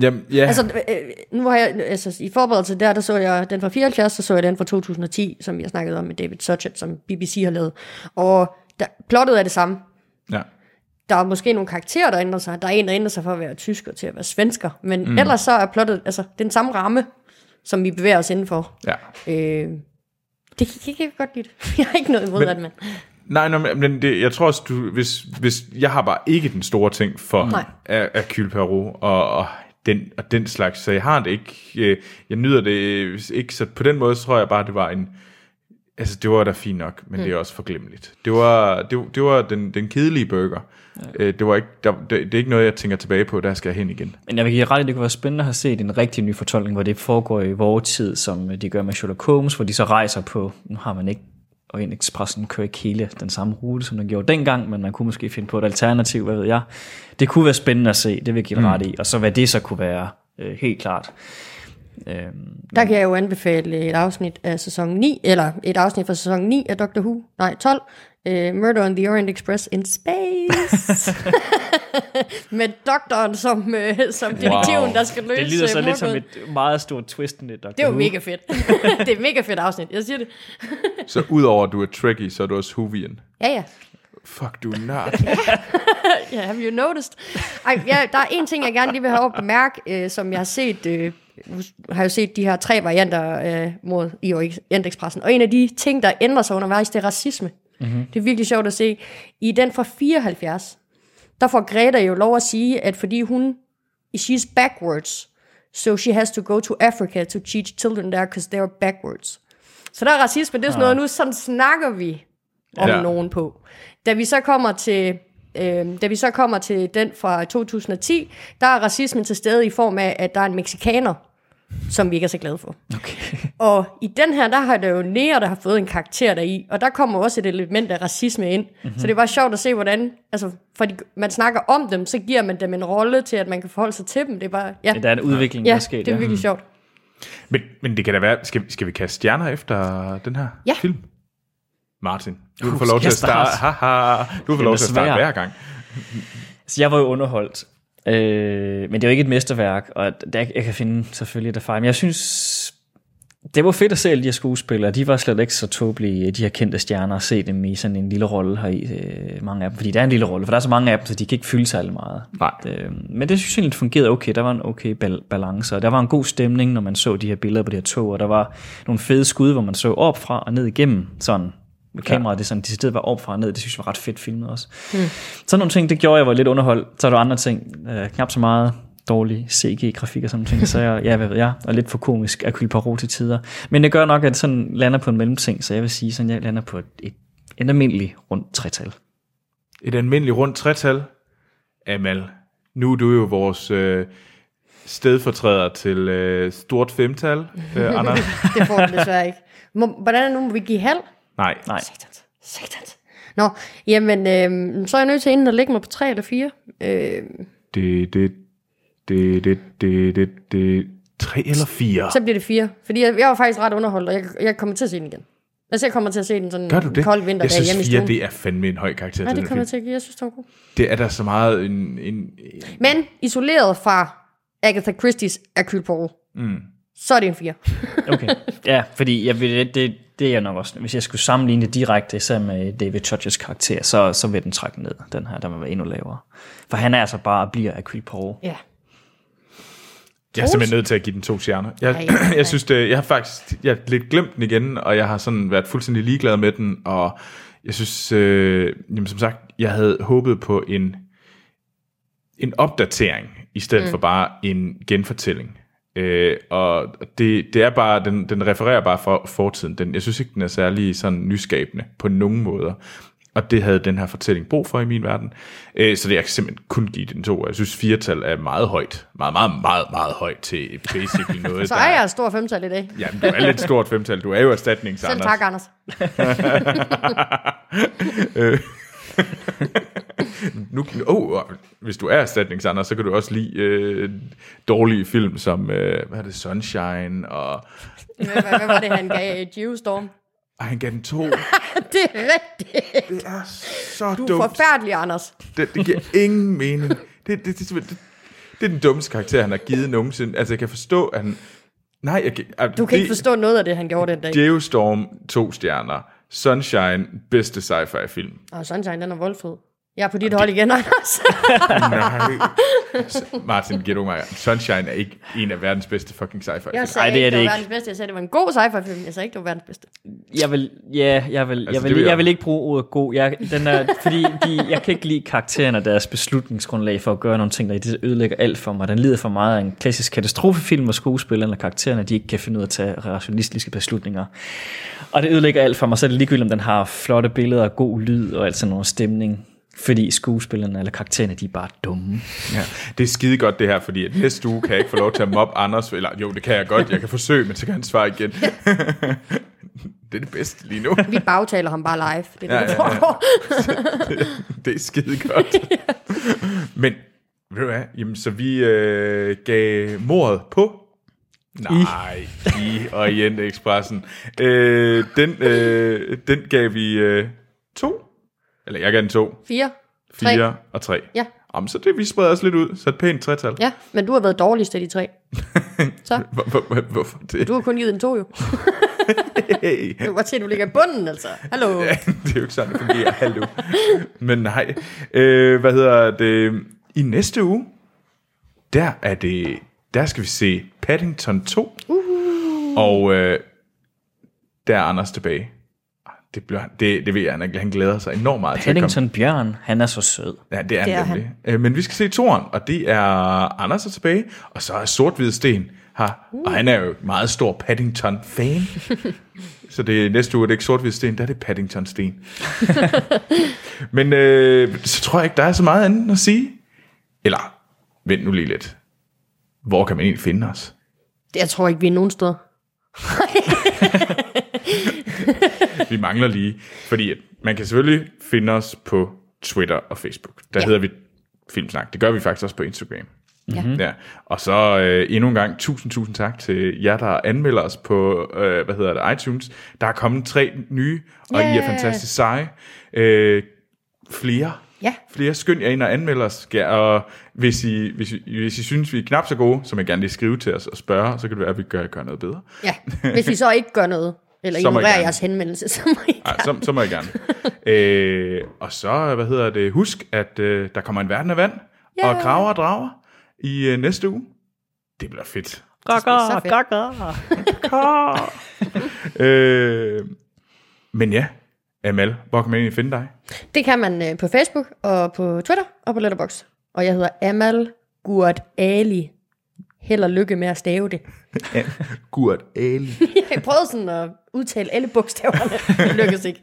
Jamen, ja. Altså, øh, nu har jeg, altså, i forberedelse der, der så jeg den fra 74, så så jeg den fra 2010, som jeg snakkede om med David Suchet, som BBC har lavet. Og der, plottet er det samme. ja. Der er måske nogle karakterer, der ændrer sig. Der er en, der ændrer sig fra at være tysker til at være svensker. Men Mm. ellers så er plottet, altså, den samme ramme, som vi bevæger os indenfor. Ja. Øh, det kan det kan jeg godt lide. Jeg har ikke noget imod Men- det, men... Nej, nej, men det, jeg tror også, du, hvis, hvis jeg har bare ikke den store ting for Hercule Poirot og, og, den, og den slags, så jeg har det ikke, øh, jeg nyder det ikke, så på den måde tror jeg bare, det var en, Altså, det var da fint nok, men mm. det er også forglemmeligt. Det var, det, var- det var den, den kedelige burger. Ja. Det, var ikke, der, det, det er ikke noget, jeg tænker tilbage på, der skal jeg hen igen. Men jeg vil give ret, at det kunne være spændende at have set en rigtig ny fortolkning, hvor det foregår i vores tid, som de gør med Sherlock Holmes, hvor de så rejser på, nu har man ikke, og en Expressen kører ikke hele den samme rute, som den gjorde dengang, men man kunne måske finde på et alternativ, hvad ved jeg. Det kunne være spændende at se, det vil jeg give mm. ret i, og så hvad det så kunne være, øh, helt klart. Øhm, Der kan jeg jo anbefale et afsnit af sæson 9, eller et afsnit fra sæson 9 af Doctor Who, nej 12, uh, Murder on the Orient Express in Space. Med doktoren som, uh, som detektiven, wow. der skal løse det lyder så øh, lidt som et meget stort twist i det, er jo mega fedt. det er mega fedt afsnit, jeg siger det. Så udover at du er Trekkie, så er du også Whovian. Ja, ja. Fuck, du er nørd. Yeah, have you noticed? Ej, ja, der er en ting, jeg gerne lige vil have op at bemærke, øh, som jeg har set, øh, har jo set de her tre varianter øh, mod i Orientekspressen, og en af de ting, der ændrer sig undervejs, det er racisme. Mm-hmm. Det er virkelig sjovt at se. I den fra 74, der får Greta jo lov at sige, at fordi hun, she's backwards, so she has to go to Africa to teach children there, because they're backwards. Så der er racisme, det er sådan noget, nu sådan snakker vi om Ja. nogen på. Da vi så kommer til øh, da vi så kommer til den fra 2010, der er racismen til stede i form af, at der er en mexikaner, som vi ikke er så glade for. Okay. Og i den her, der har der jo Nea, der har fået en karakter deri, og der kommer også et element af racisme ind. Mhm. Mm-hmm. Så det er bare sjovt at se, hvordan, altså, fordi man snakker om dem, så giver man dem en rolle til, at man kan forholde sig til dem. Det er bare, ja, Ja, der er en udvikling, ja der er sket. det er ja. virkelig sjovt. Men, men det kan da være, skal, skal vi kaste stjerner efter den her Ja. film? Martin, du Uh, vil få lov til at starte. Haha, du vil få Den lov til at starte hver gang. Så jeg var jo underholdt. Øh, men det er jo ikke et mesterværk, og der, jeg kan finde selvfølgelig der fejl. Men jeg synes, det var fedt at se alle de her skuespillere. De var slet ikke så tåbelige, de her kendte stjerner, at se dem i sådan en lille rolle her i øh, mange af dem. Fordi der er en lille rolle, for der er så mange af dem, så de kan ikke fylde sig meget. Nej. Øh, men det synes jeg egentlig fungerede okay. Der var en okay bal- balance, og der var en god stemning, når man så de her billeder på de her tog, og der var nogle fede skud, hvor man så op fra og ned igennem sådan med kameraet, det er sådan, decideret var op fra og ned, det synes jeg var ret fedt filmet også. Mm. Sådan nogle ting, det gjorde jeg var lidt underholdt. Så er der andre ting, øh, knap så meget dårlig CG-grafik og sådan nogle ting, så jeg, ja, hvad ved jeg, og lidt for komisk Hercule Poirot til tider. Men det gør nok, at det sådan lander på en mellemting, så jeg vil sige, sådan jeg lander på et, et, et almindeligt rundt tretal. Et almindeligt rundt tretal. Amal, nu er du jo vores øh, stedfortræder til øh, stort femtal, øh, Anders. Det får den desværre ikke. Må, hvordan er det nu, må vi give halv? Nej, Nej, Satans. Satans. Nå, jamen, øh, så er jeg nødt til enten at lægge mig på 3 eller 4. Øh, det, det, det, det, det, det, det, tre eller fire. så bliver det 4. Fordi jeg, jeg var faktisk ret underholdt, og jeg, jeg kommer til at se den igen. Altså, jeg kommer til at se den sådan Gør du det? en kold vinterdag jeg hjemme i synes fire, stuen. det er fandme en høj karakter Nej, til det kommer jeg til at give. Jeg synes, det var god. Det er der så meget en, en, en Men isoleret fra Agatha Christie's Hercule Poirot, mm. så er det en 4. okay. Ja, fordi jeg vil, det, det, det er jeg nok også. Hvis jeg skulle sammenligne det direkte især med David Chodges karakter, så, så vil den trække ned, den her, der vil være endnu lavere. For han er altså bare bliver Hercule Poirot. Ja. Jeg er simpelthen nødt til at give den to stjerner. Jeg, Ej, ej, ej. jeg synes, det, jeg har faktisk jeg har lidt glemt den igen, og jeg har sådan været fuldstændig ligeglad med den, og jeg synes, øh, jamen, som sagt, jeg havde håbet på en, en opdatering, i stedet mm. for bare en genfortælling. Øh, og det, det er bare, den, den refererer bare fra fortiden. Den, jeg synes ikke, den er særlig sådan nyskabende på nogen måder. Og det havde den her fortælling brug for i min verden. Øh, så det jeg kan simpelthen kun give den to. Jeg synes, firetal er meget højt. Meget, meget, meget, meget højt til basically noget, Så er jeg et stort femtal i dag. Jamen, du er lidt stort femtal. Du er jo erstatnings, Selv Anders. tak, Anders. Nu, oh, hvis du er erstatnings, Anders, så kan du også lide øh, dårlige film som, øh, hvad er det, Sunshine, og Hvad, hvad, hvad var det, han gav Geostorm? ej, han gav den to. Det er rigtigt. Det er så Du er dumt. forfærdelig, Anders. Det, det giver ingen mening. Det, det, det, det, det, det er den dummeste karakter, han har givet nogensinde. Altså, jeg kan forstå, at han... Nej, jeg, kan- altså, Du kan ikke forstå noget af det, han gjorde den dag. Geostorm, to stjerner. Sunshine, bedste sci-fi film. Og Sunshine, den er voldfed. Jeg er på dit hold igen, Anders. Nej. Martin, giver du mig. Sunshine er ikke en af verdens bedste fucking sci-fi Jeg film. sagde Ej, det er ikke, det det var ikke. verdens bedste. Jeg sagde, det var en god sci-fi film. Jeg sagde ikke, det var verdens bedste. Jeg vil, ja, jeg vil, Altså, jeg det vil, vil jeg- jeg vil ikke bruge ordet god. Jeg, den er, fordi de, jeg kan ikke lide karaktererne og deres beslutningsgrundlag for at gøre nogle ting, der det ødelægger alt for mig. Den lider for meget af en klassisk katastrofefilm, hvor skuespillerne og karaktererne de ikke kan finde ud af at tage rationalistiske beslutninger. Og det ødelægger alt for mig, så er det ligegyldigt, om den har flotte billeder, god lyd og alt sådan noget stemning. Fordi skuespillerne eller karaktererne, de er bare dumme. Ja, det er skide godt det her, fordi at næste uge kan jeg ikke få lov til at mobbe Anders. Eller jo, det kan jeg godt. Jeg kan forsøge, men så kan han svare igen. det er det bedste lige nu. Vi bagtaler ham bare live. Det er Ja, det, ja, ja. foregår. det er skide godt. Men, ved du hvad? Jamen, så vi øh, gav mordet på... Nej, i Orient Expressen. Øh, den, øh, den gav vi øh, to. Eller jeg gav den to. Fire. Tre. Fire og tre. Ja. Jamen, så det, vi spreder os lidt ud. Så et pænt tretal. Ja, men du har været dårligst af de tre. Så, Hvor, hvor, hvor, hvorfor det? du har kun givet en to jo. Hey. Du se, at du ligger i bunden, altså. Hallo. Ja, det er jo ikke sådan, det fungerer. Hallo. Men nej. Øh, hvad hedder det? I næste uge, der er det, der skal vi se Paddington 2. Uh. Og øh, der er Anders tilbage. Det, bliver, det, det ved jeg, han, han glæder sig enormt meget til at komme. Paddington Bjørn, han er så sød. Ja, det er, Det er han nemlig. Øh, Men vi skal se toren, og det er Anders er tilbage, og så er sort Sten her, og han er jo meget stor Paddington-fan. så det er næste uge, det er ikke sort Sten, der er det Paddington-sten. Men øh, så tror jeg ikke, der er så meget andet at sige. Eller, vent nu lige lidt. Hvor kan man egentlig finde os? Jeg tror ikke, vi er nogen steder. Vi mangler lige, fordi man kan selvfølgelig finde os på Twitter og Facebook. Der ja. hedder vi Filmsnak. Det gør vi faktisk også på Instagram. Ja. Ja. Og så øh, endnu en gang tusind, tusind tak til jer, der anmelder os på, øh, hvad hedder det, iTunes. Der er kommet tre nye, og yeah. I er fantastisk seje. Øh, flere. Ja. Flere skynd jer ind og anmelder os. Ja, og hvis I, hvis, I, hvis I synes, vi er knap så gode, så må I gerne lige skrive til os og spørge, så kan det være, at vi gør, gør noget bedre. Ja, hvis I så ikke gør noget, eller Så I ignorerer gerne. jeres henvendelse, så må I Ja, så, så må jeg gerne. øh, og så, hvad hedder det, husk, at øh, der kommer en verden af vand, yeah. og kraver og drager i øh, næste uge. Det bliver fedt. så fedt. øh, men ja, Amal, hvor kan man egentlig finde dig? Det kan man øh, på Facebook og på Twitter og på Letterboxd. Og jeg hedder Amal Gurt Ali. Held og lykke med at stave det. Gurt Ali. Jeg prøvede sådan at udtale alle bogstaverne. Det lykkedes ikke.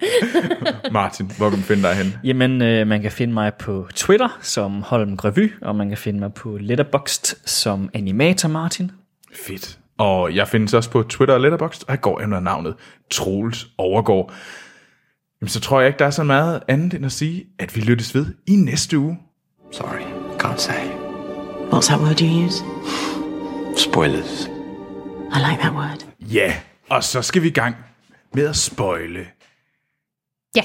Martin, hvor kan man finde dig hen? Jamen, øh, man kan finde mig på Twitter som Holm Revy, og man kan finde mig på Letterboxd som Animator Martin. Fedt. Og jeg findes også på Twitter og Letterboxd, og jeg går under navnet Troels Overgaard. Jamen, så tror jeg ikke, der er så meget andet end at sige, at vi lyttes ved i næste uge. Sorry, can't say. What's that word you use? Spoilers. I like that word. Ja, og så skal vi i gang med at spoile. Ja,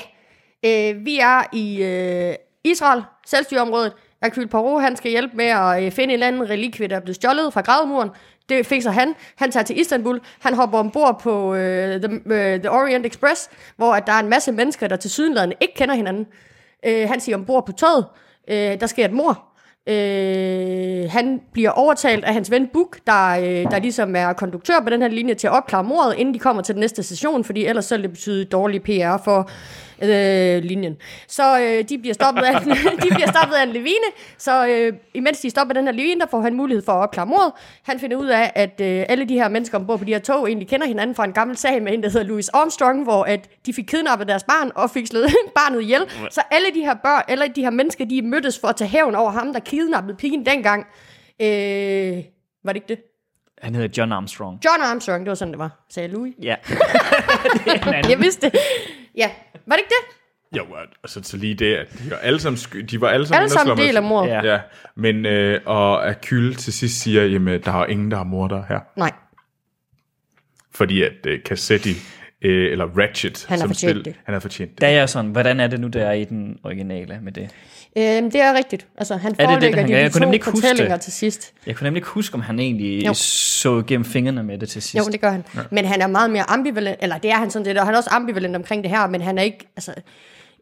øh, vi er i øh, Israel, selvstyreområdet. Hercule Poirot, han skal hjælpe med at øh, finde en eller anden relikvie, der er blevet stjålet fra gravmuren. Det fikser han. Han tager til Istanbul. Han hopper ombord på øh, the, øh, the Orient Express, hvor at der er en masse mennesker, der til sydenladende ikke kender hinanden. Øh, han siger ombord på toget. Øh, der sker et mor. Øh, han bliver overtalt af hans ven Buk, der, øh, der ligesom er konduktør på den her linje, til at opklare mordet, inden de kommer til den næste station, fordi ellers så vil det betyde dårlig PR for øh, linjen. Så øh, de, bliver stoppet af, de bliver stoppet af en levine, så øh, imens de stopper den her levine, der får han mulighed for at opklare mordet. Han finder ud af, at øh, alle de her mennesker ombord på de her tog egentlig kender hinanden fra en gammel sag med en, der hedder Louis Armstrong, hvor at de fik kidnappet deres barn og fik slået barnet ihjel. Så alle de her børn, eller de her mennesker, de mødtes for at tage hævn over ham, der kidnappede pigen dengang. Øh, var det ikke det? Han hedder John Armstrong. John Armstrong, det var sådan, det var, sagde Louis. Ja. Jeg vidste det. Ja, var det ikke det? Jo, og så, lige det, at de var alle sammen, sky- de var alle sammen, Alle sammen del af mordet. Ja. Ja, men øh, og Akyl til sidst siger, jamen, der er ingen, der har morder her. Nej. Fordi at øh, Cassetti, øh, eller Ratchet, Han har som fortjent spil, det. han har fortjent det. Der er jeg sådan, hvordan er det nu, der er i den originale med det? Øhm, det er rigtigt. Altså, han det det, forelægger han de, gør? de Jeg kunne nemlig to ikke huske fortællinger det. til sidst. Jeg kunne nemlig ikke huske, om han egentlig Jo. jo. så gennem fingrene med det til sidst. Jo, det gør han. Ja. Men han er meget mere ambivalent, eller det er han sådan lidt, og han er også ambivalent omkring det her, men han er ikke, altså,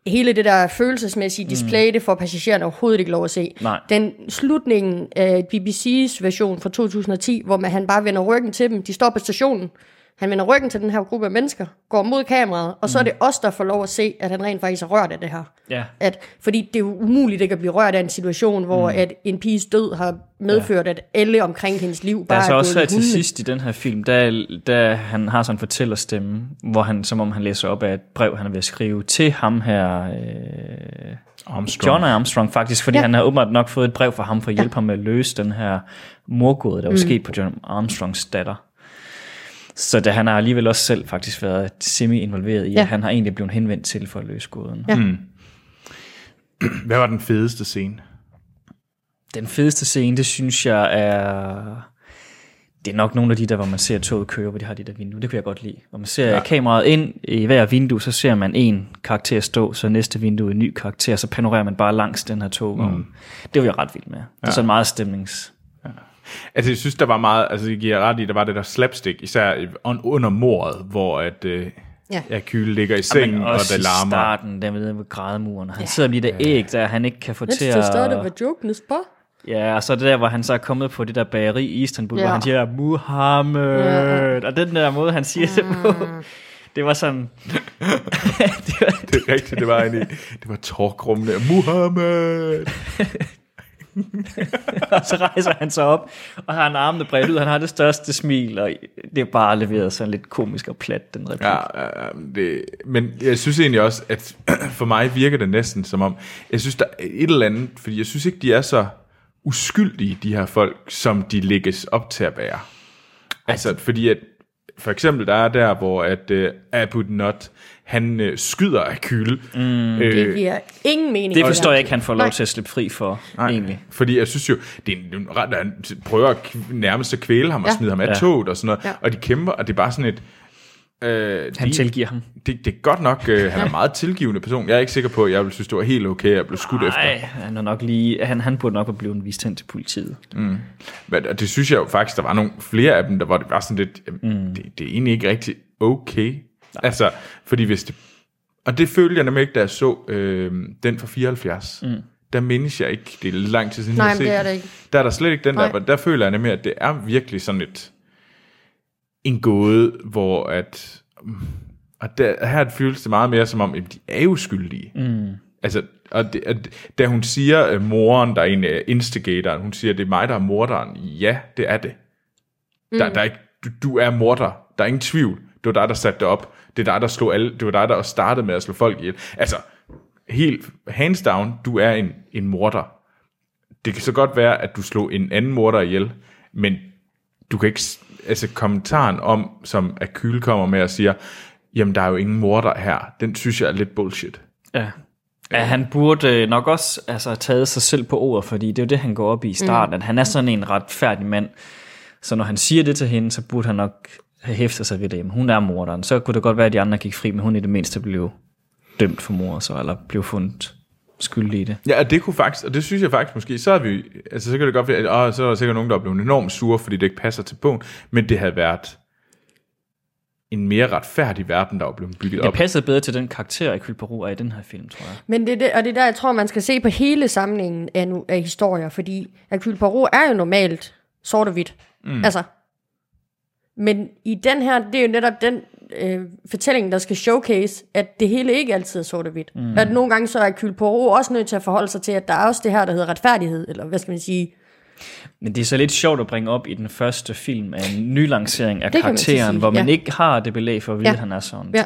hele det der følelsesmæssige display, mm. det får passagererne overhovedet ikke lov at se. Nej. Den slutningen af BBC's version fra 2010, hvor man, han bare vender ryggen til dem, de står på stationen, han vender ryggen til den her gruppe af mennesker, går mod kameraet, og så mm. er det os, der får lov at se, at han rent faktisk er rørt af det her. Ja. At, fordi det er jo umuligt ikke at blive rørt af en situation, hvor mm. at en piges død har medført, ja. at alle omkring hendes liv Der bare er så er også gået her til sidst i den her film, der, der han har sådan en fortællerstemme, hvor han, som om han læser op af et brev, han er ved at skrive til ham her, øh, Armstrong. John Armstrong faktisk, fordi ja. han har åbenbart nok fået et brev fra ham for at hjælpe ja. ham med at løse den her morgåde, der var mm. sket på John Armstrongs datter. Så da han har alligevel også selv faktisk været semi-involveret i, Ja. ja. at han har egentlig blevet henvendt til for at løse gåden. Ja. Hvad var den fedeste scene? Den fedeste scene, det synes jeg er... Det er nok nogle af de der, hvor man ser toget køre, hvor de har de der vinduer. Det kunne jeg godt lide. Hvor man ser ja. kameraet ind i hver vindue, så ser man en karakter stå, så næste vindue en ny karakter, så panorerer man bare langs den her togvogn. Mm. Det var jeg ret vild med. Det er sådan meget stemnings... Altså, jeg synes, der var meget, altså, jeg giver ret i, der var det der slapstick, især i- un- under mordet, hvor at, øh, Ja. ja. Kyle ligger i sengen, og også det i larmer. starten, der ved ved grædemuren. Han ja. sidder med de der æg, der han ikke kan få Let's til start at... of a joke, n'est-ce pas? Ja, og så det der, hvor han så er kommet på det der bageri i Istanbul, ja. Hvor han siger, Muhammed. Ja. Og den der måde, han siger det på, det var sådan... det var, Det er rigtigt, det var egentlig, det var tårkrummende. Muhammed! og så rejser han sig op, og har en armene bredt ud. Han har det største smil, og det er bare leveret sådan lidt komisk og plat, den replik. Ja, ja, det, men jeg synes egentlig også, at for mig virker det næsten som om, jeg synes, der er et eller andet, fordi jeg synes ikke, de er så uskyldige, de her folk, som de lægges op til at være. Altså, fordi at, for eksempel, der er der, hvor at uh, Abu Not, han uh, skyder af kyle. Mm, Det øh, giver ingen mening. Det forstår jeg ikke, han får lov Nej. til at slippe fri for, Nej, egentlig. fordi jeg synes jo, det er en, ret, han prøver at nærmest at kvæle ham og Ja. smide ham af Ja. toget og sådan noget, Ja. og de kæmper, og det er bare sådan et... Øh, Han de- tilgiver ham. det, det er godt nok, øh, han er en meget tilgivende person. Jeg er ikke sikker på, at jeg ville synes, det var helt okay at blive skudt efter. Nej, han er nok lige... Han, han burde nok have blevet vist hen til politiet. Men og det synes jeg jo faktisk, der var nogle flere af dem, der var det var sådan lidt, mm. det, det er egentlig ikke rigtig okay. Nej. Altså, fordi hvis det, og det følte jeg nemlig ikke, da jeg så øh, den fra 74. Mm. Der mindes jeg ikke, det er lang tid siden, Nej, jeg har men set det er det ikke. Der er der slet ikke den der, Nej. hvor der føler jeg nemlig, at det er virkelig sådan et, en gåde, hvor at, og der, her føles det meget mere som om, at de er jo skyldige. Mm. Altså, og det, at, da hun siger, at moren, der er en af instigatoren, hun siger, det er mig, der er morderen. Ja, det er det. Mm. Der, der er ikke, du, du er morder. Der er ingen tvivl. Det var dig, der satte det op. Det er dig, der slog alle, det var dig, der startede med at slå folk ihjel. Altså, helt hands down, du er en, en morder. Det kan så godt være, at du slog en anden morder ihjel, men du kan ikke, altså kommentaren om, som Akyl kommer med og siger, jamen der er jo ingen morder her, den synes jeg er lidt bullshit. Ja. Ja, han burde øh, nok også altså, have taget sig selv på ordet, fordi det er jo det, han går op i i starten, mm. at han er sådan en retfærdig mand. Så når han siger det til hende, så burde han nok have hæftet sig ved det. Jamen, hun er morderen. Så kunne det godt være, at de andre gik fri, men hun i det mindste blev dømt for mord, så, eller blev fundet skyldig i det. Ja, og det kunne faktisk, og det synes jeg faktisk måske, så er vi, altså så kan det godt være, at åh, så er der sikkert nogen, der er blevet enormt sure, fordi det ikke passer til bogen, men det havde været en mere retfærdig verden, der var blevet bygget Det op. passede bedre til den karakter, Hercule Poirot er i den her film, tror jeg. Men det, er det, og det er der, jeg tror, man skal se på hele samlingen af, nu- af historier, fordi Hercule Poirot er jo normalt sort og hvidt. Mm. Altså. Men i den her, det er jo netop den øh, fortælling, der skal showcase, at det hele ikke altid er sort og hvidt. Mm. At nogle gange så er Hercule Poirot også nødt til at forholde sig til, at der er også det her, der hedder retfærdighed, eller hvad skal man sige, Men det er så lidt sjovt at bringe op i den første film af en ny lancering af Det man karakteren, sige, hvor man ja. ikke har det belæg for at vide, Ja. at han er sådan Ja.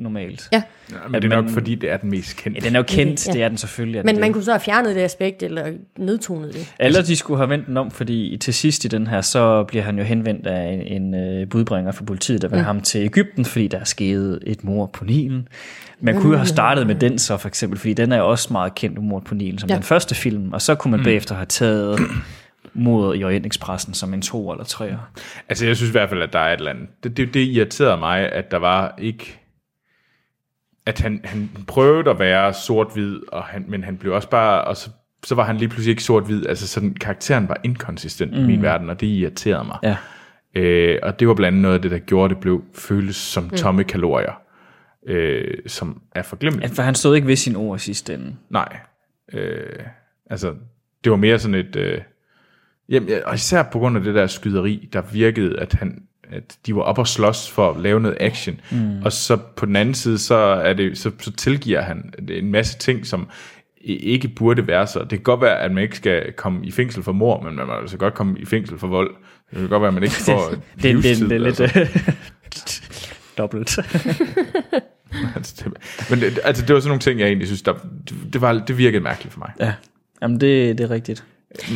Normalt. ja. Ja, men det er at nok, man- fordi det er den mest kendte. Ja, den er jo kendt, Ja. det er den selvfølgelig. Men det. man kunne så have fjernet det aspekt, eller nedtonet det. Eller de skulle have vendt den om, fordi til sidst i den her, så bliver han jo henvendt af en, en uh, budbringer fra politiet, der vil mm. ham til Ægypten, fordi der er sket et mord på Nilen. Man kunne jo have startet med den så for eksempel, fordi den er jo også meget kendt, mord på Nilen, som ja. Den første film, og så kunne man mm. bagefter have taget mordet i Orientekspressen som en to eller tre. Altså, jeg synes i hvert fald, at der er et eller andet. Det, det, det irriterede mig, at der var ikke... At han, han prøvede at være sort-hvid, og han, men han blev også bare... Og så, så var han lige pludselig ikke sort-hvid. Altså, sådan, karakteren var inkonsistent mm. i min verden, og det irriterede mig. Ja. Øh, og det var blandt andet noget af det, der gjorde, at det blev føles som tomme kalorier. øh, som er forglemmelige. Ja, for han stod ikke ved sin ord i sidste ende. Nej. Øh, altså, det var mere sådan et... Øh, jamen, ja, og især på grund af det der skyderi, der virkede, at han at de var op og slås for at lave noget action. Mm. Og så på den anden side, så, er det, så, så tilgiver han en masse ting, som ikke burde være så. Det kan godt være, at man ikke skal komme i fængsel for mor, men man må altså godt komme i fængsel for vold. Det kan godt være, at man ikke får det, det, livstid, det er lidt altså. dobbelt. Altså, det, men det, altså, det var sådan nogle ting, jeg egentlig synes, der, det, det, var, det virkede mærkeligt for mig. ja, Jamen, det, det er rigtigt.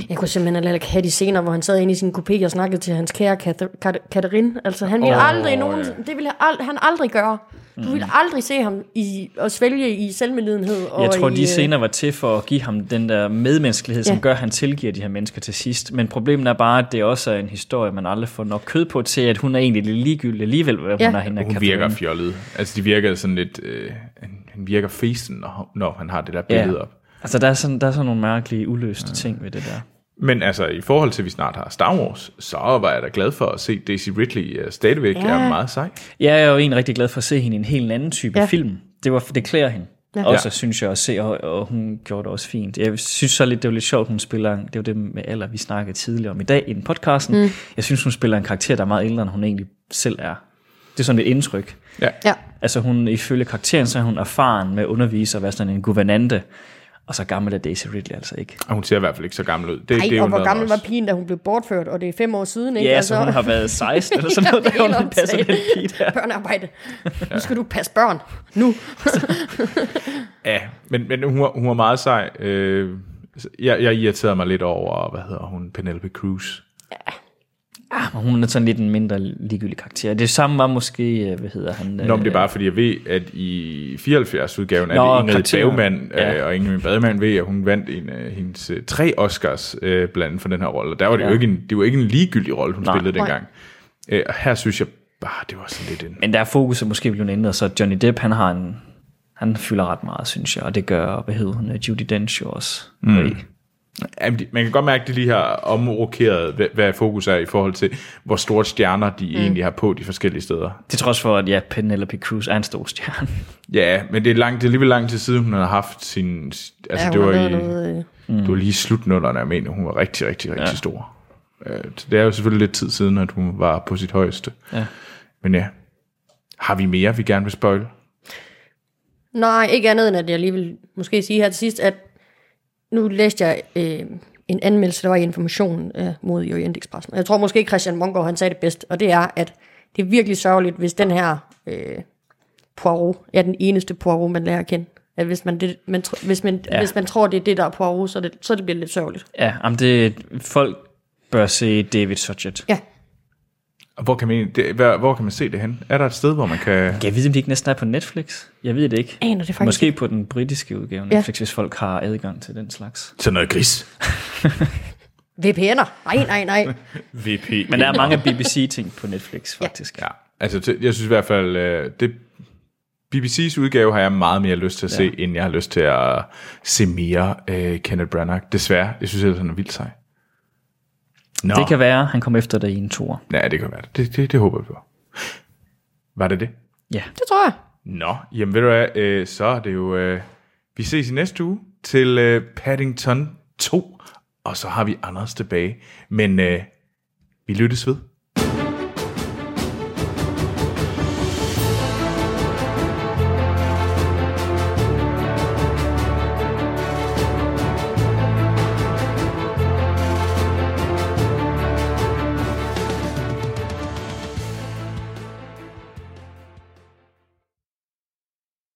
Jeg kunne simpelthen heller ikke have de scener, hvor han sad inde i sin kopé og snakkede til hans kære Kath- Kat- Katarine. Altså, han ville oh, aldrig nogen... ja. Det ville ald- han aldrig gøre. Du ville aldrig se ham i, at svælge i selvmedlidenhed. Og Jeg tror, i, de øh, scener var til for at give ham den der medmenneskelighed, som Ja. gør, at han tilgiver de her mennesker til sidst. Men problemet er bare, at det også er en historie, man aldrig får nok kød på til, at hun er egentlig lidt ligegyldig alligevel, hvad Ja. hun er hende Hun Catherine. virker fjollet. Altså, de virker sådan lidt... Øh, han, han virker fesen, når, når han har det der billede Ja. op. Altså, der er, sådan, der er sådan nogle mærkelige, uløste ja. ting ved det der. Men altså, i forhold til, at vi snart har Star Wars, så var jeg da glad for at se Daisy Ridley uh, stadigvæk Ja. er meget sej. Jeg er jo egentlig rigtig glad for at se hende i en helt anden type Ja. ja. film. Det, var, det klæder hende. Ja. Ja. Også Ja. synes jeg at se, og, og hun gjorde det også fint. Jeg synes så lidt, det var lidt sjovt, hun spiller, det var det med alder, vi snakkede tidligere om i dag i den podcasten. Mm. Jeg synes, hun spiller en karakter, der er meget ældre, end hun egentlig selv er. Det er sådan et indtryk. Ja. Ja. Altså hun, ifølge karakteren, så er hun erfaren med at undervise og være sådan en guvernante. Og så gammel er Daisy Ridley altså ikke. Og hun ser i hvert fald ikke så gammel ud. Det, Ej, det er jo og hvor gammel var pigen, da hun blev bortført, og det er fem år siden, ikke? Ja, altså, hun har været 16 eller sådan noget, da hun passer den pige der. Børnearbejde. Nu skal du passe børn. Nu. Ja, men, men hun, var, hun var meget sej. Øh, jeg, jeg irriterede mig lidt over, hvad hedder hun, Penelope Cruz. Og hun er sådan lidt en mindre ligegyldig karakter. Det samme var måske, øh, hvad hedder han? Nå, men det er bare fordi, jeg ved, at i 74-udgaven er Nå, det Ingrid karakteren. Bergman, Ja. øh, og Ingrid Bergman ved, at hun vandt en af hendes øh, tre Oscars øh, blandt andet for den her rolle. Og der var det, ja. Jo ikke en, det var ikke en ligegyldig rolle, hun Nej. spillede dengang. Øh, og her synes jeg bare, det var sådan lidt en... Men der er fokuset måske blevet ændret, så Johnny Depp, han har en, han fylder ret meget, synes jeg, og det gør, hvad hedder hun, Judy Dench også. Mm. Jamen, man kan godt mærke, at de lige har omrokeret, hvad, hvad fokus er i forhold til, hvor store stjerner de mm. egentlig har på de forskellige steder. Til trods for, at ja, Penelope Cruz er en stor stjerne. Ja, men det er, langt, det er alligevel lang tid siden, hun har haft sin... Altså, Ja, det, var i, noget, øh, det var lige i slutnullerne, jeg mener, hun var rigtig, rigtig, rigtig ja. Stor. Øh, så det er jo selvfølgelig lidt tid siden, at hun var på sit højeste. Ja. Men ja, har vi mere, vi gerne vil spoil? Nej, ikke andet end, at jeg lige vil måske sige her til sidst, at nu læste jeg øh, en anmeldelse, der var i information øh, mod Orientexpressen. Jeg tror måske Christian Mongård, han sagde det bedst, og det er, at det er virkelig sørgeligt, hvis den her øh, Poirot er den eneste Poirot, man lærer at kende. At hvis man, det, man, hvis, man, ja. Hvis man tror, det er det, der er Poirot, så, det, så det bliver lidt sørgeligt. Ja, jamen det, folk bør se David Suchet. Ja, hvor kan, man, det, hvor, hvor kan man se det hen? Er der et sted, hvor man kan... Jeg ved, om de ikke næsten er på Netflix. Jeg ved det ikke. aner det faktisk Måske ikke. på den britiske udgave af Ja. Netflix, hvis folk har adgang til den slags. Sådan noget gris. VPN'er. Nej, nej, nej. VP. Men der er mange BBC-ting på Netflix, faktisk. Ja, altså til- jeg synes i hvert fald, øh, det, BBC's udgave har jeg meget mere lyst til at se, end jeg har lyst til at se mere uh, Kenneth Branagh. Desværre, jeg synes ellers, han er vildt sej. Nå, Det kan være, han kommer efter dig i en tur. ja, det kan være. Det, det, det håber vi på. Var det det? Ja. Det tror jeg. Nå, jamen ved du hvad, øh, så er det jo, øh, vi ses i næste uge til øh, Paddington 2, og så har vi Anders tilbage. Men øh, vi lyttes ved.